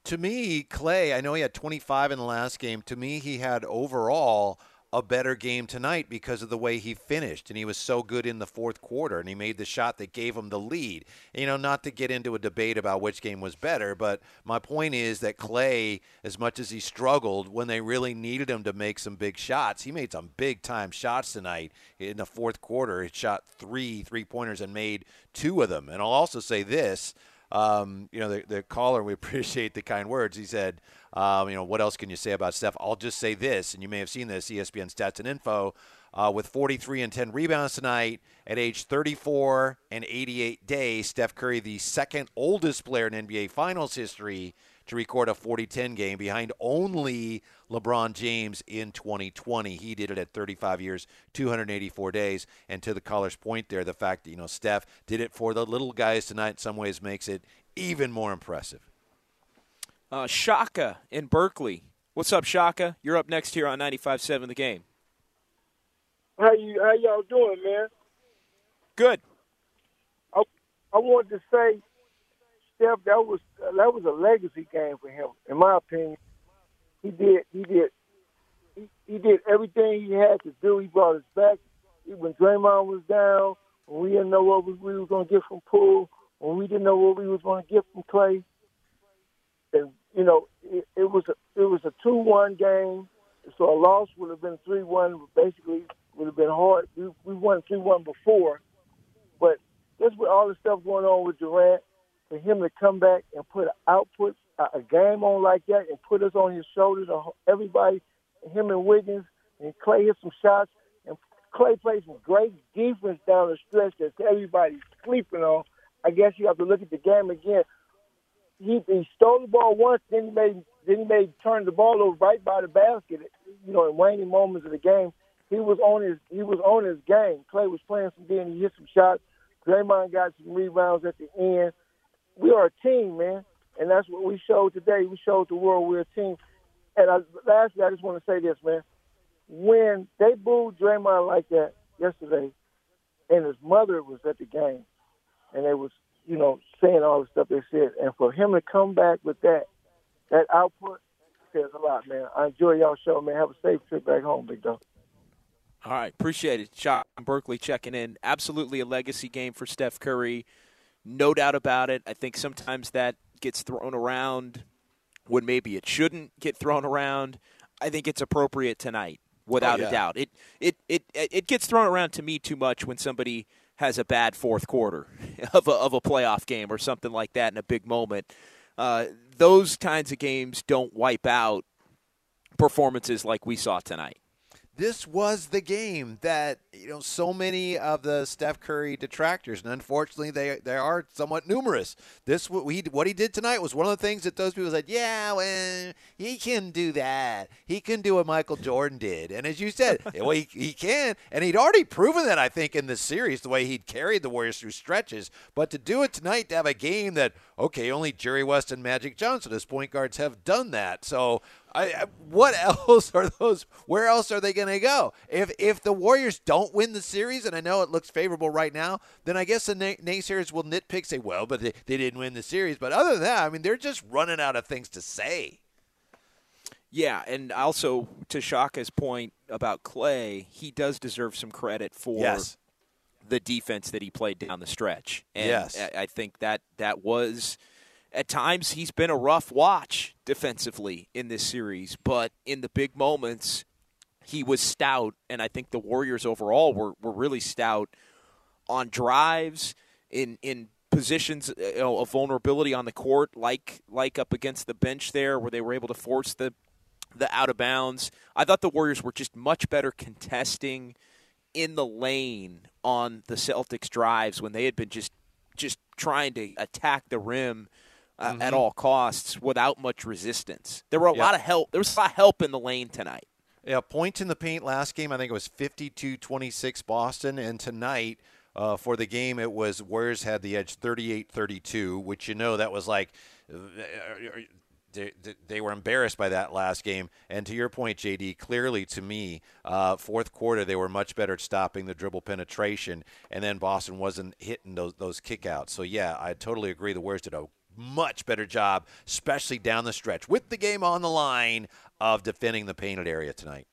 To me, Klay, I know he had 25 in the last game. To me, he had overall a better game tonight because of the way he finished and he was so good in the fourth quarter and he made the shot that gave him the lead. You know, not to get into a debate about which game was better, but my point is that Klay, as much as he struggled when they really needed him to make some big shots, he made some big time shots tonight in the fourth quarter. He shot three three pointers and made two of them. And I'll also say this. Um, you know, the, the caller, we appreciate the kind words. He said, um, you know, what else can you say about Steph? I'll just say this, and you may have seen this ESPN stats and info. Uh, with 43 and 10 rebounds tonight at age 34 and 88 days, Steph Curry, the second oldest player in NBA Finals history to record a 40-10 game behind only LeBron James in 2020. He did it at 35 years, 284 days. And to the caller's point there, the fact that, you know, Steph did it for the little guys tonight in some ways makes it even more impressive. Uh, Shaka in Berkeley. What's up, Shaka? You're up next here on 95.7 The Game. How you how y'all doing, man? Good. I I wanted to say, Steph, that was that was a legacy game for him, in my opinion. He did he did he, he did everything he had to do. He brought us back when Draymond was down, when we didn't know what we, we were going to get from Poole, when we didn't know what we was going to get from Klay. And you know, it, it was a, it was a two one game, so a loss would have been three one. Basically, would have been hard. We, we won three one before, but just with all the stuff going on with Durant, for him to come back and put an output, a, game on like that, and put us on his shoulders, everybody, him and Wiggins and Klay hit some shots, and Klay played some great defense down the stretch that everybody's sleeping on. I guess you have to look at the game again he, he stole the ball once, then he made then he made turn the ball over right by the basket. You know, in waning moments of the game, he was on his he was on his game. Klay was playing some and he hit some shots. Draymond got some rebounds at the end. We are a team, man, and that's what we showed today. We showed the world we're a team. And I, lastly, I just want to say this, man. When they booed Draymond like that yesterday, and his mother was at the game, and they was you know, saying all the stuff they said. And for him to come back with that, that output says a lot, man. I enjoy y'all show, man. Have a safe trip back home, big dog. All right, appreciate it. Shot Berkeley checking in. Absolutely a legacy game for Steph Curry. No doubt about it. I think sometimes that gets thrown around when maybe it shouldn't get thrown around. I think it's appropriate tonight, without oh, yeah. a doubt. It, it it it gets thrown around to me too much when somebody – has a bad fourth quarter of a, of a playoff game or something like that in a big moment. Uh, those kinds of games don't wipe out performances like we saw tonight this was the game that you know so many of the Steph Curry detractors, and unfortunately they they are somewhat numerous. This what he what he did tonight was one of the things that those people said, yeah, well, he can do that. He can do what Michael Jordan did, and as you said, well, he, he can, and he'd already proven that I think in this series the way he'd carried the Warriors through stretches. But to do it tonight, to have a game that okay, only Jerry West and Magic Johnson as point guards have done that, so I, what else are those? Where else are they going to go? If if the Warriors don't win the series, and I know it looks favorable right now, then I guess the na- naysayers will nitpick, say, "Well, but they, they didn't win the series." But other than that, I mean, they're just running out of things to say. Yeah, and also to Shaka's point about Klay, he does deserve some credit for Yes. the defense that he played down the stretch. And Yes. I- I think that that was at times he's been a rough watch defensively in this series, but in the big moments he was stout and I think the Warriors overall were were really stout on drives in in positions uh, you know, of vulnerability on the court like like up against the bench there where they were able to force the the out of bounds. I thought the Warriors were just much better contesting in the lane on the Celtics drives when they had been just just trying to attack the rim uh, at Mhm. all costs without much resistance. There were a Yep. lot of help. There was a lot of help in the lane tonight. Yeah, points in the paint last game. I think it was 52-26 Boston, and tonight uh, for the game it was Warriors had the edge 38-32, which you know that was like uh, they, they were embarrassed by that last game. And to your point, JD, clearly to me, uh, fourth quarter they were much better at stopping the dribble penetration, and then Boston wasn't hitting those those kickouts. So yeah, I totally agree. The Warriors did a much better job, especially down the stretch with the game on the line of defending the painted area tonight.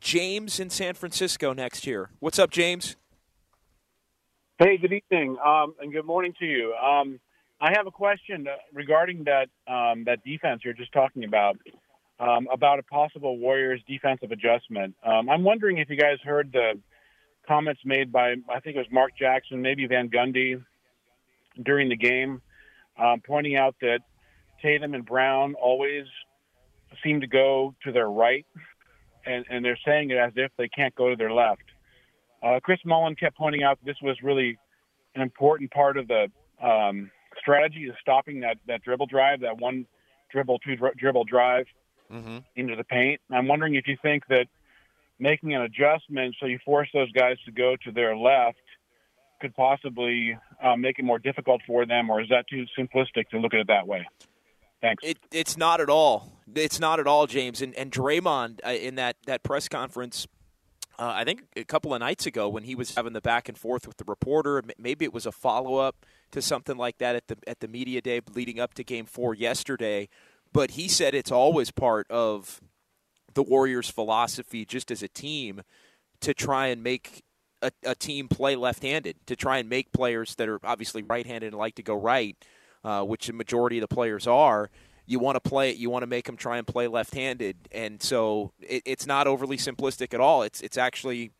James in San Francisco next year. What's up, James? Hey, good evening, um, and good morning to you. Um, I have a question uh, regarding that um, that defense you're just talking about, um, about a possible Warriors defensive adjustment. Um, I'm wondering if you guys heard the comments made by I think it was Mark Jackson, maybe Van Gundy, during the game, um, pointing out that Tatum and Brown always seem to go to their right, and, and they're saying it as if they can't go to their left. Uh, Chris Mullin kept pointing out this was really an important part of the um, strategy of stopping that, that dribble drive, that one dribble, two dri- dribble drive Mm-hmm. into the paint. I'm wondering if you think that making an adjustment so you force those guys to go to their left could possibly uh, make it more difficult for them, or is that too simplistic to look at it that way? Thanks. It, it's not at all. It's not at all, James. And, and Draymond uh, in that, that press conference, uh, I think a couple of nights ago when he was having the back and forth with the reporter, maybe it was a follow up to something like that at the at the media day leading up to Game Four yesterday. But he said it's always part of the Warriors' philosophy, just as a team, to try and make a, a team play left-handed, to try and make players that are obviously right-handed and like to go right, uh, which the majority of the players are. You want to play it. You want to make them try and play left-handed, and so it, it's not overly simplistic at all. It's it's actually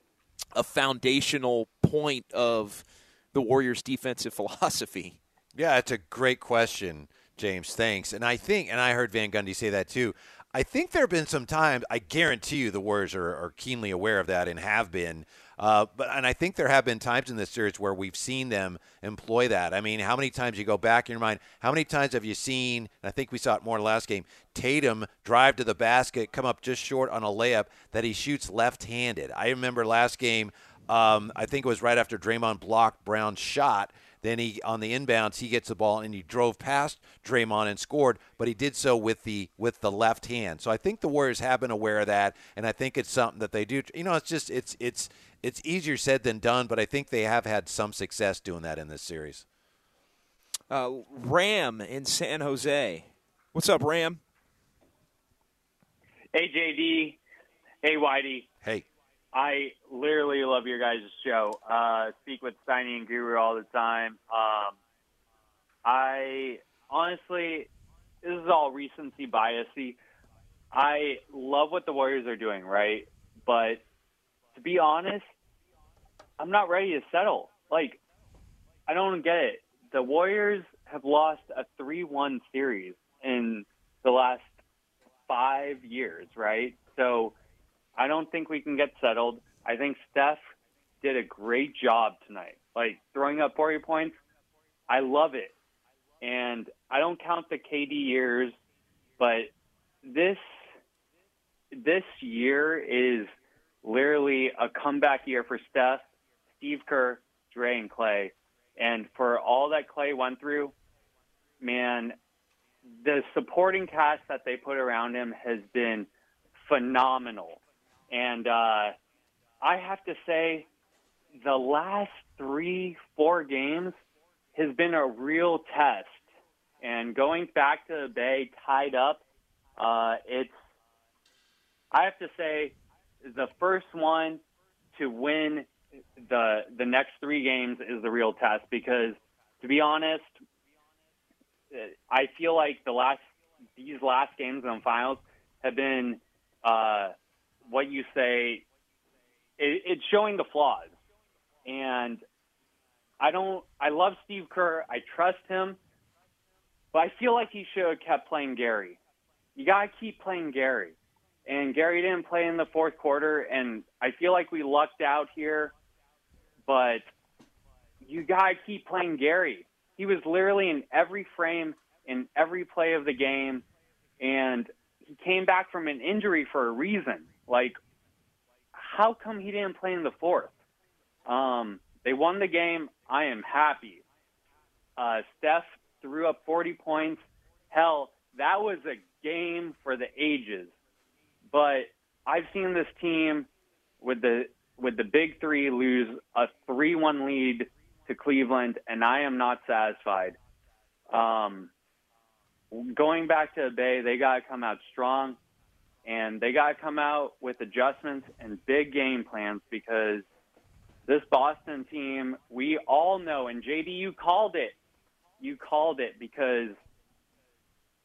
a foundational point of the Warriors' defensive philosophy. Yeah, it's a great question, James. Thanks. And I think, and I heard Van Gundy say that too. I think there have been some times. I guarantee you, the Warriors are, are keenly aware of that and have been. Uh, but and I think there have been times in this series where we've seen them employ that. I mean, how many times you go back in your mind? How many times have you seen? I think we saw it more in the last game. Tatum drive to the basket, come up just short on a layup that he shoots left-handed. I remember last game. Um, I think it was right after Draymond blocked Brown's shot. Then he on the inbounds he gets the ball and he drove past Draymond and scored, but he did so with the with the left hand. So I think the Warriors have been aware of that, and I think it's something that they do. You know, it's just it's it's it's easier said than done, but I think they have had some success doing that in this series. Uh, Ram in San Jose. What's up, Ram? Hey, JD. Hey, Whitey. Hey. I literally love your guys' show. Uh, speak with Steiny and Guru all the time. Um, I honestly, this is all recency biasy. I love what the Warriors are doing, right? But to be honest, I'm not ready to settle. Like, I don't get it. The Warriors have lost a 3 1 series in the last five years, right? So I don't think we can get settled. I think Steph did a great job tonight. Like, throwing up 40 points, I love it. And I don't count the KD years, but this this year is literally a comeback year for Steph, Steve Kerr, Dre, and Klay. And for all that Klay went through, man, the supporting cast that they put around him has been phenomenal. And uh, I have to say, the last three, four games has been a real test. And going back to the Bay tied up, uh, it's, I have to say, the first one to win the the next three games is the real test because, to be honest, I feel like the last these last games the finals have been uh, what you say. It, it's showing the flaws, and I don't. I love Steve Kerr. I trust him, but I feel like he should have kept playing Gary. You gotta keep playing Gary, and Gary didn't play in the fourth quarter, and I feel like we lucked out here. But you gotta keep playing Gary. He was literally in every frame, in every play of the game, and he came back from an injury for a reason. Like, how come he didn't play in the fourth? Um, they won the game. I am happy. Uh, Steph threw up 40 points. Hell, that was a game for the ages. But I've seen this team with the with the big three lose a 3-1 lead to Cleveland, and I am not satisfied. Um, going back to the Bay, they got to come out strong, and they got to come out with adjustments and big game plans because this Boston team, we all know, and JD, you called it. You called it because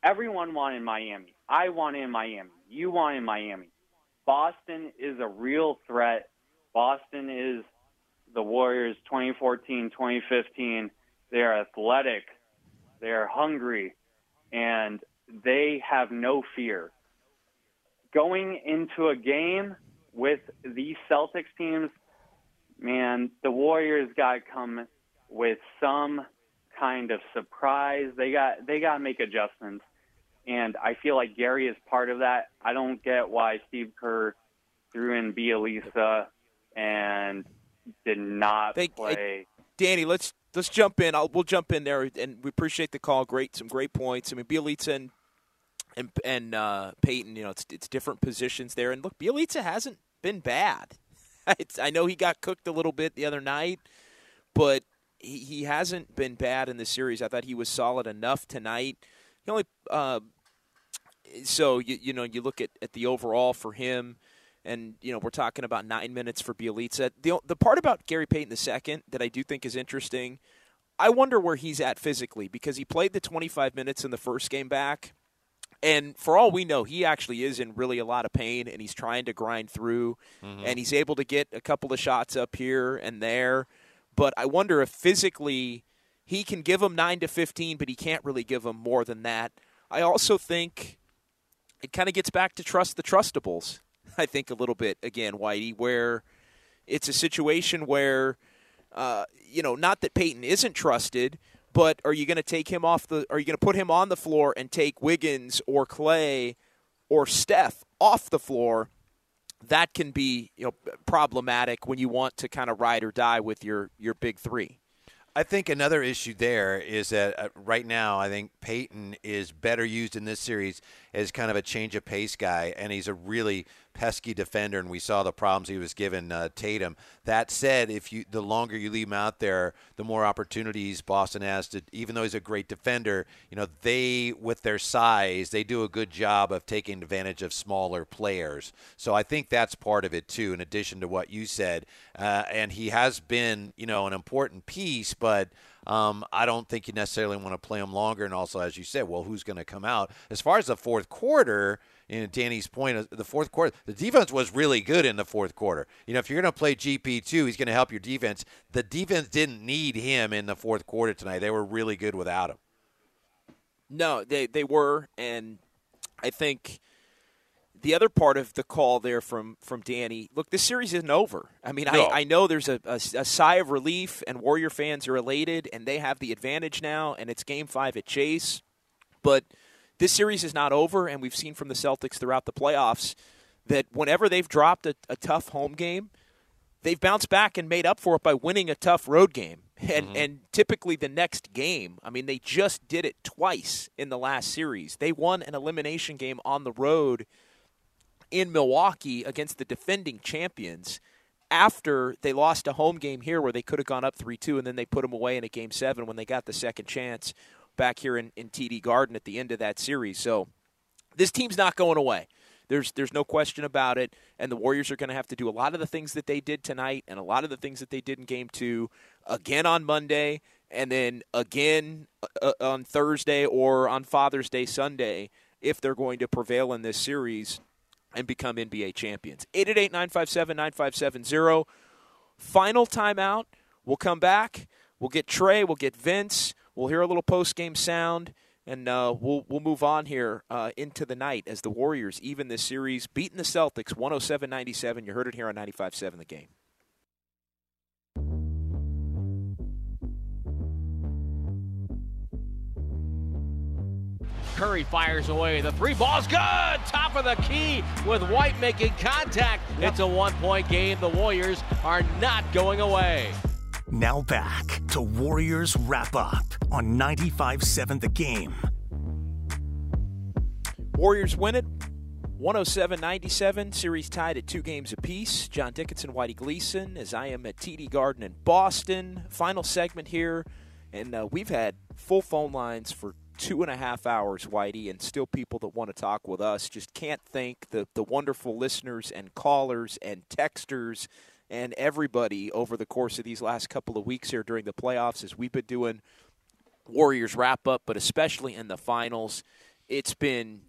everyone wanted Miami. I wanted Miami. You wanted Miami. Boston is a real threat. Boston is the Warriors 2014, 2015. They are athletic. They are hungry and they have no fear. Going into a game with these Celtics teams, man, the Warriors got to come with some kind of surprise. They got they got to make adjustments, and I feel like Gary is part of that. I don't get why Steve Kerr threw in Bjelica and did not They- play. Danny, let's let's jump in. I'll, we'll jump in there, and we appreciate the call. Great, some great points. I mean, Bjelica and and, and uh, Peyton, you know, it's it's different positions there. And look, Bjelica hasn't been bad. It's, I know he got cooked a little bit the other night, but he, he hasn't been bad in the series. I thought he was solid enough tonight. He only uh, so you you know you look at, at the overall for him, and you know we're talking about nine minutes for Bjelica. The the part about Gary Payton the second that I do think is interesting, I wonder where he's at physically because he played the 25 minutes in the first game back. And for all we know, he actually is in really a lot of pain and he's trying to grind through Mhm. and he's able to get a couple of shots up here and there. But I wonder if physically he can give them 9 to 15, but he can't really give them more than that. I also think it kind of gets back to trust the trustables. I think a little bit again, Whitey, where it's a situation where uh, you know, not that Peyton isn't trusted, but are you going to take him off the? Are you going to put him on the floor and take Wiggins or Klay or Steph off the floor? That can be you know problematic when you want to kind of ride or die with your your big three. I think another issue there is that uh, right now, I think Peyton is better used in this series as kind of a change of pace guy, and he's a really pesky defender. And we saw the problems he was given uh, Tatum. That said, if you the longer you leave him out there, the more opportunities Boston has to. Even though he's a great defender, you know they with their size, they do a good job of taking advantage of smaller players. So I think that's part of it too. In addition to what you said, uh, and he has been, you know, an important piece, but. Um, I don't think you necessarily want to play him longer. And also, as you said, well, who's going to come out? As far as the fourth quarter, in Danny's point, the fourth quarter, the defense was really good in the fourth quarter. You know, if you're going to play GP2, he's going to help your defense. The defense didn't need him in the fourth quarter tonight. They were really good without him. No, they they were, and I think the other part of the call there from from Danny. Look, this series isn't over. I mean, No. I, I know there's a, a, a sigh of relief, and Warrior fans are elated, and they have the advantage now, and it's Game Five at Chase. But this series is not over, and we've seen from the Celtics throughout the playoffs that whenever they've dropped a, a tough home game, they've bounced back and made up for it by winning a tough road game. And mm-hmm. and typically the next game, I mean, they just did it twice in the last series. They won an elimination game on the road in Milwaukee against the defending champions after they lost a home game here where they could have gone up 3 2, and then they put them away in a game seven when they got the second chance back here in, in TD Garden at the end of that series. So this team's not going away. There's there's no question about it, and the Warriors are going to have to do a lot of the things that they did tonight, and a lot of the things that they did in Game Two, again on Monday, and then again uh, on Thursday or on Father's Day Sunday, if they're going to prevail in this series and become NBA champions. 888 957 9570. Final timeout. We'll come back. We'll get Trey. We'll get Vince. We'll hear a little post game sound. And uh, we'll we'll move on here uh, into the night as the Warriors even this series, beating the Celtics 107-97. You heard it here on 95.7 The Game. Curry fires away. The three ball's good. Top of the key with White making contact. It's a one point game. The Warriors are not going away. Now back to Warriors Wrap Up on 95 7 The Game. Warriors win it 107 97. Series tied at two games apiece. John Dickinson, Whitey Gleason, as I am at TD Garden in Boston. Final segment here. And uh, we've had full phone lines for two and a half hours, Whitey, and still people that want to talk with us. Just can't thank the, the wonderful listeners and callers and texters and everybody over the course of these last couple of weeks here during the playoffs as we've been doing Warriors wrap up, but especially in the finals. It's been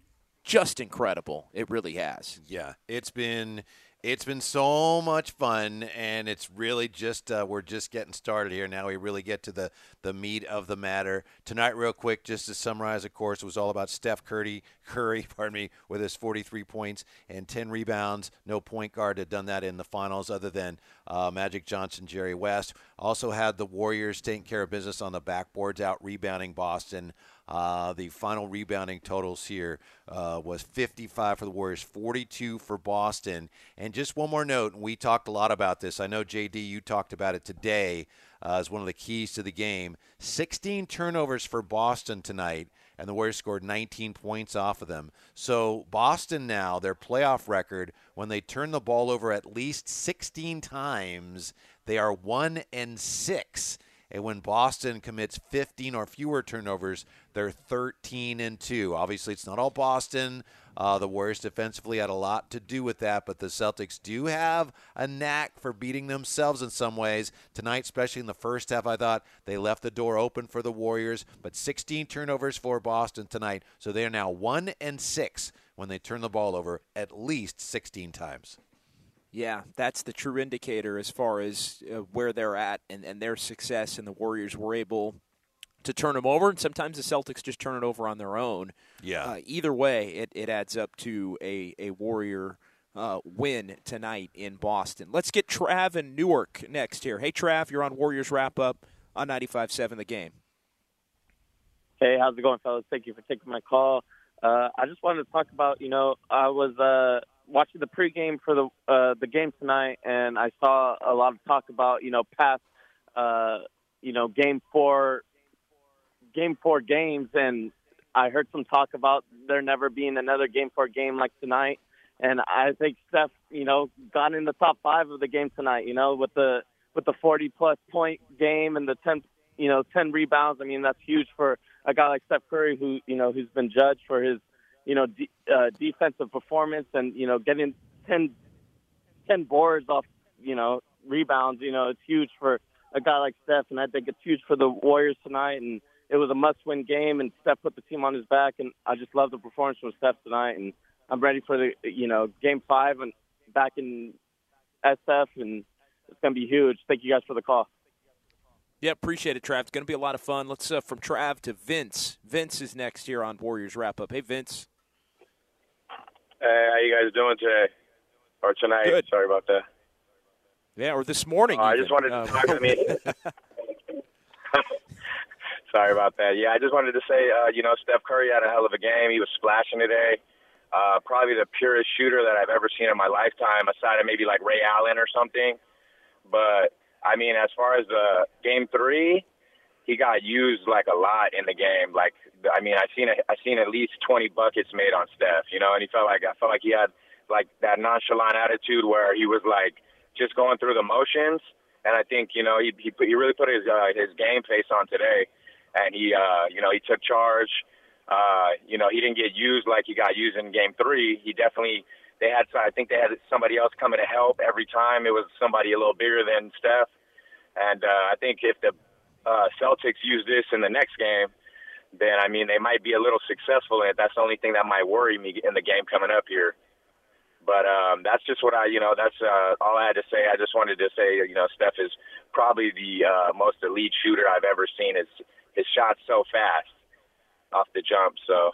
just incredible. It really has. Yeah, it's been it's been so much fun, and it's really just uh, we're just getting started here. Now we really get to the the meat of the matter tonight. Real quick, just to summarize, of course, it was all about Steph Curry, Curry, pardon me, with his 43 points and 10 rebounds. No point guard had done that in the finals, other than uh, Magic Johnson, Jerry West. Also had the Warriors taking care of business on the backboards, out rebounding Boston. Uh, the final rebounding totals here uh, was 55 for the Warriors, 42 for Boston. And just one more note, and we talked a lot about this. I know, JD, you talked about it today uh, as one of the keys to the game. 16 turnovers for Boston tonight, and the Warriors scored 19 points off of them. So Boston now, their playoff record, when they turn the ball over at least 16 times, they are 1 and 6. And when Boston commits 15 or fewer turnovers, they're 13 and 2. Obviously, it's not all Boston. Uh, the Warriors defensively had a lot to do with that, but the Celtics do have a knack for beating themselves in some ways. Tonight, especially in the first half, I thought they left the door open for the Warriors, but 16 turnovers for Boston tonight. So they are now 1 and 6 when they turn the ball over at least 16 times. Yeah, that's the true indicator as far as uh, where they're at and, and their success. And the Warriors were able to turn them over, and sometimes the Celtics just turn it over on their own. Yeah. Uh, either way, it, it adds up to a, a Warrior uh, win tonight in Boston. Let's get Trav in Newark next here. Hey, Trav, you're on Warriors Wrap Up on 95.7 The Game. Hey, how's it going, fellas? Thank you for taking my call. Uh, I just wanted to talk about, you know, I was uh, watching the pregame for the uh, the game tonight, and I saw a lot of talk about, you know, past, uh, you know, game four, game four games, and I heard some talk about there never being another game four game like tonight. And I think Steph, you know, got in the top five of the game tonight. You know, with the with the 40 plus point game and the 10, you know, 10 rebounds. I mean, that's huge for a guy like Steph Curry, who you know, who's been judged for his, you know, de- uh, defensive performance and you know, getting 10, 10 boards off, you know, rebounds. You know, it's huge for a guy like Steph, and I think it's huge for the Warriors tonight. And it was a must-win game, and Steph put the team on his back. And I just love the performance from Steph tonight, and I'm ready for the, you know, game five and back in SF, and it's going to be huge. Thank you guys for the call. Yeah, appreciate it, Trav. It's going to be a lot of fun. Let's uh, from Trav to Vince. Vince is next here on Warriors Wrap Up. Hey, Vince. Hey, how you guys doing today or tonight? Good. Sorry about that. Yeah, or this morning. Uh, I just wanted to Uh, talk to me. Sorry about that. Yeah, I just wanted to say, uh, you know, Steph Curry had a hell of a game. He was splashing today. Uh, probably the purest shooter that I've ever seen in my lifetime, aside of maybe like Ray Allen or something. But I mean, as far as the game three, he got used like a lot in the game. Like, I mean, I seen a, I seen at least 20 buckets made on Steph, you know, and he felt like I felt like he had like that nonchalant attitude where he was like just going through the motions. And I think you know he he, he really put his uh, his game face on today, and he uh, you know he took charge. Uh, you know he didn't get used like he got used in game three. He definitely they had I think they had somebody else coming to help every time. It was somebody a little bigger than Steph, and uh, I think if the uh, Celtics use this in the next game, then I mean they might be a little successful in it. That's the only thing that might worry me in the game coming up here. But um, that's just what I, you know, that's uh, all I had to say. I just wanted to say, you know, Steph is probably the uh, most elite shooter I've ever seen. His his shot's so fast off the jump. So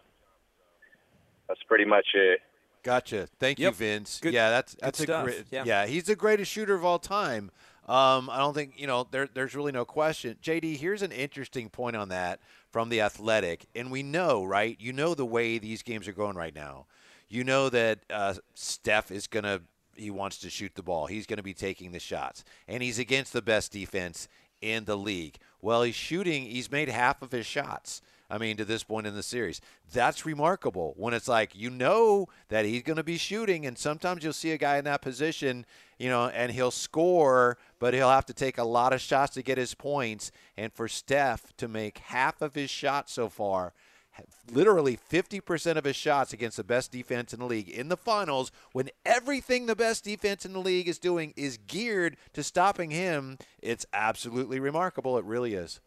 that's pretty much it. Gotcha. Thank Yep. you, Vince. Good- yeah, that's that's a stuff. great. Yeah. he's the greatest shooter of all time. Um, I don't think you know there, there's really no question. JD, here's an interesting point on that from the Athletic, and we know, right? You know the way these games are going right now. You know that uh, Steph is gonna he wants to shoot the ball. He's going to be taking the shots, and he's against the best defense in the league. Well, he's shooting. He's made half of his shots. I mean, to this point in the series, that's remarkable. When it's like you know that he's going to be shooting, and sometimes you'll see a guy in that position, you know, and he'll score, but he'll have to take a lot of shots to get his points. And for Steph to make half of his shots so far, literally 50% of his shots against the best defense in the league in the finals when everything the best defense in the league is doing is geared to stopping him it's absolutely remarkable it really is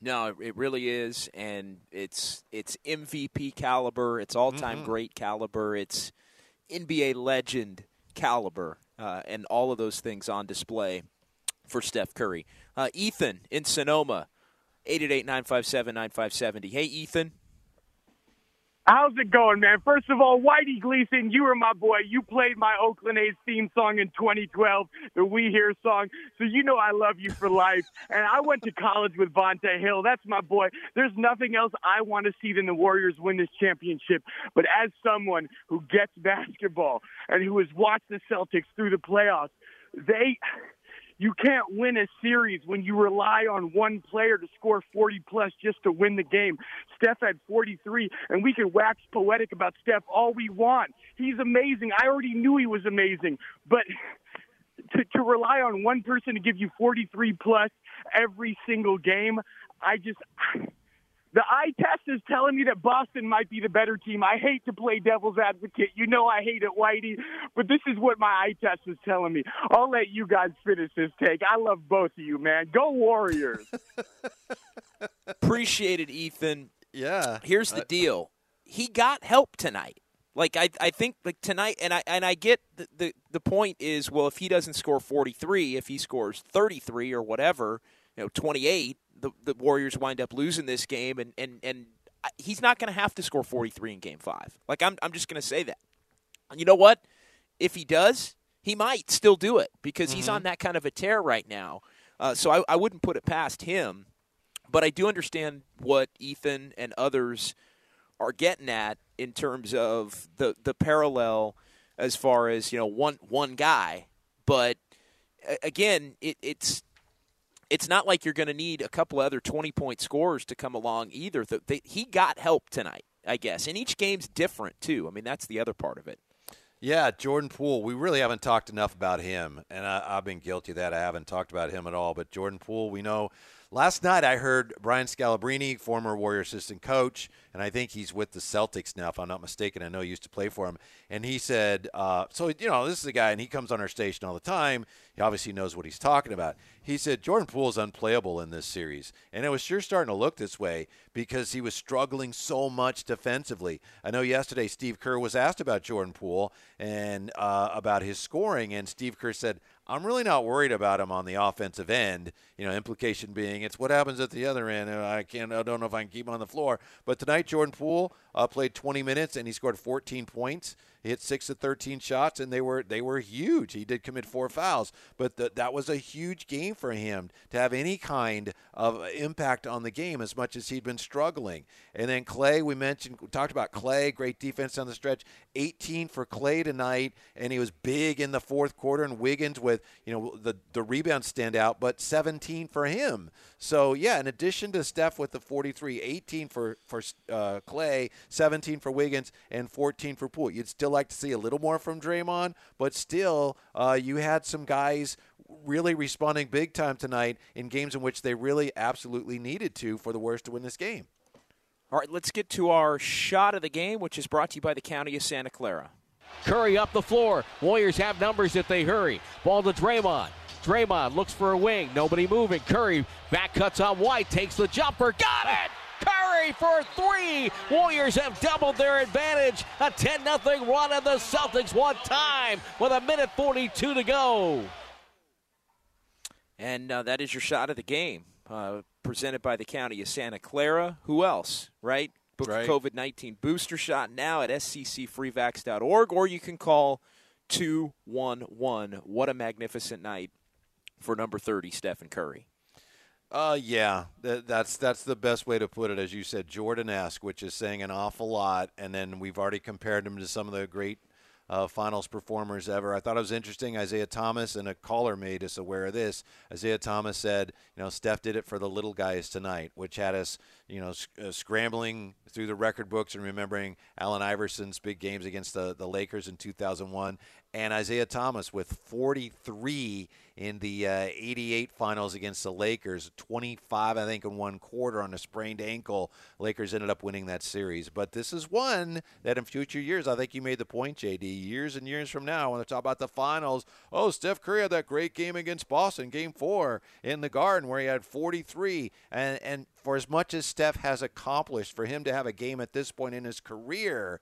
No, it- really is, and it's it's MVP caliber, it's all time Mhm. great caliber, it's NBA legend caliber, uh, and all of those things on display for Steph Curry. Uh, Ethan in Sonoma, 888-957-9570. Hey, Ethan. How's it going, man? First of all, Whitey Gleason, you were my boy. You played my Oakland A's theme song in 2012, the We Hear song. So you know I love you for life. And I went to college with Vontae Hill. That's my boy. There's nothing else I want to see than the Warriors win this championship. But as someone who gets basketball and who has watched the Celtics through the playoffs, they you can't win a series when you rely on one player to score 40 plus just to win the game. Steph had 43, and we can wax poetic about Steph all we want. He's amazing. I already knew he was amazing, but to, to rely on one person to give you 43 plus every single game, I just. The eye test is telling me that Boston might be the better team. I hate to play devil's advocate. You know I hate it, Whitey, but this is what my eye test is telling me. I'll let you guys finish this take. I love both of you, man. Go Warriors. Appreciate it, Ethan. Yeah. Here's the deal. He got help tonight. Like I, I think like tonight, and I and I get the, the the point is well, if he doesn't score 43, if he scores 33 or whatever, you know, 28, the the Warriors wind up losing this game, and and and he's not going to have to score 43 in Game Five. Like I'm I'm just going to say that. And you know what? If he does, he might still do it because he's on that kind of a tear right now. Uh, so I, I wouldn't put it past him. But I do understand what Ethan and others are getting at in terms of the the parallel as far as you know one one guy. But again, it, it's it's not like you're going to need a couple other 20 point scorers to come along either. He got help tonight, I guess, and each game's different too. I mean, that's the other part of it. Yeah, Jordan Poole. We really haven't talked enough about him, and I, I've been guilty of that. I haven't talked about him at all. But Jordan Poole, we know. Last night I heard Brian Scalabrine, former Warrior assistant coach, and I think he's with the Celtics now, if I'm not mistaken. I know he used to play for him, and he said, uh, "So you know, this is a guy, and he comes on our station all the time. He obviously knows what he's talking about." He said Jordan Poole is unplayable in this series, and it was sure starting to look this way because he was struggling so much defensively. I know yesterday Steve Kerr was asked about Jordan Poole and uh, about his scoring, and Steve Kerr said, "I'm really not worried about him on the offensive end." You know, implication being it's what happens at the other end. I can't, I don't know if I can keep him on the floor. But tonight, Jordan Poole uh, played 20 minutes and he scored 14 points. He hit six of 13 shots, and they were they were huge. He did commit four fouls, but the, that was a huge game for him to have any kind of impact on the game as much as he'd been struggling. And then Klay, we mentioned, we talked about Klay, great defense down the stretch. 18 for Klay tonight, and he was big in the fourth quarter. And Wiggins with you know the the rebound stand out, but 17 for him. So yeah, in addition to Steph with the 43, 18 for for uh, Klay, 17 for Wiggins, and 14 for Poole. You'd still like to see a little more from Draymond, but still, uh, you had some guys really responding big time tonight in games in which they really absolutely needed to for the Warriors to win this game. All right, let's get to our shot of the game, which is brought to you by the County of Santa Clara. Curry up the floor. Warriors have numbers if they hurry. Ball to Draymond. Draymond looks for a wing. Nobody moving. Curry back cuts on White. Takes the jumper. Got it! Curry for three. Warriors have doubled their advantage. A 10 0 run, of the Celtics one time with a minute 42 to go. And uh, that is your shot of the game, uh, presented by the County of Santa Clara. Who else, right? Book Right. a COVID 19 booster shot now at sccfreevax.org, or you can call 211. What a magnificent night for number 30, Stephen Curry. Uh, yeah, that, that's that's the best way to put it, as you said, Jordan-esque, which is saying an awful lot. And then we've already compared him to some of the great uh, finals performers ever. I thought it was interesting. Isaiah Thomas and a caller made us aware of this. Isaiah Thomas said, you know, Steph did it for the little guys tonight, which had us, you know, sc- uh, scrambling through the record books and remembering Allen Iverson's big games against the the Lakers in 2001, and Isaiah Thomas with 43 in the uh, 88 finals against the Lakers, 25 I think in one quarter on a sprained ankle. Lakers ended up winning that series, but this is one that in future years, I think you made the point, JD. Years and years from now, when they talk about the finals, oh, Steph Curry had that great game against Boston, Game Four in the Garden, where he had 43, and and for as much as Steph has accomplished, for him to have a game at this point in his career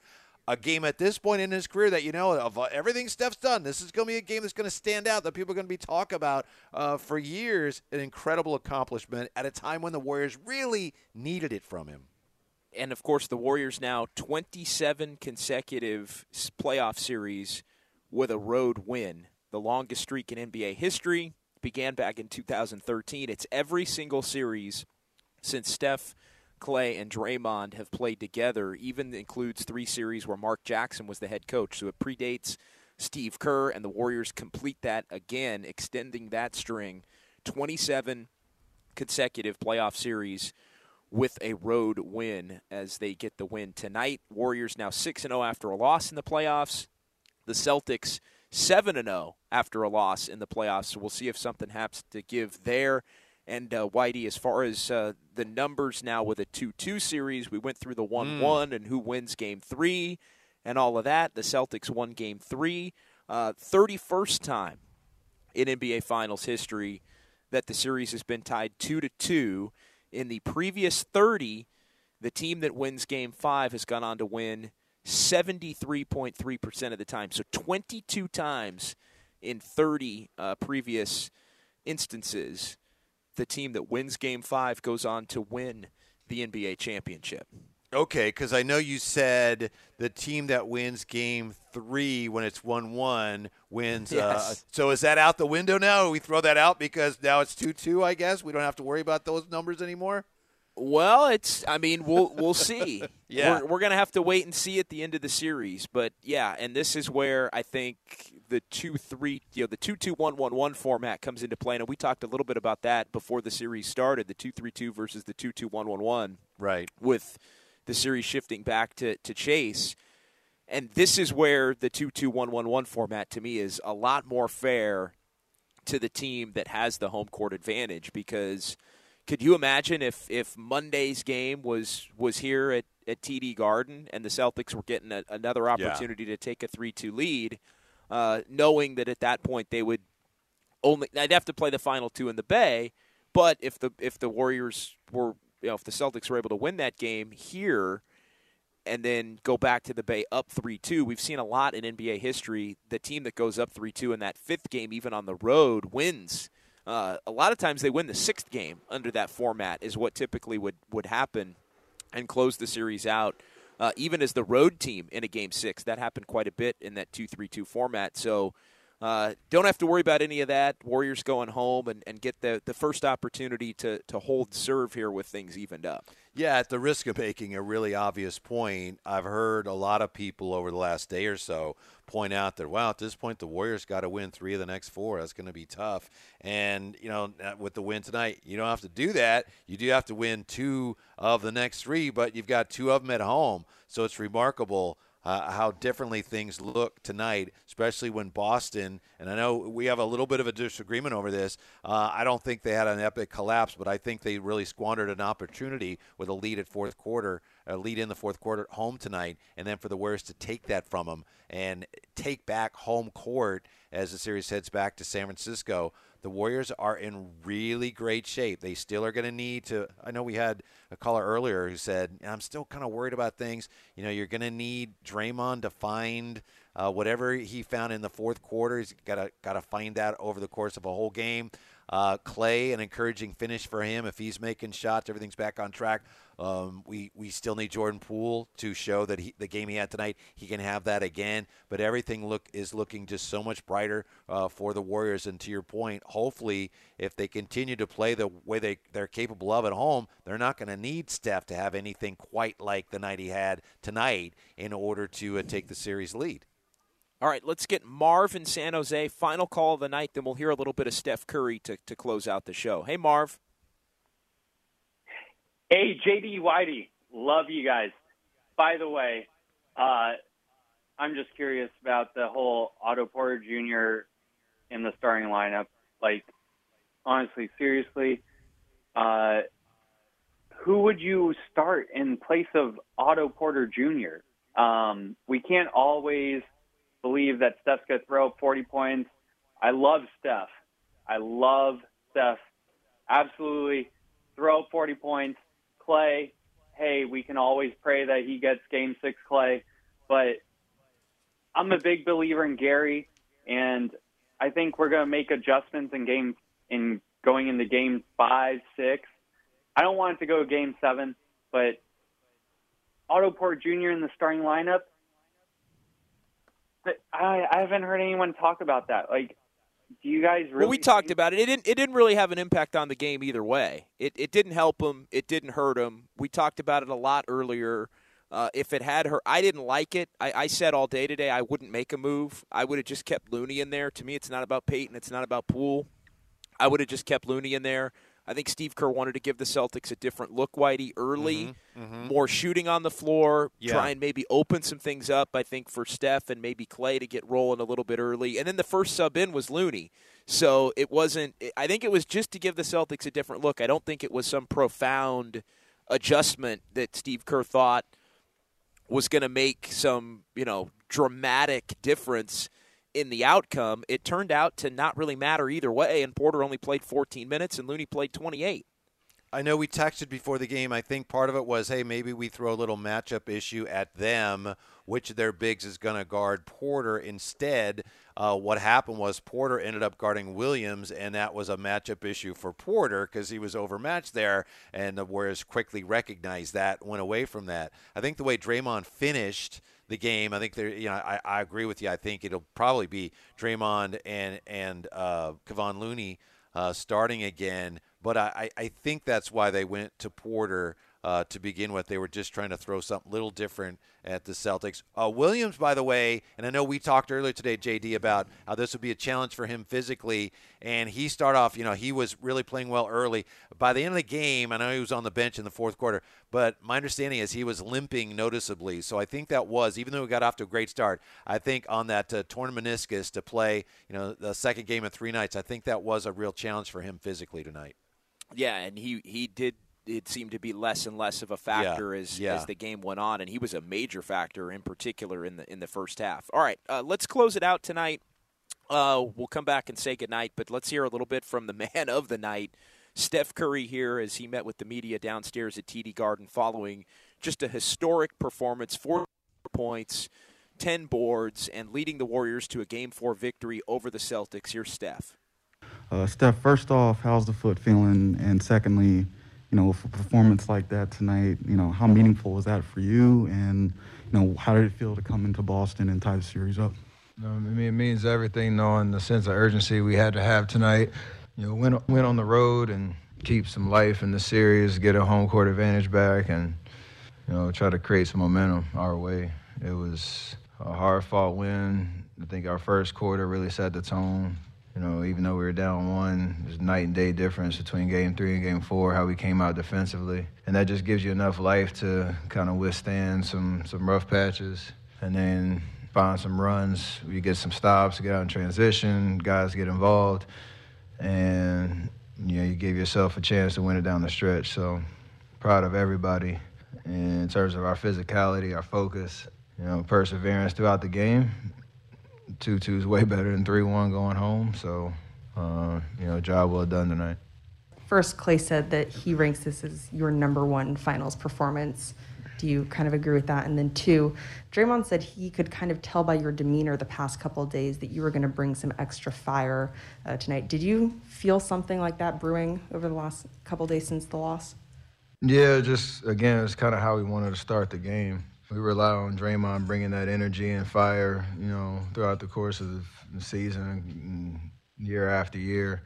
a game at this point in his career that you know of uh, everything Steph's done. This is going to be a game that's going to stand out that people are going to be talk about uh, for years. An incredible accomplishment at a time when the Warriors really needed it from him. And of course, the Warriors now 27 consecutive playoff series with a road win, the longest streak in NBA history. Began back in 2013. It's every single series since Steph, Klay, and Draymond have played together. Even includes three series where Mark Jackson was the head coach. So it predates Steve Kerr, and the Warriors complete that again, extending that string. 27 consecutive playoff series with a road win as they get the win tonight. Warriors now 6 0 after a loss in the playoffs. The Celtics 7 0 after a loss in the playoffs. So we'll see if something happens to give there. And uh, Whitey, as far as uh, the numbers now with a 2 2 series, we went through the 1 1 and who wins game three and all of that. The Celtics won game three. Uh, 31st time in NBA Finals history that the series has been tied 2 to 2. In the previous 30, the team that wins game 5 has gone on to win 73.3% of the time. So 22 times in 30 uh, previous instances, the team that wins game 5 goes on to win the NBA championship. Okay, because I know you said the team that wins game three when it's 1 1 wins. Uh, Yes. so is that out the window now? We throw that out because now it's 2 2, I guess? We don't have to worry about those numbers anymore? Well, it's. I mean, we'll we'll see. Yeah. we're, we're gonna have to wait and see at the end of the series. But yeah, and this is where I think the two three, you know, the two two one one one format comes into play. And we talked a little bit about that before the series started. The two three two versus the two two one one one. Right. With the series shifting back to to Chase. And this is where the two two one one one format to me is a lot more fair to the team that has the home court advantage because could you imagine if if Monday's game was was here at, at TD Garden and the Celtics were getting a, another opportunity to take a three two lead, uh, knowing that at that point they would only they'd have to play the final two in the Bay, but if the if the Warriors were you know if the Celtics were able to win that game here and then go back to the Bay up 3 2. We've seen a lot in NBA history. The team that goes up 3 2 in that fifth game, even on the road, wins. Uh, a lot of times they win the sixth game under that format, is what typically would, would happen and close the series out uh, even as the road team in a game six. That happened quite a bit in that 2 3 2 format. So uh, don't have to worry about any of that. Warriors going home and, and get the, the first opportunity to, to hold serve here with things evened up. Yeah, at the risk of making a really obvious point, I've heard a lot of people over the last day or so point out that, wow, at this point, the Warriors got to win three of the next four. That's going to be tough. And, you know, with the win tonight, you don't have to do that. You do have to win two of the next three, but you've got two of them at home. So it's remarkable uh, how differently things look tonight, especially when Boston, and I know we have a little bit of a disagreement over this. Uh, I don't think they had an epic collapse, but I think they really squandered an opportunity with a lead at fourth quarter, a lead in the fourth quarter at home tonight, and then for the Warriors to take that from them and take back home court as the series heads back to San Francisco the Warriors are in really great shape. They still are going to need to. I know we had a caller earlier who said, "I'm still kind of worried about things." You know, you're going to need Draymond to find uh, whatever he found in the fourth quarter. He's got to got to find that over the course of a whole game. Uh, Klay, an encouraging finish for him. If he's making shots, everything's back on track. Um, we we still need Jordan Poole to show that he, the game he had tonight, he can have that again. But everything look is looking just so much brighter uh, for the Warriors. And to your point, hopefully, if they continue to play the way they they're capable of at home, they're not going to need Steph to have anything quite like the night he had tonight in order to uh, take the series lead. All right, let's get Marv in San Jose. Final call of the night, then we'll hear a little bit of Steph Curry to, to close out the show. Hey, Marv. Hey, JD Whitey. Love you guys. By the way, uh, I'm just curious about the whole Otto Porter Jr. in the starting lineup. Like, honestly, seriously, uh, who would you start in place of Otto Porter Jr.? Um, we can't always – believe that Steph's going to throw 40 points. I love Steph. I love Steph. Absolutely. Throw 40 points. Klay, hey, we can always pray that he gets game six Klay. But I'm a big believer in Gary, and I think we're going to make adjustments in game in going into game five, six. I don't want it to go game seven, but Otto Porter Jr. in the starting lineup, I, I haven't heard anyone talk about that. Like, do you guys really? Well, we talked about it. It didn't. It didn't really have an impact on the game either way. It it didn't help him. It didn't hurt him. We talked about it a lot earlier. Uh, if it had her, I didn't like it. I, I said all day today I wouldn't make a move. I would have just kept Looney in there. To me, it's not about Peyton. It's not about Poole. I would have just kept Looney in there. I think Steve Kerr wanted to give the Celtics a different look, Whitey, early, mm-hmm, mm-hmm. more shooting on the floor, yeah. try and maybe open some things up. I think for Steph and maybe Klay to get rolling a little bit early, and then the first sub in was Looney. So it wasn't. I think it was just to give the Celtics a different look. I don't think it was some profound adjustment that Steve Kerr thought was going to make some, you know, dramatic difference in the outcome, it turned out to not really matter either way, and Porter only played 14 minutes and Looney played 28. I know we texted before the game. I think part of it was, hey, maybe we throw a little matchup issue at them. Which of their bigs is going to guard Porter? Instead, uh, what happened was Porter ended up guarding Williams, and that was a matchup issue for Porter because he was overmatched there. And the Warriors quickly recognized that, went away from that. I think the way Draymond finished – the game. I think there, you know, I, I agree with you. I think it'll probably be Draymond and and uh, Kevon Looney uh, starting again. But I, I think that's why they went to Porter uh, to begin with. They were just trying to throw something a little different at the Celtics. Uh, Williams, by the way, and I know we talked earlier today, JD, about how this would be a challenge for him physically. And he started off, you know, he was really playing well early. By the end of the game, I know he was on the bench in the fourth quarter, but my understanding is he was limping noticeably. So I think that was, even though he got off to a great start, I think on that uh, torn meniscus to play, you know, the second game of three nights, I think that was a real challenge for him physically tonight. Yeah, and he he did it seemed to be less and less of a factor yeah, as yeah. as the game went on, and he was a major factor in particular in the in the first half. All right, uh, let's close it out tonight. Uh, we'll come back and say goodnight, but let's hear a little bit from the man of the night, Steph Curry, here as he met with the media downstairs at TD Garden following just a historic performance, four points. 10 boards and leading the Warriors to a game four victory over the Celtics. Here's Steph. Uh, Steph, first off, how's the foot feeling? And secondly, you know, with a performance like that tonight, you know, how meaningful was that for you? And, you know, how did it feel to come into Boston and tie the series up? You know, I mean, it means everything knowing the sense of urgency we had to have tonight. You know, went, went on the road and keep some life in the series, get a home court advantage back, and, you know, try to create some momentum our way. It was a hard fought win. I think our first quarter really set the tone. You know, even though we were down one, there's night and day difference between game three and game four, how we came out defensively. And that just gives you enough life to kind of withstand some, some rough patches. And then find some runs, you get some stops, get out in transition, guys get involved. And, you know, you give yourself a chance to win it down the stretch. So proud of everybody in terms of our physicality, our focus, you know, perseverance throughout the game. 2 2 is way better than 3 1 going home. So, uh, you know, job well done tonight. First, Klay said that he ranks this as your number one finals performance. Do you kind of agree with that? And then, two, Draymond said he could kind of tell by your demeanor the past couple of days that you were going to bring some extra fire uh, tonight. Did you feel something like that brewing over the last couple days since the loss? Yeah, just again, it's kind of how we wanted to start the game we rely on Draymond bringing that energy and fire, you know, throughout the course of the season, year after year.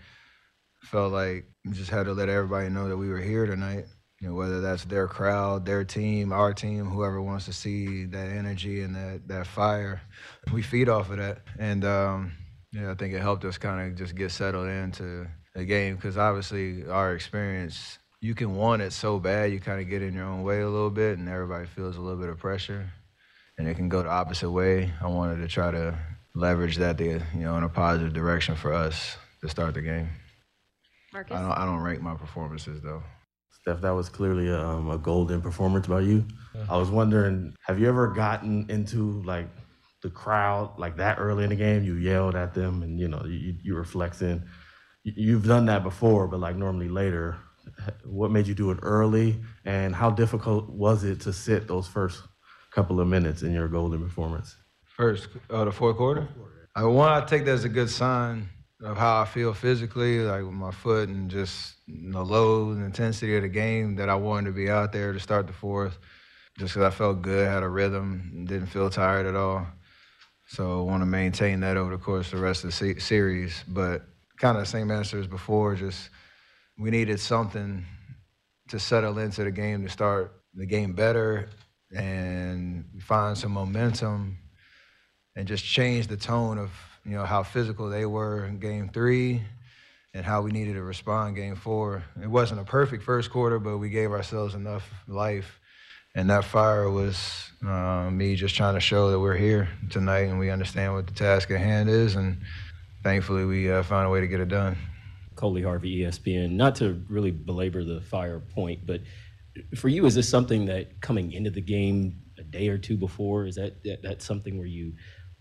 Felt like we just had to let everybody know that we were here tonight. You know, whether that's their crowd, their team, our team, whoever wants to see that energy and that that fire, we feed off of that. And um, yeah, I think it helped us kind of just get settled into the game because obviously our experience you can want it so bad, you kind of get in your own way a little bit, and everybody feels a little bit of pressure, and it can go the opposite way. I wanted to try to leverage that, to, you know, in a positive direction for us to start the game. Marcus, I don't, I don't rank my performances though. Steph, that was clearly a, um, a golden performance by you. I was wondering, have you ever gotten into like the crowd like that early in the game? You yelled at them, and you know you, you were flexing. You've done that before, but like normally later what made you do it early, and how difficult was it to sit those first couple of minutes in your golden performance? First, uh, the fourth quarter. I want to take that as a good sign of how I feel physically, like with my foot and just the low intensity of the game that I wanted to be out there to start the fourth, just because I felt good, had a rhythm, didn't feel tired at all. So I want to maintain that over the course of the rest of the se- series. But kind of the same answer as before, just – we needed something to settle into the game to start the game better and find some momentum and just change the tone of you know how physical they were in game three and how we needed to respond game four. It wasn't a perfect first quarter, but we gave ourselves enough life. And that fire was uh, me just trying to show that we're here tonight and we understand what the task at hand is. And thankfully, we uh, found a way to get it done. Coley Harvey, ESPN. Not to really belabor the fire point, but for you, is this something that coming into the game a day or two before is that, that that's something where you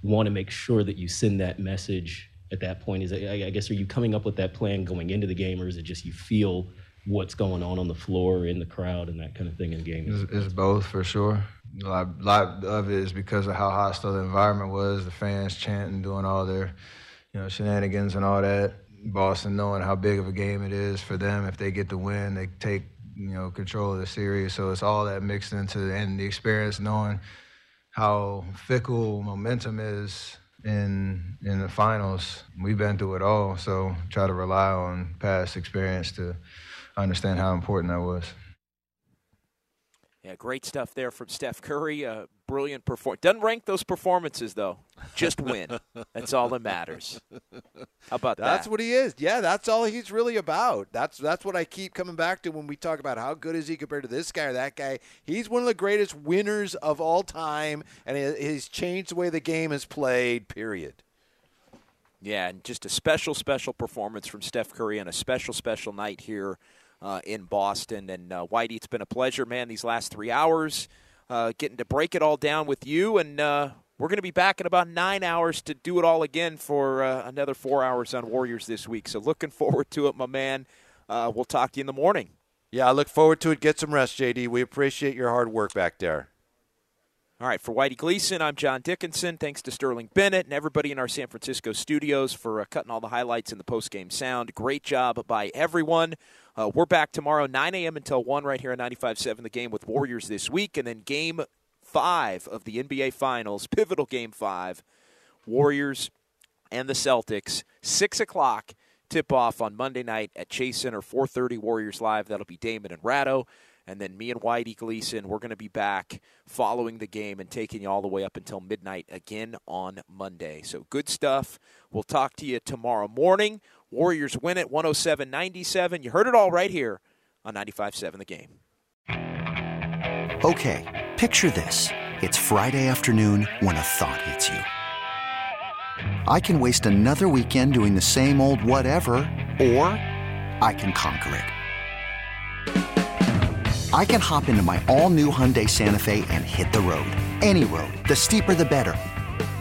want to make sure that you send that message at that point? Is I guess are you coming up with that plan going into the game, or is it just you feel what's going on on the floor in the crowd and that kind of thing in the game? It's, it's both for sure. A lot, a lot of it is because of how hostile the environment was, the fans chanting, doing all their, you know, shenanigans and all that. Boston knowing how big of a game it is for them. If they get the win, they take you know control of the series. So it's all that mixed into and the experience knowing how fickle momentum is in in the finals. We've been through it all, so try to rely on past experience to understand how important that was. Yeah, great stuff there from Steph Curry. Uh, brilliant performance. Doesn't rank those performances though. Just win. that's all that matters. How about that's that? That's what he is. Yeah, that's all he's really about. That's that's what I keep coming back to when we talk about how good is he compared to this guy or that guy. He's one of the greatest winners of all time, and he's changed the way the game is played. Period. Yeah, and just a special, special performance from Steph Curry on a special, special night here uh, in Boston. And uh, Whitey, it's been a pleasure, man, these last three hours, uh, getting to break it all down with you. And uh, we're going to be back in about nine hours to do it all again for uh, another four hours on Warriors this week. So looking forward to it, my man. Uh, we'll talk to you in the morning. Yeah, I look forward to it. Get some rest, JD. We appreciate your hard work back there. All right, for Whitey Gleason, I'm John Dickinson. Thanks to Sterling Bennett and everybody in our San Francisco studios for uh, cutting all the highlights in the post-game sound. Great job by everyone. Uh, we're back tomorrow, 9 a.m. until 1 right here on 95.7 The Game with Warriors this week. And then game five of the NBA Finals, pivotal game five, Warriors and the Celtics, 6 o'clock tip off on Monday night at Chase Center, 4:30 Warriors live. That'll be Damon and Ratto, and then me and Whitey Gleason. We're going to be back following the game and taking you all the way up until midnight again on Monday. So good stuff. We'll talk to you tomorrow morning. Warriors win it 107-97. You heard it all right here on 95.7 The Game. Okay, picture this: it's Friday afternoon when a thought hits you. I can waste another weekend doing the same old whatever, or I can conquer it. I can hop into my all new Hyundai Santa Fe and hit the road. Any road. The steeper, the better.